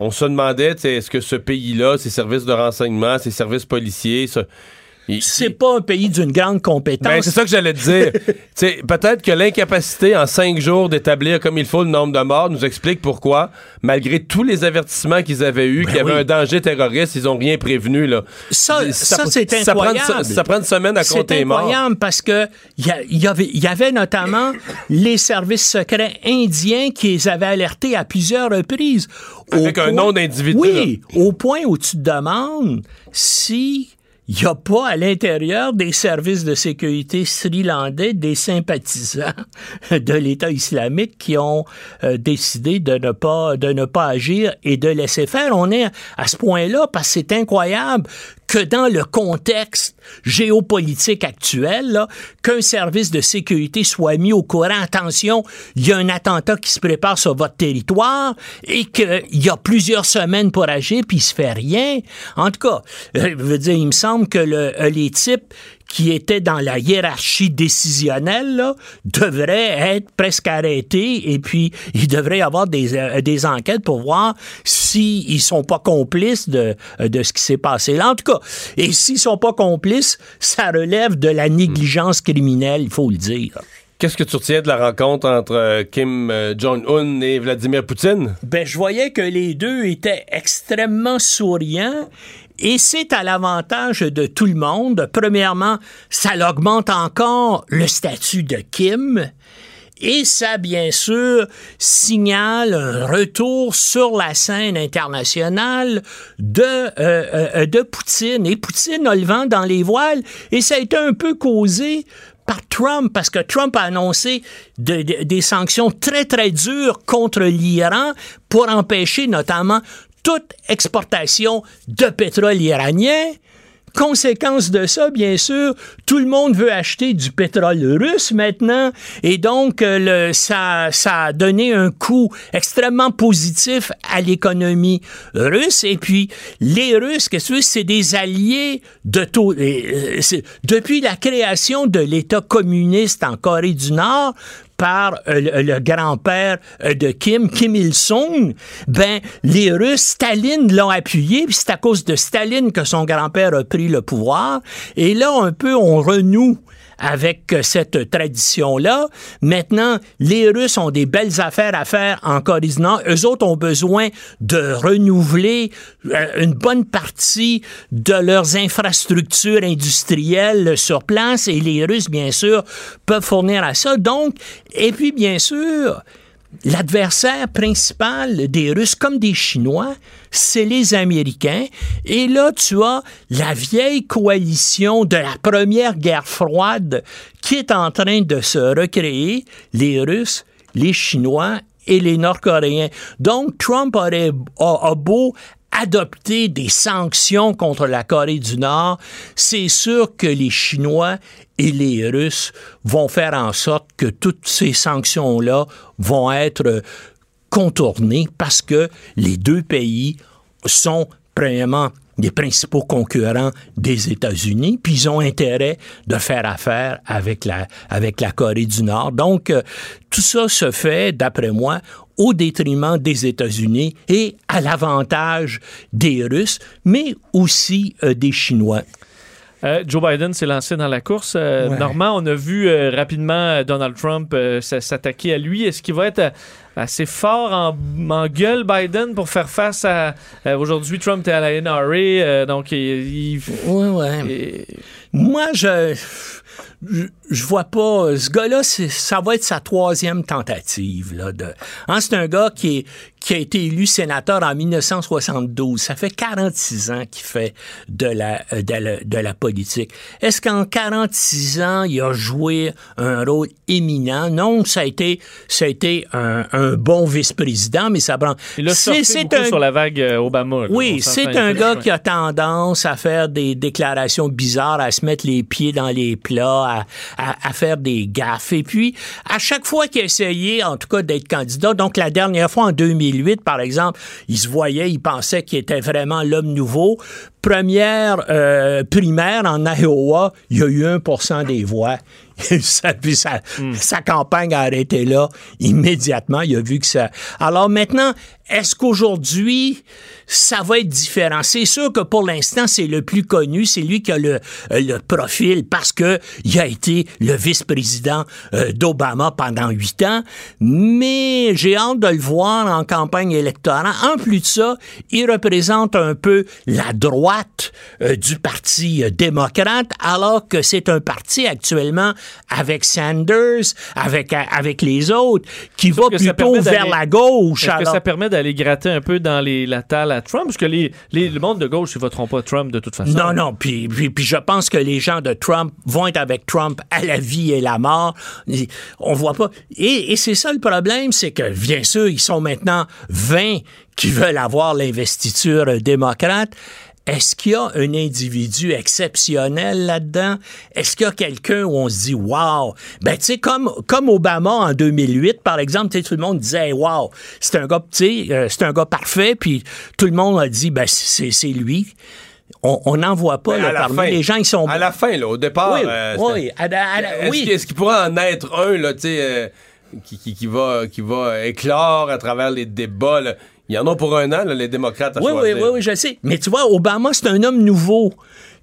on se demandait, est-ce que ce pays-là, ses services de renseignement, ses services policiers, ce- c'est pas un pays d'une grande compétence. ben, c'est ça que j'allais te dire. Tu sais, Peut-être que l'incapacité en cinq jours d'établir comme il faut le nombre de morts nous explique pourquoi, malgré tous les avertissements qu'ils avaient eus, qu'il y avait oui. un danger terroriste, ils ont rien prévenu. Là. Ça, ça, c'est ça incroyable. ça, ça prend une semaine à C'est compter les morts. incroyable parce que il y, a- y avait, y avait notamment les services secrets indiens qui les avaient alertés à plusieurs reprises. Avec Au un nom d'individu, Oui, au point où tu te demandes si il n'y a pas à l'intérieur des services de sécurité sri-landais des sympathisants de l'État islamique qui ont euh, décidé de ne pas de ne pas agir et de laisser faire. On est à ce point-là parce que c'est incroyable que dans le contexte géopolitique actuel, qu'un service de sécurité soit mis au courant. Attention, il y a un attentat qui se prépare sur votre territoire et qu'il y a plusieurs semaines pour agir, puis il se fait rien. En tout cas, euh, je veux dire, il me semble que le, euh, les types qui étaient dans la hiérarchie décisionnelle là, devraient être presque arrêtés et puis il devrait y avoir des, euh, des enquêtes pour voir s'ils ne sont pas complices de, euh, de ce qui s'est passé là. En tout cas, et s'ils sont pas complices, ça relève de la négligence criminelle, il faut le dire. Qu'est-ce que tu retiens de la rencontre entre euh, Kim Jong-un et Vladimir Poutine? Ben, je voyais que les deux étaient extrêmement souriants et c'est à l'avantage de tout le monde. Premièrement, ça augmente encore le statut de Kim. Et ça, bien sûr, signale un retour sur la scène internationale de, euh, euh, de Poutine. Et Poutine a le dans les voiles. Et ça a été un peu causé par Trump, parce que Trump a annoncé de- de- des sanctions très, très dures contre l'Iran pour empêcher notamment toute exportation de pétrole iranien. Conséquence de ça, bien sûr, tout le monde veut acheter du pétrole russe maintenant, et donc euh, ça, a donné un coup extrêmement positif à l'économie russe. Et puis, les Russes, qu'est-ce que c'est des alliés euh, Depuis la création de l'État communiste en Corée du Nord, par euh, le, grand-père euh, de Kim, Kim Il-sung, ben les Russes, Staline l'ont appuyé, puis c'est à cause de Staline que son grand-père a pris le pouvoir. Et là, un peu, on renoue avec euh, cette tradition-là. Maintenant, les Russes ont des belles affaires à faire en Corée. Eux autres ont besoin de renouveler euh, une bonne partie de leurs infrastructures industrielles sur place et les Russes, bien sûr, peuvent fournir à ça. Donc, et puis, bien sûr, L'adversaire principal des Russes comme des Chinois, c'est les Américains. Et là, tu as la vieille coalition de la première guerre froide qui est en train de se recréer, les Russes, les Chinois et les Nord-Coréens. Donc, Trump aurait, a, a beau adopter des sanctions contre la Corée du Nord, c'est sûr que les Chinois et les Russes vont faire en sorte que toutes ces sanctions-là vont être contournées parce que les deux pays sont premièrement les principaux concurrents des États-Unis, puis ils ont intérêt de faire affaire avec la, avec la Corée du Nord. Donc, euh, tout ça se fait, d'après moi, au détriment des États-Unis et à l'avantage des Russes, mais aussi euh, des Chinois. Euh, Joe Biden s'est lancé dans la course. Euh, Ouais. Normand, on a vu euh, rapidement euh, Donald Trump s'attaquer à lui. Est-ce qu'il va être assez fort en, en gueule, Biden, pour faire face à... Aujourd'hui, Trump est à la NRA, donc il... il- Ouais, ouais. Moi, je, je, je vois pas. Ce gars-là, ça va être sa troisième tentative. Là, de, hein, c'est un gars qui, est, qui a été élu sénateur en 1972. Ça fait 46 ans qu'il fait de la, euh, de la, de la politique. Est-ce qu'en 46 ans, il a joué un rôle éminent? Non, ça a été, ça a été un, un bon vice-président, mais ça prend. Il a C'est- un- sur la vague euh, Obama. là. oui, c'est un gars qui a tendance à faire des déclarations bizarres, à se mettre les pieds dans les plats, à, à- faire des gaffes. Et puis, à chaque fois qu'il a essayé, en tout cas, d'être candidat, donc la dernière fois en 2008, par exemple, il se voyait, il pensait qu'il était vraiment l'homme nouveau. Première euh, primaire en Iowa, il y a eu 1% des voix. Ça- puis sa, sa campagne a arrêté là immédiatement. Il a vu que ça. Alors maintenant, est-ce qu'aujourd'hui, ça va être différent? C'est sûr que pour l'instant, c'est le plus connu. C'est lui qui a le, euh, le profil parce que il a été le vice-président euh, d'Obama pendant huit ans. Mais j'ai hâte de le voir en campagne électorale. En plus de ça, il représente un peu la droite euh, du Parti euh, démocrate, alors que c'est un parti actuellement avec Sanders, avec, euh, avec les autres, qui va plutôt vers la gauche. Est-ce que ça permet d'aller gratter un peu dans les, la talle à Trump? Parce que les, les- le monde de gauche, ils voteront pas Trump de toute façon. Non, non, puis, puis, puis je pense que les gens de Trump vont être avec Trump à la vie et la mort. On voit pas. Et, et c'est ça le problème, c'est que, bien sûr, ils sont maintenant 20 qui veulent avoir l'investiture démocrate. Est-ce qu'il y a un individu exceptionnel là-dedans? Est-ce qu'il y a quelqu'un où on se dit, wow? Ben, tu sais, comme, comme Obama en 2008, par exemple, tout le monde disait, Hey, wow, c'est un gars, euh, c'est un gars parfait, puis tout le monde a dit, ben, c'est c'est lui. On n'en voit pas, là, parmi fin- les gens, ils sont... À la fin, là, au départ. Oui, euh, oui, à la- à la- Est-ce oui. qu'il- est-ce qu'il pourrait en être un, là, tu sais, euh, qui, qui, qui va, qui va éclore à travers les débats, là? Il y en a pour un an, là, les démocrates, à Oui, oui, oui, oui, je sais. Mais tu vois, Obama, c'est un homme nouveau.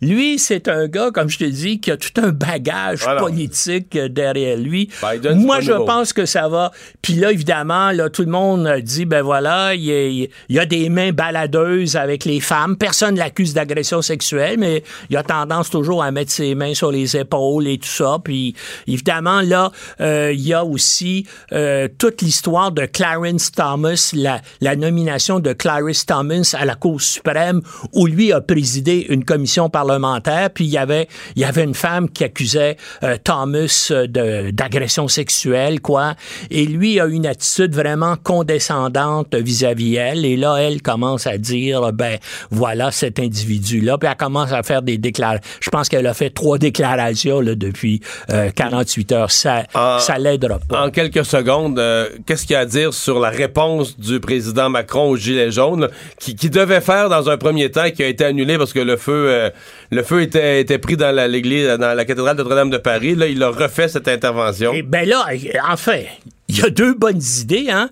Lui, c'est un gars, comme je te dis, qui a tout un bagage Voilà. politique derrière lui. Biden, Moi, je nouveau. pense que ça va. Puis là, évidemment, là, tout le monde dit, ben voilà, il y, a- il y a des mains baladeuses avec les femmes. Personne l'accuse d'agression sexuelle, mais il a tendance toujours à mettre ses mains sur les épaules et tout ça. Puis évidemment, là, euh, il y a aussi euh, toute l'histoire de Clarence Thomas, la, la nomination de Clarence Thomas à la Cour suprême, où lui a présidé une commission parlementaire parlementaire, puis il y avait, il y avait une femme qui accusait euh, Thomas euh, d'agression sexuelle, quoi. Et lui a une attitude vraiment condescendante vis-à-vis elle. Et là, elle commence à dire, ben, voilà cet individu-là. Puis elle commence à faire des déclarations. Je pense qu'elle a fait trois déclarations là, depuis euh, 48 heures. Ça, Ah. ça l'aidera pas. En quelques secondes, euh, qu'est-ce qu'il y a à dire sur la réponse du président Macron au gilet jaune, là, qui, qui devait faire dans un premier temps, qui a été annulé parce que le feu, euh, le feu était, était pris dans la- l'église, dans la cathédrale Notre-Dame de Paris. Là, il a refait cette intervention. Eh ben là, enfin, il y a deux bonnes idées. Hein?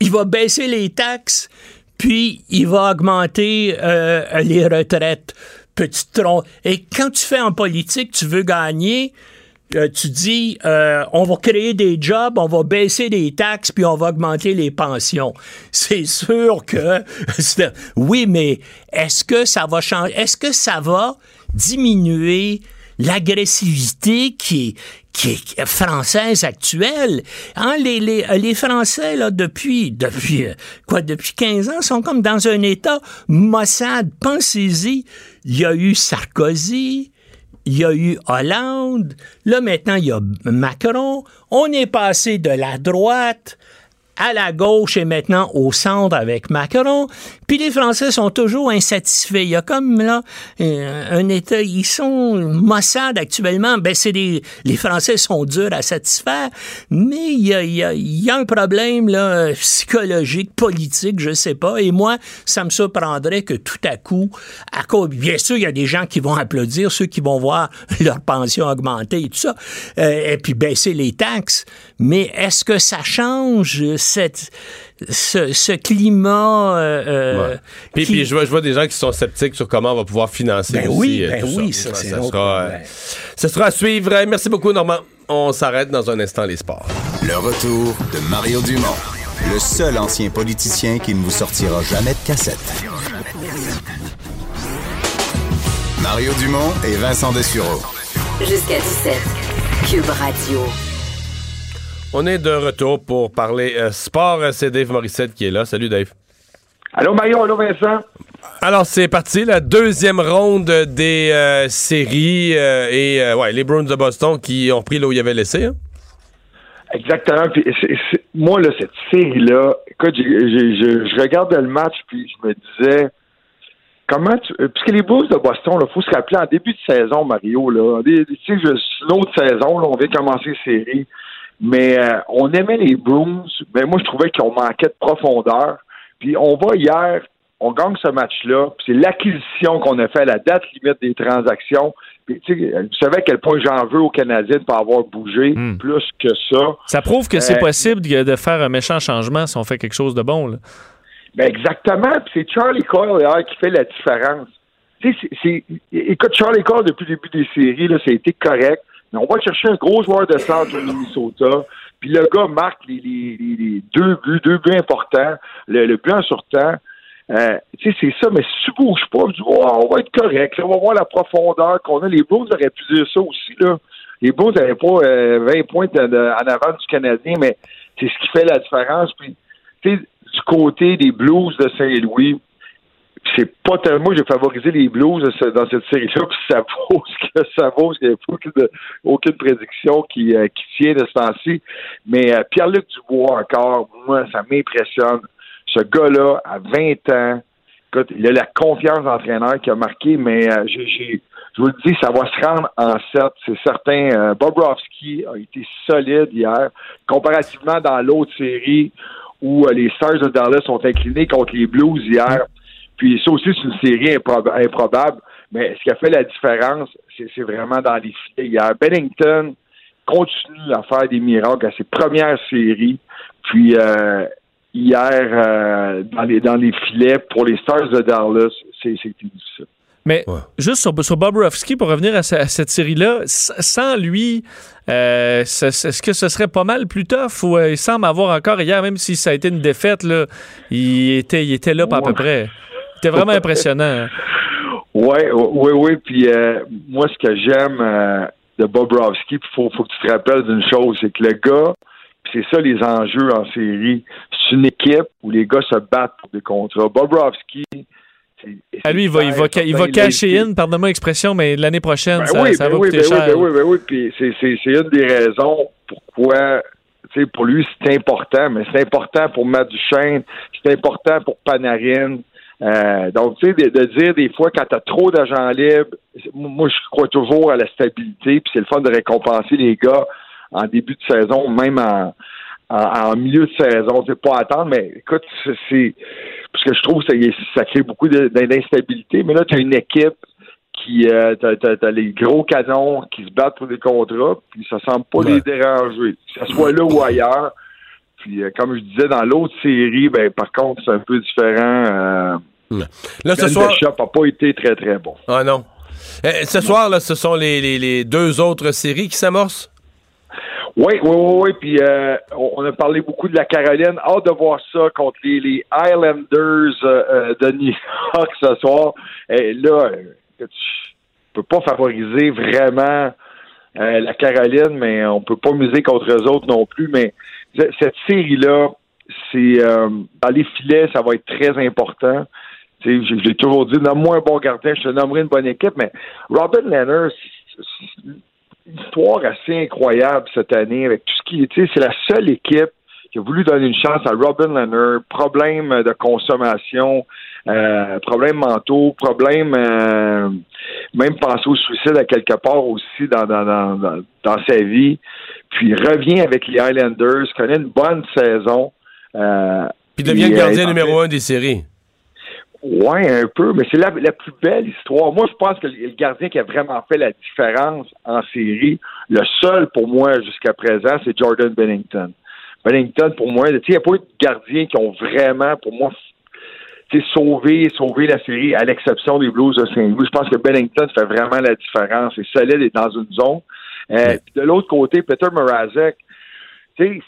Il va baisser les taxes, puis il va augmenter euh, les retraites. Petit tronc. Et quand tu fais en politique, tu veux gagner. euh, tu dis, euh, on va créer des jobs, on va baisser les taxes, puis on va augmenter les pensions. C'est sûr que, oui, mais est-ce que ça va changer, est-ce que ça va diminuer l'agressivité qui est, française actuelle. Hein, les, les, euh, les Français, là, depuis, depuis, euh, quoi, depuis 15 ans, sont comme dans un état Mossad. Pensez-y, il y a eu Sarkozy, il y a eu Hollande, là maintenant il y a Macron, on est passé de la droite à la gauche et maintenant au centre avec Macron. Puis les Français sont toujours insatisfaits. Il y a comme là euh, un État, ils sont Mossad actuellement. Ben c'est des, les Français sont durs à satisfaire, mais il y a, y a- y a un problème là psychologique, politique, je sais pas. Et moi, ça me surprendrait que tout à coup, à cause, bien sûr, il y a des gens qui vont applaudir, ceux qui vont voir leur pension augmenter et tout ça, euh, et puis baisser les taxes. Mais est-ce que ça change cette, ce, ce climat euh, euh, Ouais. Puis, qui- puis je, vois, je vois des gens qui sont sceptiques sur comment on va pouvoir financer Ben aussi, oui, euh, ben tout oui, ça. ça, c'est ça sera, euh, ça sera à suivre. Merci beaucoup, Normand. On s'arrête dans un instant, les sports. Le retour de Mario Dumont, le seul ancien politicien qui ne vous sortira jamais de cassette. Mario Dumont et Vincent Dessureau. Jusqu'à 17. Cube Radio. On est de retour pour parler euh, sport. C'est Dave Morissette qui est là. Salut, Dave. Allô, Mario, allô, Vincent. Alors, c'est parti, la deuxième ronde des euh, séries euh, et ouais, les Bruins de Boston qui ont pris là où ils avaient laissé. hein. Exactement. Puis moi, là, cette série-là, écoute, j'ai- j'ai- je, regardais le match, puis je me disais, comment tu. Puisque les Bulls de Boston, il faut se rappeler en début de saison, Mario, là. des- Tu sais, une autre saison, là, on vient de commencer la série. Mais euh, on aimait les Bruins, mais moi, je trouvais qu'on manquait de profondeur. Puis on va hier, on gagne ce match-là, puis c'est l'acquisition qu'on a fait à la date limite des transactions. Puis, tu sais, vous savez à quel point j'en veux aux Canadiens de pas avoir bougé plus que ça. Ça prouve que c'est Euh, possible de faire un méchant changement si on fait quelque chose de bon. Là. Ben exactement. Puis c'est Charlie Coyle hier, qui fait la différence. Écoute, Charlie Coyle, depuis le début des séries, là, ça a été correct. Mais on va chercher un gros joueur de centre au Minnesota. Puis le gars marque les, les- les- les deux buts, deux buts importants, le, le but en surtemps. Euh, tu sais, c'est ça, mais si tu bouges pas, tu dis, oh, on va être correct, on va voir la profondeur qu'on a. Les Blues auraient pu dire ça aussi, là. Les Blues n'avaient pas euh, 20 points en avant du Canadien, mais c'est ce qui fait la différence. Puis, tu sais, du côté des Blues de Saint-Louis, c'est pas tellement. J'ai favorisé les Blues dans cette série-là, puis ça vaut ce que ça vaut, qu'il n'y a aucune, aucune prédiction qui, euh, qui tient de ce temps-ci. Mais euh, Pierre-Luc Dubois, encore, moi, ça m'impressionne. Ce gars-là, à 20 ans, écoute, il a la confiance d'entraîneur qui a marqué, mais euh, j'ai, je vous le dis, ça va se rendre en 7, c'est certain. Bobrovski a été solide hier, comparativement dans l'autre série où les Stars de Dallas sont inclinés contre les Blues hier. Puis ça aussi, c'est une série improb- improbable. Mais ce qui a fait la différence, c'est, vraiment dans les filets hier. Bennington continue à faire des miracles à ses premières séries. Puis euh, hier, euh, dans, les, dans les filets, pour les Stars de Dallas, c'est, c'était difficile. Mais juste sur, sur Bobrovski, pour revenir à, ce- à cette série-là, sans lui, euh, ce- ce- est-ce que ce serait pas mal plus tough? Ou euh, il semble avoir encore hier, même si ça a été une défaite, là, il, était, il était là pas à peu près? C'était vraiment impressionnant. Oui, oui, oui. Puis euh, moi, ce que j'aime euh, de Bobrovski, il faut, faut que tu te rappelles d'une chose, c'est que le gars, c'est ça les enjeux en série, c'est une équipe où les gars se battent pour des contrats. Bobrovski, c'est Ah, lui, il va, il va, ca- il va cacher in, pardonne-moi l'expression, mais l'année prochaine, Ben ça, oui, ça ben va oui, coûter ben oui, cher. oui, ben oui, puis c'est, une des raisons pourquoi, tu sais, pour lui, c'est important, mais c'est important pour Matt Duchesne, c'est important pour Panarin. Euh, donc, tu sais, de, de dire des fois, quand tu as trop d'agents libres, c'est- moi, je crois toujours à la stabilité, puis c'est le fun de récompenser les gars en début de saison, même en, en, en milieu de saison. Tu sais, pas attendre, mais écoute, c'est- c'est... Parce que je trouve que ça, ça crée beaucoup d'instabilité, mais là, tu as une équipe qui euh, t'as les gros canons qui se battent pour des contrats, puis ça semble pas les déranger, que ce soit là ou ailleurs. Puis euh, comme je disais dans l'autre série, ben par contre c'est un peu différent. Euh, Là, ce soir- Bishop a pas été très très bon. Ah non. Euh, ce soir, là, ce sont les, les- les deux autres séries qui s'amorcent? Oui, oui, oui, oui. Puis euh, on a parlé beaucoup de la Caroline. Hâte de voir ça contre les, les euh, euh, de New York ce soir. Et là, tu peux pas favoriser vraiment euh, la Caroline, mais on peut pas miser contre eux autres non plus. Mais cette série-là, c'est euh, dans les filets, ça va être très important. Je, l'ai toujours dit, nomme-moi un bon gardien, je te nommerai une bonne équipe, mais Robin Leonard, histoire assez incroyable cette année avec tout ce qui sais, c'est la seule équipe qui a voulu donner une chance à Robin Leonard, problème de consommation, euh, problèmes mentaux, problème euh, même penser au suicide à quelque part aussi dans, dans, dans, sa vie. Puis revient avec les Highlanders, connaît une bonne saison. Euh, Puis devient le euh, gardien en numéro un des séries. Ouais, un peu, mais c'est la, la plus belle histoire. Moi, je pense que le gardien qui a vraiment fait la différence en série, le seul pour moi jusqu'à présent, c'est Jordan Bennington. Bennington, pour moi, il n'y a pas eu de gardiens qui ont vraiment, pour moi, tu sais, sauvé, sauvé la série, à l'exception des Blues de Saint-Louis. Je pense que Bennington fait vraiment la différence. C'est solide et dans une zone. Euh, de l'autre côté, Peter Mrazek, tu sais,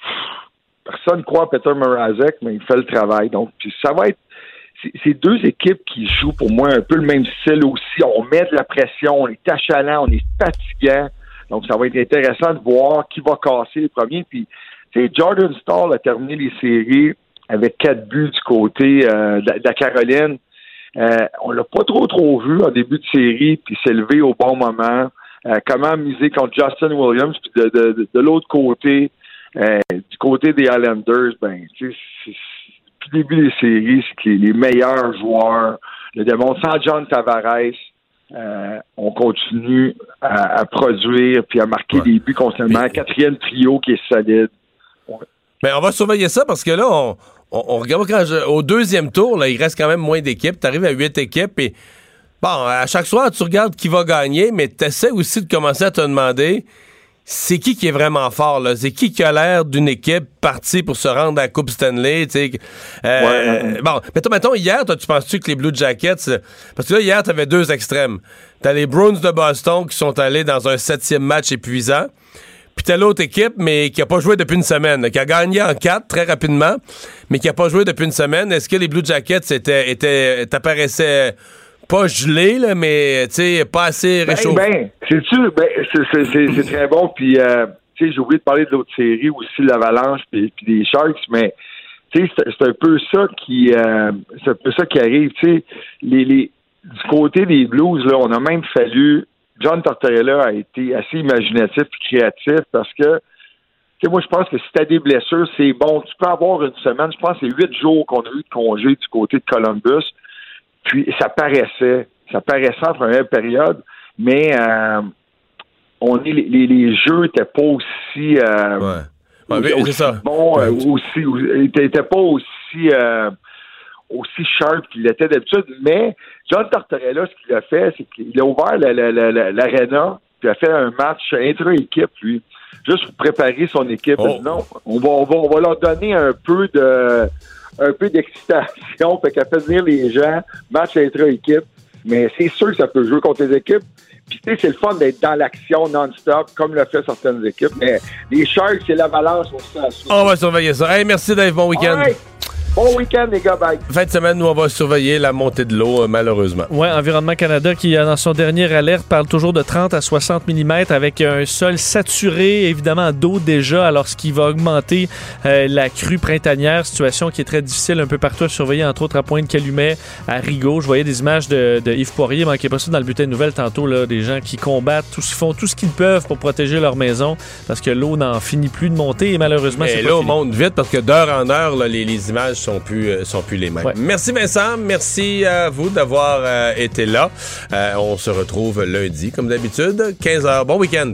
personne ne croit à Peter Mrazek, mais il fait le travail. Donc, puis ça va être c'est c'est deux équipes qui jouent pour moi un peu le même style aussi. On met de la pression, on est achalant, on est fatigant. Donc, ça va être intéressant de voir qui va casser les premiers. Puis, tu sais, Jordan Stall a terminé les séries avec quatre buts du côté euh, de, la Caroline. Euh, on l'a pas trop trop vu en début de série, puis s'est levé au bon moment. Euh, comment miser contre Justin Williams, puis de, de, de, de l'autre côté, euh, du côté des Islanders, ben, tu sais, depuis le début des séries, c'est que les, les meilleurs joueurs le démontrent. Sans John Tavares, euh, on continue à, à produire puis à marquer des buts constamment. Quatrième trio qui est solide. Mais on va surveiller ça parce que là, on, on- on regarde quand je- au deuxième tour, là, il reste quand même moins d'équipes. Tu arrives à huit équipes et bon, à chaque soir, tu regardes qui va gagner, mais tu essaies aussi de commencer à te demander c'est qui qui est vraiment fort, là? C'est qui qui a l'air d'une équipe partie pour se rendre à la Coupe Stanley, tu sais? Euh, Bon, mais toi, mettons, hier, toi, tu penses-tu que les Blue Jackets... Parce que là, hier, t'avais deux extrêmes. T'as les Bruins de Boston qui sont allés dans un septième match épuisant. Puis t'as l'autre équipe, mais qui a pas joué depuis une semaine, là, qui a gagné en quatre très rapidement, mais qui a pas joué depuis une semaine. Est-ce que les Blue Jackets étaient, étaient, t'apparaissaient pas gelés, là, mais pas assez Ben, réchauffés? ben, ben, c'est, c'est, c'est, c'est très bon. Puis, euh, tu sais, j'ai oublié de parler de l'autre série aussi, l'Avalanche puis, puis des Sharks, mais c'est, c'est un peu ça qui, euh, c'est un peu ça qui arrive. Tu sais, les, les, du côté des Blues, là, on a même fallu. John Tortorella a été assez imaginatif et créatif parce que, moi, je pense que si tu as des blessures, c'est bon. Tu peux avoir une semaine. Je pense que c'est huit jours qu'on a eu de congé du côté de Columbus. Puis ça paraissait, ça paraissait en première période, mais euh, on est les, les, les jeux n'étaient pas aussi, euh, Ouais, aussi ça. bons, euh, aussi, étaient étaient pas aussi euh, aussi sharp qu'il était d'habitude. Mais John Tortorella, ce qu'il a fait, c'est qu'il a ouvert la- la- la- la- l'arena, puis a fait un match intra-équipe, lui, juste pour préparer son équipe. Dit, non, on va, on va, on va leur donner un peu de un peu d'excitation, fait qu'à fait venir les gens, match intra-équipe. Mais c'est sûr que ça peut jouer contre les équipes. Puis tu sais, c'est le fun d'être dans l'action non-stop, comme le fait certaines équipes. Mais les Sharks, c'est l'avalanche, ça. On va surveiller ça. Hey, merci Dave, bon week-end. Bon week-end, les gars. Bye. Fin de semaine, nous, on va surveiller la montée de l'eau, euh, malheureusement. Oui, Environnement Canada, qui, euh, dans son dernier alerte, parle toujours de 30 à 60 mm avec un sol saturé, évidemment, d'eau déjà, alors ce qui va augmenter euh, la crue printanière, situation qui est très difficile un peu partout à surveiller, entre autres à Pointe-Calumet, à Rigaud. Je voyais des images de, de Yves Poirier, manquez pas ça dans le bulletin de nouvelles tantôt, là, des gens qui combattent, tous, font tout ce qu'ils peuvent pour protéger leur maison, parce que l'eau n'en finit plus de monter, et malheureusement, c'est l'eau fini. monte vite parce que d'heure en heure, là, les, les images sont plus, euh, sont plus les mêmes. Ouais. Merci Vincent, merci à vous d'avoir euh, été là. Euh, on se retrouve lundi, comme d'habitude, 15h. Bon week-end.